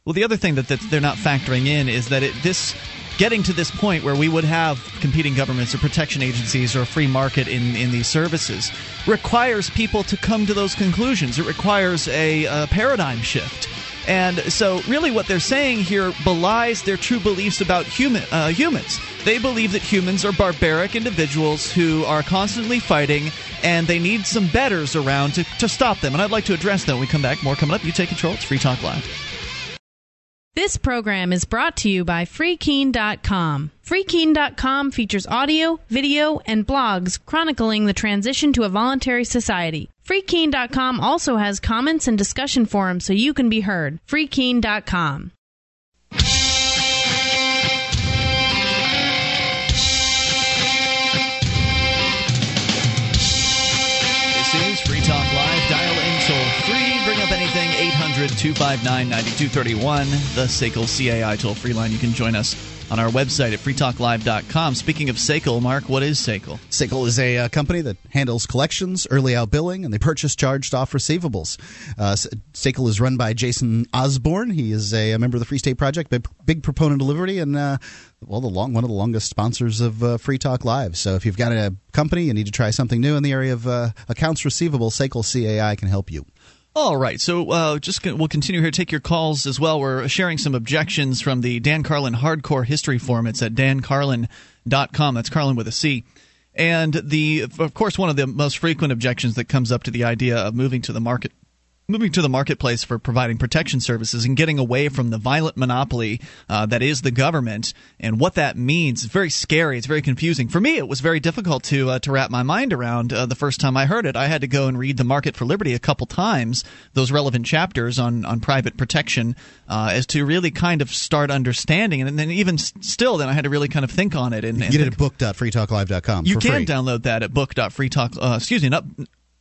Well, the other thing that, that they're not factoring in is that it, this getting to this point where we would have competing governments or protection agencies or a free market in, in these services requires people to come to those conclusions. It requires a, a paradigm shift. And so, really, what they're saying here belies their true beliefs about human, uh, humans. They believe that humans are barbaric individuals who are constantly fighting, and they need some betters around to, to stop them. And I'd like to address that when we come back. More coming up. You take control. It's Free Talk Live. This program is brought to you by FreeKeene.com. FreeKeene.com features audio, video, and blogs chronicling the transition to a voluntary society. FreeKeene.com also has comments and discussion forums so you can be heard. FreeKeene.com. 259 9231. The SACL CAI toll free line. You can join us on our website at freetalklive.com. Speaking of SACL, Mark, what is SACL? SACL is a uh, company that handles collections, early out billing, and they purchase charged off receivables. Uh, SACL is run by Jason Osborne. He is a, a member of the Free State Project, big, big proponent of liberty, and uh, well, the long one of the longest sponsors of uh, Free Talk Live. So if you've got a company, and need to try something new in the area of uh, accounts receivable, SACL CAI can help you. All right, so uh, just we'll continue here. Take your calls as well. We're sharing some objections from the Dan Carlin Hardcore History Forum. It's at dancarlin.com. That's Carlin with a C. And the, of course, one of the most frequent objections that comes up to the idea of moving to the market moving to the marketplace for providing protection services and getting away from the violent monopoly uh, that is the government and what that means. It's very scary. It's very confusing. For me, it was very difficult to uh, to wrap my mind around uh, the first time I heard it. I had to go and read The Market for Liberty a couple times, those relevant chapters on, on private protection, uh, as to really kind of start understanding. And then even still, then I had to really kind of think on it. And, and get it at book.freetalklive.com. You can free. download that at book.freetalk. Uh, excuse me, not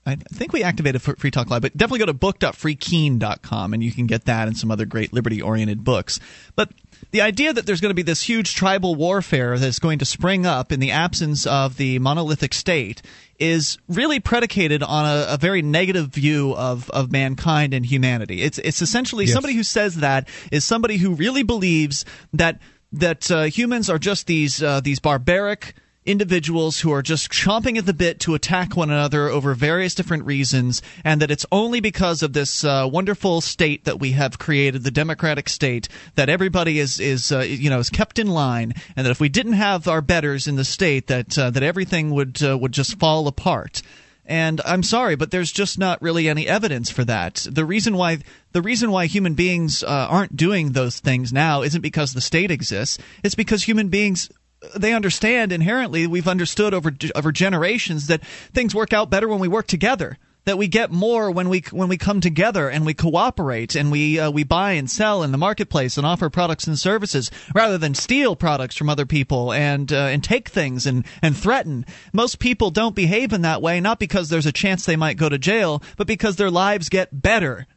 I think we activated Free Talk Live, but definitely go to book.freekeene.com and you can get that and some other great liberty oriented books. But the idea that there's going to be this huge tribal warfare that's going to spring up in the absence of the monolithic state is really predicated on a, a very negative view of, of mankind and humanity. It's it's essentially yes. somebody who says that is somebody who really believes that that uh, humans are just these uh, these barbaric individuals who are just chomping at the bit to attack one another over various different reasons, and that it's only because of this uh, wonderful state that we have created, the democratic state, that everybody is is uh, you know is kept in line, and that if we didn't have our betters in the state, that uh, that everything would uh, would just fall apart. And I'm sorry, but there's just not really any evidence for that. The reason why the reason why human beings uh, aren't doing those things now isn't because the state exists. It's because human beings they understand inherently we've understood over over generations that things work out better when we work together that we get more when we when we come together and we cooperate and we uh, we buy and sell in the marketplace and offer products and services rather than steal products from other people and uh, and take things and and threaten. Most people don't behave in that way not because there's a chance they might go to jail, but because their lives get better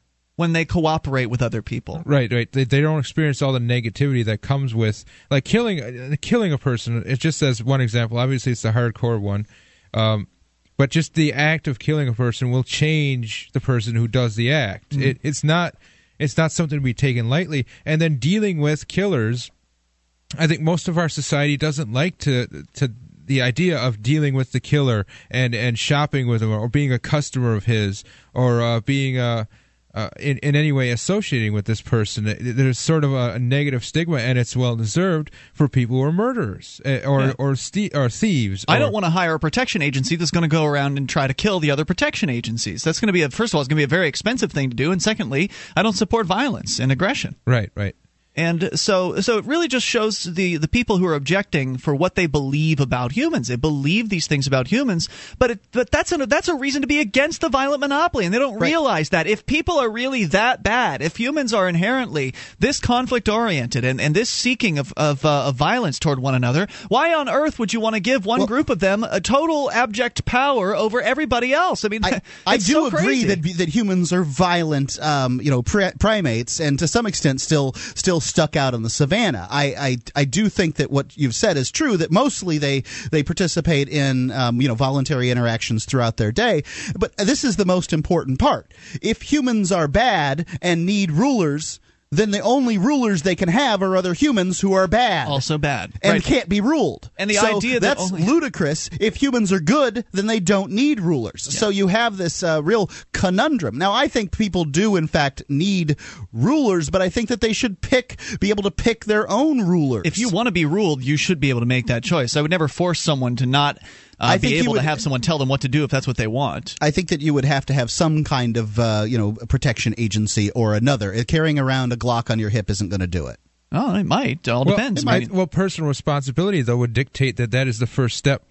when they cooperate with other people. Right, right. They, they don't experience all the negativity that comes with like killing killing a person. It just as one example. Obviously, it's the hardcore one. Um, but just the act of killing a person will change the person who does the act. Mm-hmm. It, it's not it's not something to be taken lightly. And then dealing with killers, I think most of our society doesn't like to to the idea of dealing with the killer and and shopping with him or being a customer of his or uh, being a uh, in, in any way associating with this person. There's sort of a, negative stigma, and it's well deserved for people who are murderers uh, or yeah. or, ste- or thieves. I or, don't want to hire a protection agency that's going to go around and try to kill the other protection agencies. That's going to be a, first of all, it's going to be a very expensive thing to do, and secondly, I don't support violence and aggression. Right, right. And so, so it really just shows the, the people who are objecting for what they believe about humans. They believe these things about humans, but it, but that's a, that's a reason to be against the violent monopoly, and they don't right. realize that if people are really that bad, if humans are inherently this conflict oriented and, and this seeking of of, uh, of, violence toward one another, why on earth would you want to give one well, group of them a total abject power over everybody else? I mean, I, [laughs] I do so agree that that humans are violent, um, you know, primates, and to some extent still still stuck out in the savannah. I, I, I do think that what you've said is true. That mostly they they participate in um, you know voluntary interactions throughout their day. But this is the most important part. If humans are bad and need rulers then the only rulers they can have are other humans who are bad. Also bad. And right. can't be ruled. And the so idea that that's only... ludicrous. If humans are good, then they don't need rulers. Yeah. So you have this uh, real conundrum. Now, I think people do, in fact, need rulers, but I think that they should pick, be able to pick their own rulers. If you want to be ruled, you should be able to make that choice. I would never force someone to not uh, be able would, to have someone tell them what to do if that's what they want. I think that you would have to have some kind of uh, you know protection agency or another. Uh, carrying around a Glock on your hip isn't going to do it. Oh, it might. It all well, depends. It might, well, personal responsibility though would dictate that that is the first step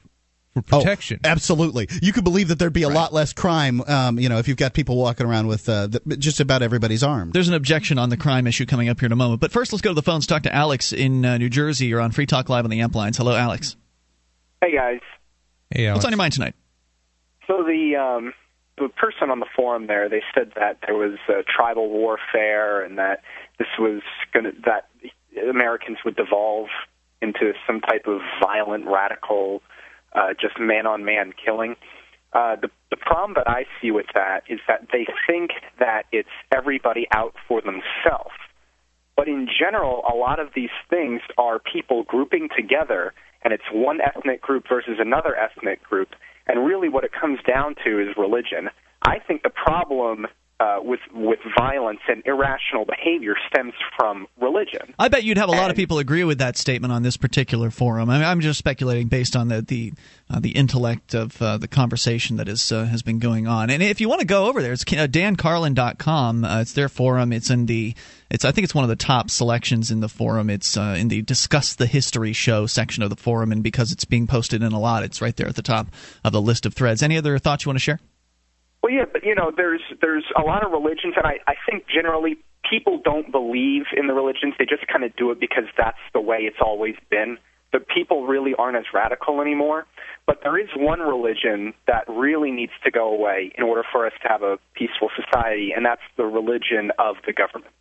for oh, protection. Oh, absolutely. You could believe that there'd be a right. lot less crime, um, you know, if you've got people walking around with uh, the, just about everybody's armed. There's an objection on the crime issue coming up here in a moment. But first, let's go to the phones. Talk to Alex in uh, New Jersey. You're on Free Talk Live on the Amp Lines. Hello, Alex. Hey, guys. Hey, Alex. What's on your mind tonight? So the um, the person on the forum there, they said that there was uh, tribal warfare and that this was going to that Americans would devolve into some type of violent, radical, uh, just man-on-man killing. Uh, the, the problem that I see with that is that they think that it's everybody out for themselves. But in general, a lot of these things are people grouping together and it's one ethnic group versus another ethnic group. And really, what it comes down to is religion. I think the problem uh, with with violence and irrational behavior stems from religion. I bet you'd have a lot of people agree with that statement on this particular forum. I mean, I'm just speculating based on the the, uh, the intellect of uh, the conversation that is uh, has been going on. And if you want to go over there, it's uh, dancarlin.com. Uh, it's their forum. It's in the it's I think it's one of the top selections in the forum. It's uh, in the discuss the history show section of the forum, and because it's being posted in a lot, it's right there at the top of the list of threads. Any other thoughts you want to share? Well, yeah, but you know, there's there's a lot of religions, and I I think generally people don't believe in the religions. They just kind of do it because that's the way it's always been. The people really aren't as radical anymore. But there is one religion that really needs to go away in order for us to have a peaceful society, and that's the religion of the government.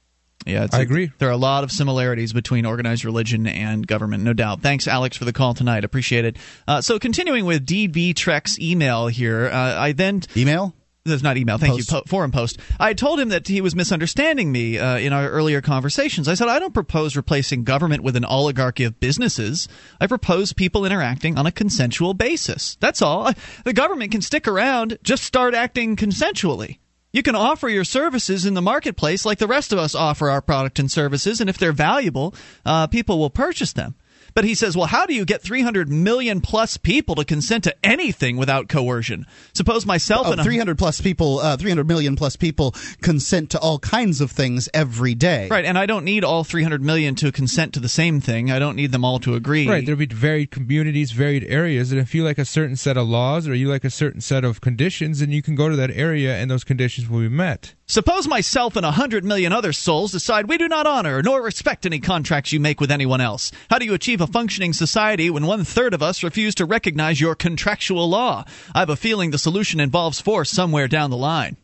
Yeah, it's I agree. There are a lot of similarities between organized religion and government, no doubt. Thanks, Alex, for the call tonight. Appreciate it. Uh, so, continuing with DB Trek's email here, uh, I then email. That's not email. Thank Post. you. Po- forum post. I told him that he was misunderstanding me uh, in our earlier conversations. I said I don't propose replacing government with an oligarchy of businesses. I propose people interacting on a consensual basis. That's all. The government can stick around. Just start acting consensually. You can offer your services in the marketplace like the rest of us offer our product and services, and if they're valuable, uh, people will purchase them. But he says, well, how do you get 300 million plus people to consent to anything without coercion? Suppose myself Oh, and a 300 plus people, uh, 300 million plus people consent to all kinds of things every day. Right, and I don't need all 300 million to consent to the same thing. I don't need them all to agree. Right, there'll be varied communities, varied areas, and if you like a certain set of laws or you like a certain set of conditions, then you can go to that area and those conditions will be met. Suppose myself and a hundred million other souls decide we do not honor nor respect any contracts you make with anyone else. How do you achieve a functioning society when one third of us refuse to recognize your contractual law? I have a feeling the solution involves force somewhere down the line.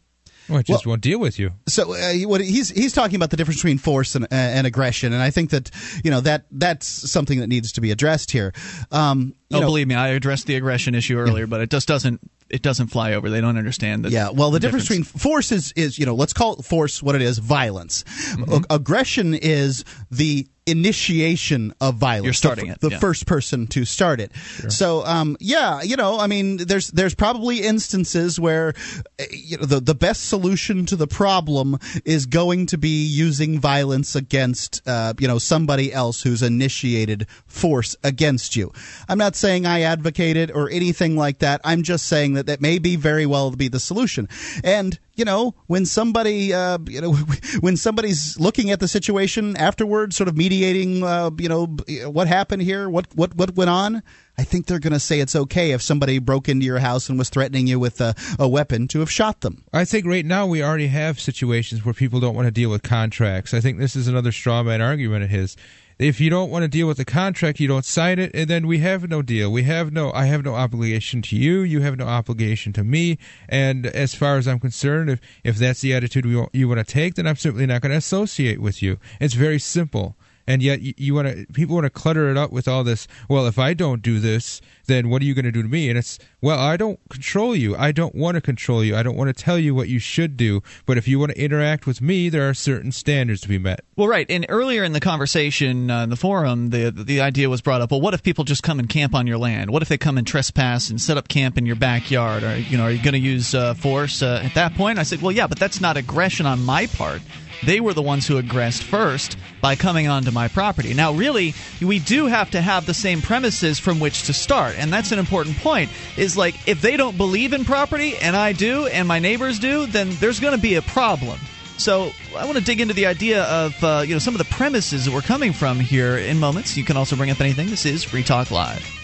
Well, it just won't deal with you. So uh, he- what he's he's talking about the difference between force and, uh, and aggression, and I think that you know that that's something that needs to be addressed here. Um, oh, know- believe me, I addressed the aggression issue earlier, but it just doesn't it doesn't fly over. They don't understand that. Yeah, well, the, difference, between force is is you know let's call it force what it is violence. Mm-hmm. Aggression is the initiation of violence. You're starting the, it, The yeah. first person to start it. So, um, yeah, you know, I mean, there's there's probably instances where uh, you know the the best solution to the problem is going to be using violence against uh, you know somebody else who's initiated force against you. I'm not saying I advocate it or anything like that. I'm just saying that that may be very well be the solution. And you know, when somebody, uh, you know, [laughs] when somebody's looking at the situation afterwards, sort of mediating, uh, you know, what happened here, what what what went on, I think they're going to say it's okay if somebody broke into your house and was threatening you with a, a weapon to have shot them. I think right now we already have situations where people don't want to deal with contracts. I think this is another straw man argument of his. If you don't want to deal with the contract, you don't sign it, and then we have no deal. We have no. I have no obligation to you. You have no obligation to me. And as far as I'm concerned, if if that's the attitude want- you want to take, then I'm certainly not going to associate with you. It's very simple. And yet you, you want to people want to clutter it up with all this. Well, if I don't do this, then what are you going to do to me? And it's well, I don't control you. I don't want to control you. I don't want to tell you what you should do. But if you want to interact with me, there are certain standards to be met. Well, right. And earlier in the conversation uh, in the forum, the the idea was brought up. Well, what if people just come and camp on your land? What if they come and trespass and set up camp in your backyard? Are you know are you going to use uh, force uh, at that point? I said, well, yeah, but that's not aggression on my part. They were the ones who aggressed first by coming onto my property. Now, really, we do have to have the same premises from which to start, and that's an important point. Is like if they don't believe in property and I do, and my neighbors do, then there's going to be a problem. So I want to dig into the idea of uh, you know some of the premises that we're coming from here in moments. You can also bring up anything. This is Free Talk Live.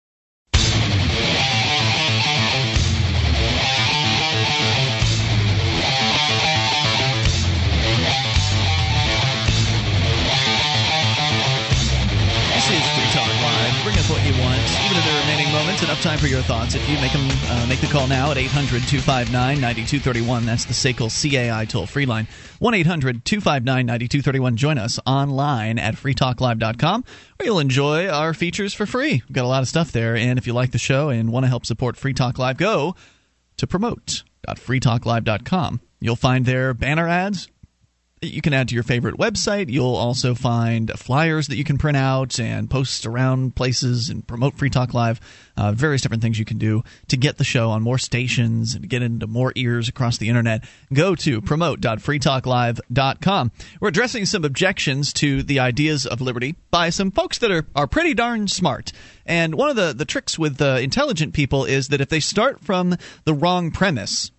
Enough time for your thoughts. If you make them, uh, make the call now at 800 259 9231. That's the SACL CAI toll free line. 1 800 259 9231. Join us online at freetalklive.com where you'll enjoy our features for free. We've got a lot of stuff there. And if you like the show and want to help support Free Talk Live, go to promote.freetalklive.com. You'll find there banner ads, you can add to your favorite website. You'll also find flyers that you can print out and post around places and promote Free Talk Live. Uh, various different things you can do to get the show on more stations and get into more ears across the internet. Go to promote.freetalklive.com. We're addressing some objections to the ideas of liberty by some folks that are, are pretty darn smart. And one of the, the tricks with uh, intelligent people is that if they start from the wrong premise,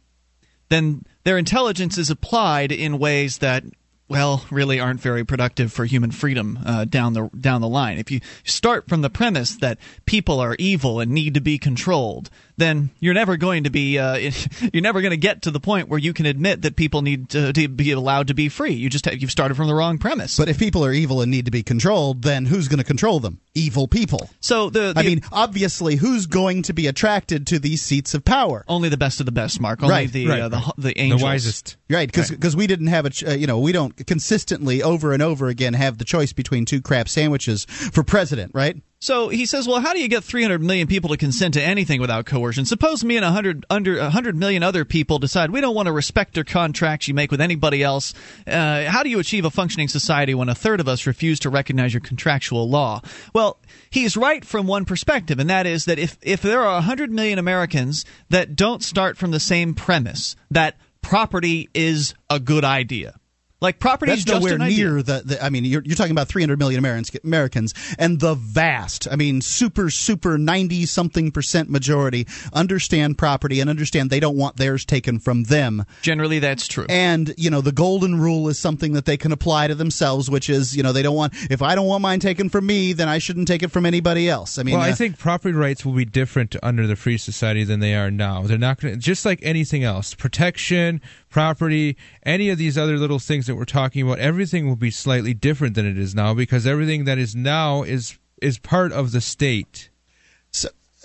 then their intelligence is applied in ways that well, really aren't very productive for human freedom uh, down the down the line. If you start from the premise that people are evil and need to be controlled, then you're never going to be uh, [laughs] you're never going to get to the point where you can admit that people need to, to be allowed to be free. You just have, you've started from the wrong premise. But if people are evil and need to be controlled, then who's going to control them? Evil people. So the, the I mean, obviously, who's going to be attracted to these seats of power? Only the best of the best, Mark. Only right, the, right, uh, the right. the angels. The wisest. Right, because because we didn't have a ch- uh, you know we don't consistently over and over again have the choice between two crap sandwiches for president, right? So he says, well, how do you get 300 million people to consent to anything without coercion? Suppose me and 100 under 100 million other people decide we don't want to respect your contracts you make with anybody else. Uh, how do you achieve a functioning society when a third of us refuse to recognize your contractual law? Well, he's right from one perspective, and that is that if if there are 100 million Americans that don't start from the same premise that property is a good idea. Like property That's is nowhere near the, the. I mean, you're, you're talking about 300 million Americans, Americans, and the vast, I mean, super, super 90 something percent majority understand property and understand they don't want theirs taken from them. Generally, that's true. And you know, the golden rule is something that they can apply to themselves, which is, you know, they don't want. If I don't want mine taken from me, then I shouldn't take it from anybody else. I mean, well, I uh, think property rights will be different under the free society than they are now. They're not going to just like anything else. Protection, property, any of these other little things that we're talking about, everything will be slightly different than it is now because everything that is now is is part of the state.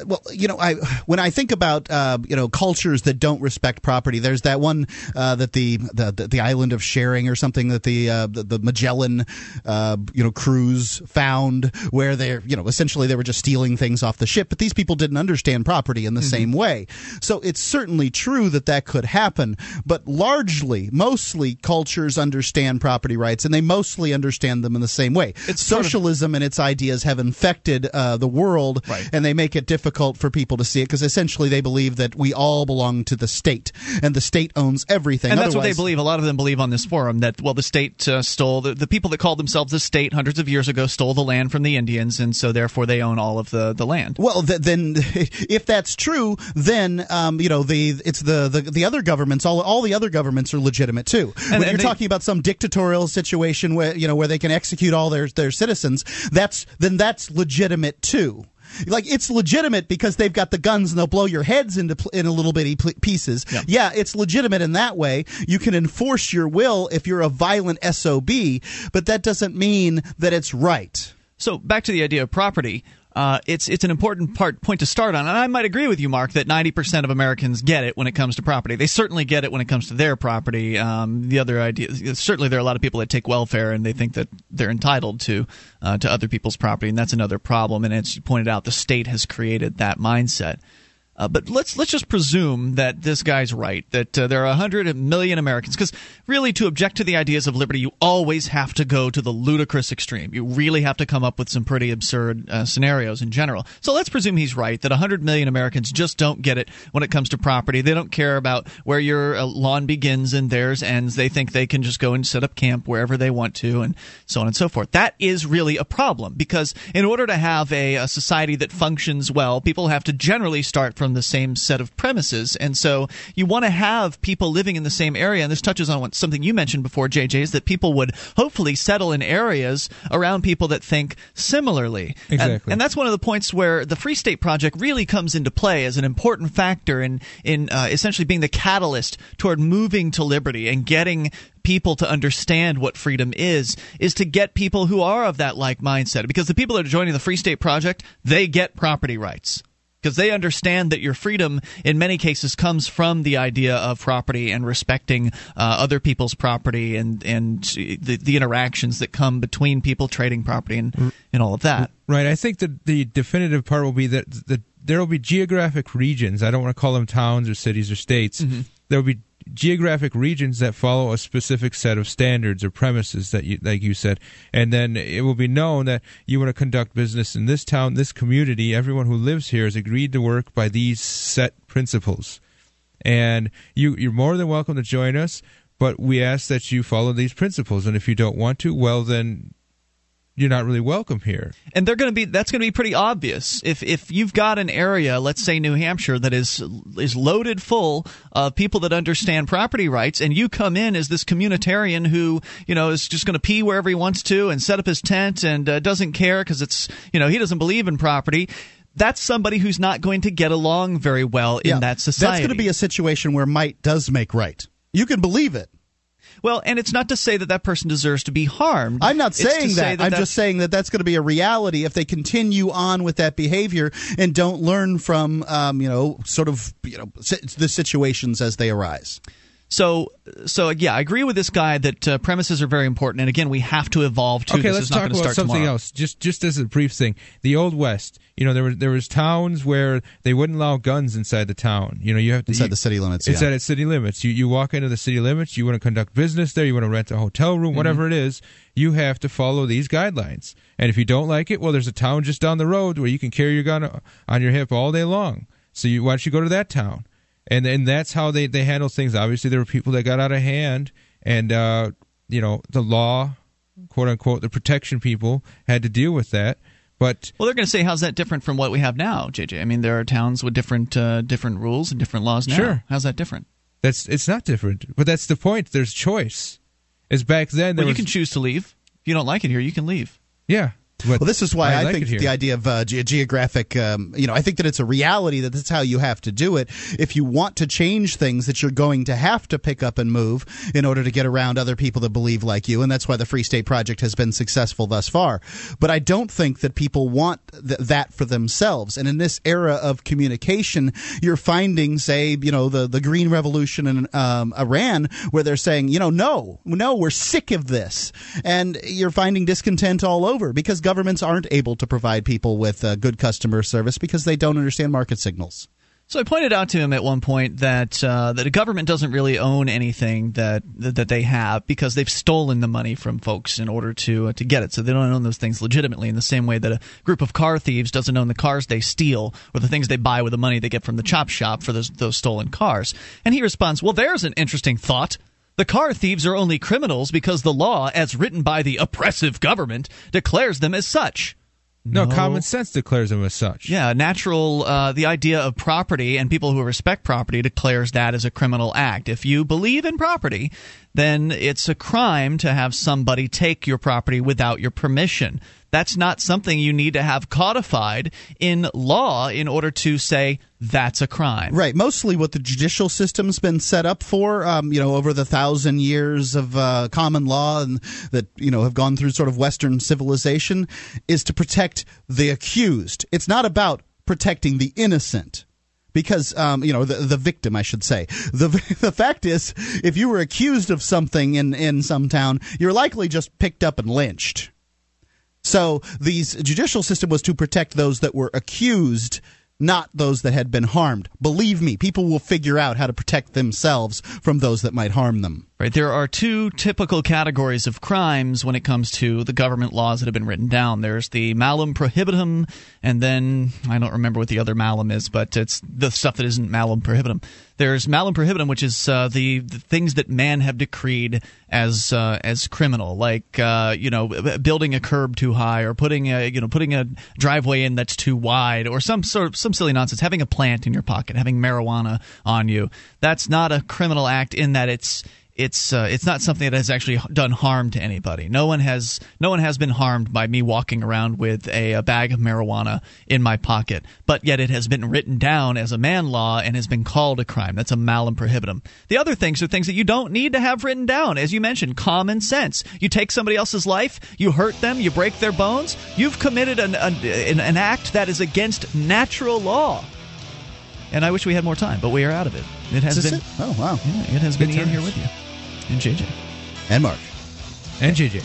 Well, you know, I when I think about uh, you know cultures that don't respect property, there's that one uh, that the, the the island of sharing or something that the uh, the, the Magellan uh, you know cruise found, where they're you know essentially they were just stealing things off the ship, but these people didn't understand property in the Mm-hmm. same way. So it's certainly true that that could happen, but largely, mostly cultures understand property rights, and they mostly understand them in the same way. It's sort of- Socialism and its ideas have infected uh, the world, Right. and they make it difficult for people to see it because essentially they believe that we all belong to the state and the state owns everything. And that's what they believe. A lot of them believe on this forum that well, the state uh, stole the, the people that called themselves the state hundreds of years ago stole the land from the Indians, and so therefore they own all of the the land. Well, th- then, [laughs] if that's true, then um, you know the it's the, the the other governments. All all the other governments are legitimate too. when and you're they- talking about some dictatorial situation where you know where they can execute all their their citizens, that's then that's legitimate too. Like it's legitimate because they've got the guns and they'll blow your heads into pl- in a little bitty pl- pieces. Yeah. it's legitimate in that way. You can enforce your will if you're a violent sob, but that doesn't mean that it's right. So back to the idea of property. Uh, it's it's an important part point to start on, and I might agree with you, Mark, that ninety percent of Americans get it when it comes to property. They certainly get it when it comes to their property. Um, the other idea, certainly, there are a lot of people that take welfare and they think that they're entitled to uh, to other people's property, and that's another problem. And as you pointed out, the state has created that mindset. Uh, but let's let's just presume that this guy's right that uh, there are 100 million Americans because really to object to the ideas of liberty you always have to go to the ludicrous extreme. You really have to come up with some pretty absurd uh, scenarios in general. So let's presume he's right that 100 million Americans just don't get it when it comes to property. They don't care about where your uh, lawn begins and theirs ends. They think they can just go and set up camp wherever they want to and so on and so forth. That is really a problem because in order to have a, a society that functions well, people have to generally start from the same set of premises. And so you want to have people living in the same area. And this touches on what, something you mentioned before, JJ, is that people would hopefully settle in areas around people that think similarly. And- Exactly. And, that's one of the points where the Free State Project really comes into play as an important factor in, in uh, essentially being the catalyst toward moving to liberty and getting people to understand what freedom is is to get people who are of that like mindset because the people that are joining the free state project they get property rights because they understand that your freedom in many cases comes from the idea of property and respecting uh, other people's property and and the, the interactions that come between people trading property and, and all of that. Right. I think that the definitive part will be that the, there will be geographic regions. I don't want to call them towns or cities or states. Mm-hmm. There will be geographic regions that follow a specific set of standards or premises that you like you said. And then it will be known that you want to conduct business in this town this community. Everyone who lives here has agreed to work by these set principles. And you you're more than welcome to join us but we ask that you follow these principles. And if you don't want to well then you're not really welcome here. And they're going to be that's going to be pretty obvious. If if you've got an area, let's say New Hampshire that is is loaded full of people that understand property rights and you come in as this communitarian who, you know, is just going to pee wherever he wants to and set up his tent and uh, doesn't care cuz it's, you know, he doesn't believe in property that's somebody who's not going to get along very well in yeah, that society. That's going to be a situation where might does make right. You can believe it. Well, and it's not to say that that person deserves to be harmed. I'm not saying that. that. I'm just saying that that's going to be a reality if they continue on with that behavior and don't learn from, um, you know, sort of, you know, the situations as they arise. So, so yeah, I agree with this guy that uh, premises are very important, and again, we have to evolve too. Okay, this let's talk about something tomorrow. else. Just, just as a brief thing, the old west. You know, there was there was towns where they wouldn't allow guns inside the town. You know, you have to inside you, the city limits. Inside yeah. the city limits, you you walk into the city limits. You want to conduct business there. You want to rent a hotel room, mm-hmm. whatever it is. You have to follow these guidelines. And if you don't like it, well, there's a town just down the road where you can carry your gun on your hip all day long. So you, why don't you go to that town? and and that's how they they handle things. Obviously, there were people that got out of hand, and uh, you know the law, quote unquote, the protection people had to deal with that. But well, they're going to say, "How's that different from what we have now, JJ?" I mean, there are towns with different uh, different rules and different laws now. Sure, how's that different? That's it's not different, but that's the point. There's choice. As back then, well, you was, can choose to leave. If you don't like it here, you can leave. Yeah, well, this is why I, I like think the idea of uh, ge- geographic, um, you know, I think that it's a reality that that's how you have to do it. If you want to change things, that you're going to have to pick up and move in order to get around other people that believe like you, and that's why the Free State Project has been successful thus far. But I don't think that people want th- that for themselves. And in this era of communication, you're finding, say, you know, the the Green Revolution in um, Iran, where they're saying, you know, no, no, we're sick of this, and you're finding discontent all over because governments aren't able to provide people with uh, good customer service because they don't understand market signals. So I pointed out to him at one point that uh, that a government doesn't really own anything that that they have because they've stolen the money from folks in order to uh, to get it. So they don't own those things legitimately in the same way that a group of car thieves doesn't own the cars they steal or the things they buy with the money they get from the chop shop for those those stolen cars. And he responds, "Well, there's an interesting thought." The car thieves are only criminals because the law, as written by the oppressive government, declares them as such. No, no, common sense declares them as such. Yeah, natural. Uh, the idea of property and people who respect property declares that as a criminal act. If you believe in property, then it's a crime to have somebody take your property without your permission. That's not something you need to have codified in law in order to say that's a crime. Right. Mostly what the judicial system's been set up for, um, you know, over the thousand years of uh, common law and that, you know, have gone through sort of Western civilization is to protect the accused. It's not about protecting the innocent because um, you know the the victim, I should say. the [laughs] The fact is, if you were accused of something in in some town, you're likely just picked up and lynched. So the judicial system was to protect those that were accused not those that had been harmed. Believe me, people will figure out how to protect themselves from those that might harm them. Right. There are two typical categories of crimes when it comes to the government laws that have been written down. There's the malum prohibitum, and then I don't remember what the other malum is, but it's the stuff that isn't malum prohibitum. There's malum prohibitum, which is uh, the, the, things that man have decreed as uh, as criminal, like uh, you know building a curb too high, or putting a you know putting a driveway in that's too wide, or some sort of some silly nonsense. Having a plant in your pocket, having marijuana on you. That's not a criminal act in that it's it's uh, it's not something that has actually done harm to anybody. No one has no one has been harmed by me walking around with a, a, bag of marijuana in my pocket. But yet it has been written down as a man law and has been called a crime. That's a malum prohibitum. The other things are things that you don't need to have written down, as you mentioned, common sense. You take somebody else's life, you hurt them, you break their bones. You've committed an, an, an act that is against natural law. And I wish we had more time, but we are out of it. It has been. It? Oh wow! Yeah, it has Good been Ian here with you and JJ. And Mark. And JJ.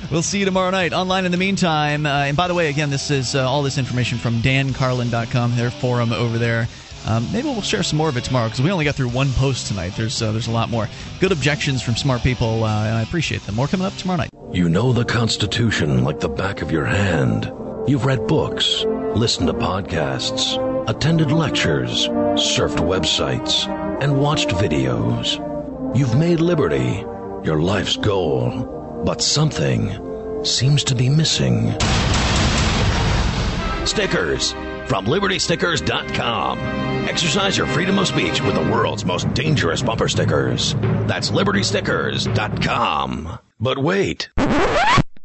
[laughs] we'll see you tomorrow night online in the meantime. Uh, and by the way, again, this is uh, all this information from dancarlin.com, their forum over there. Um, maybe we'll share some more of it tomorrow because we only got through one post tonight. There's uh, there's a lot more good objections from smart people, uh, and I appreciate them. More coming up tomorrow night. You know the Constitution like the back of your hand. You've read books, listened to podcasts, attended lectures, surfed websites, and watched videos. You've made liberty your life's goal, but something seems to be missing. Stickers from libertystickers.com. Exercise your freedom of speech with the world's most dangerous bumper stickers. That's libertystickers.com. But wait.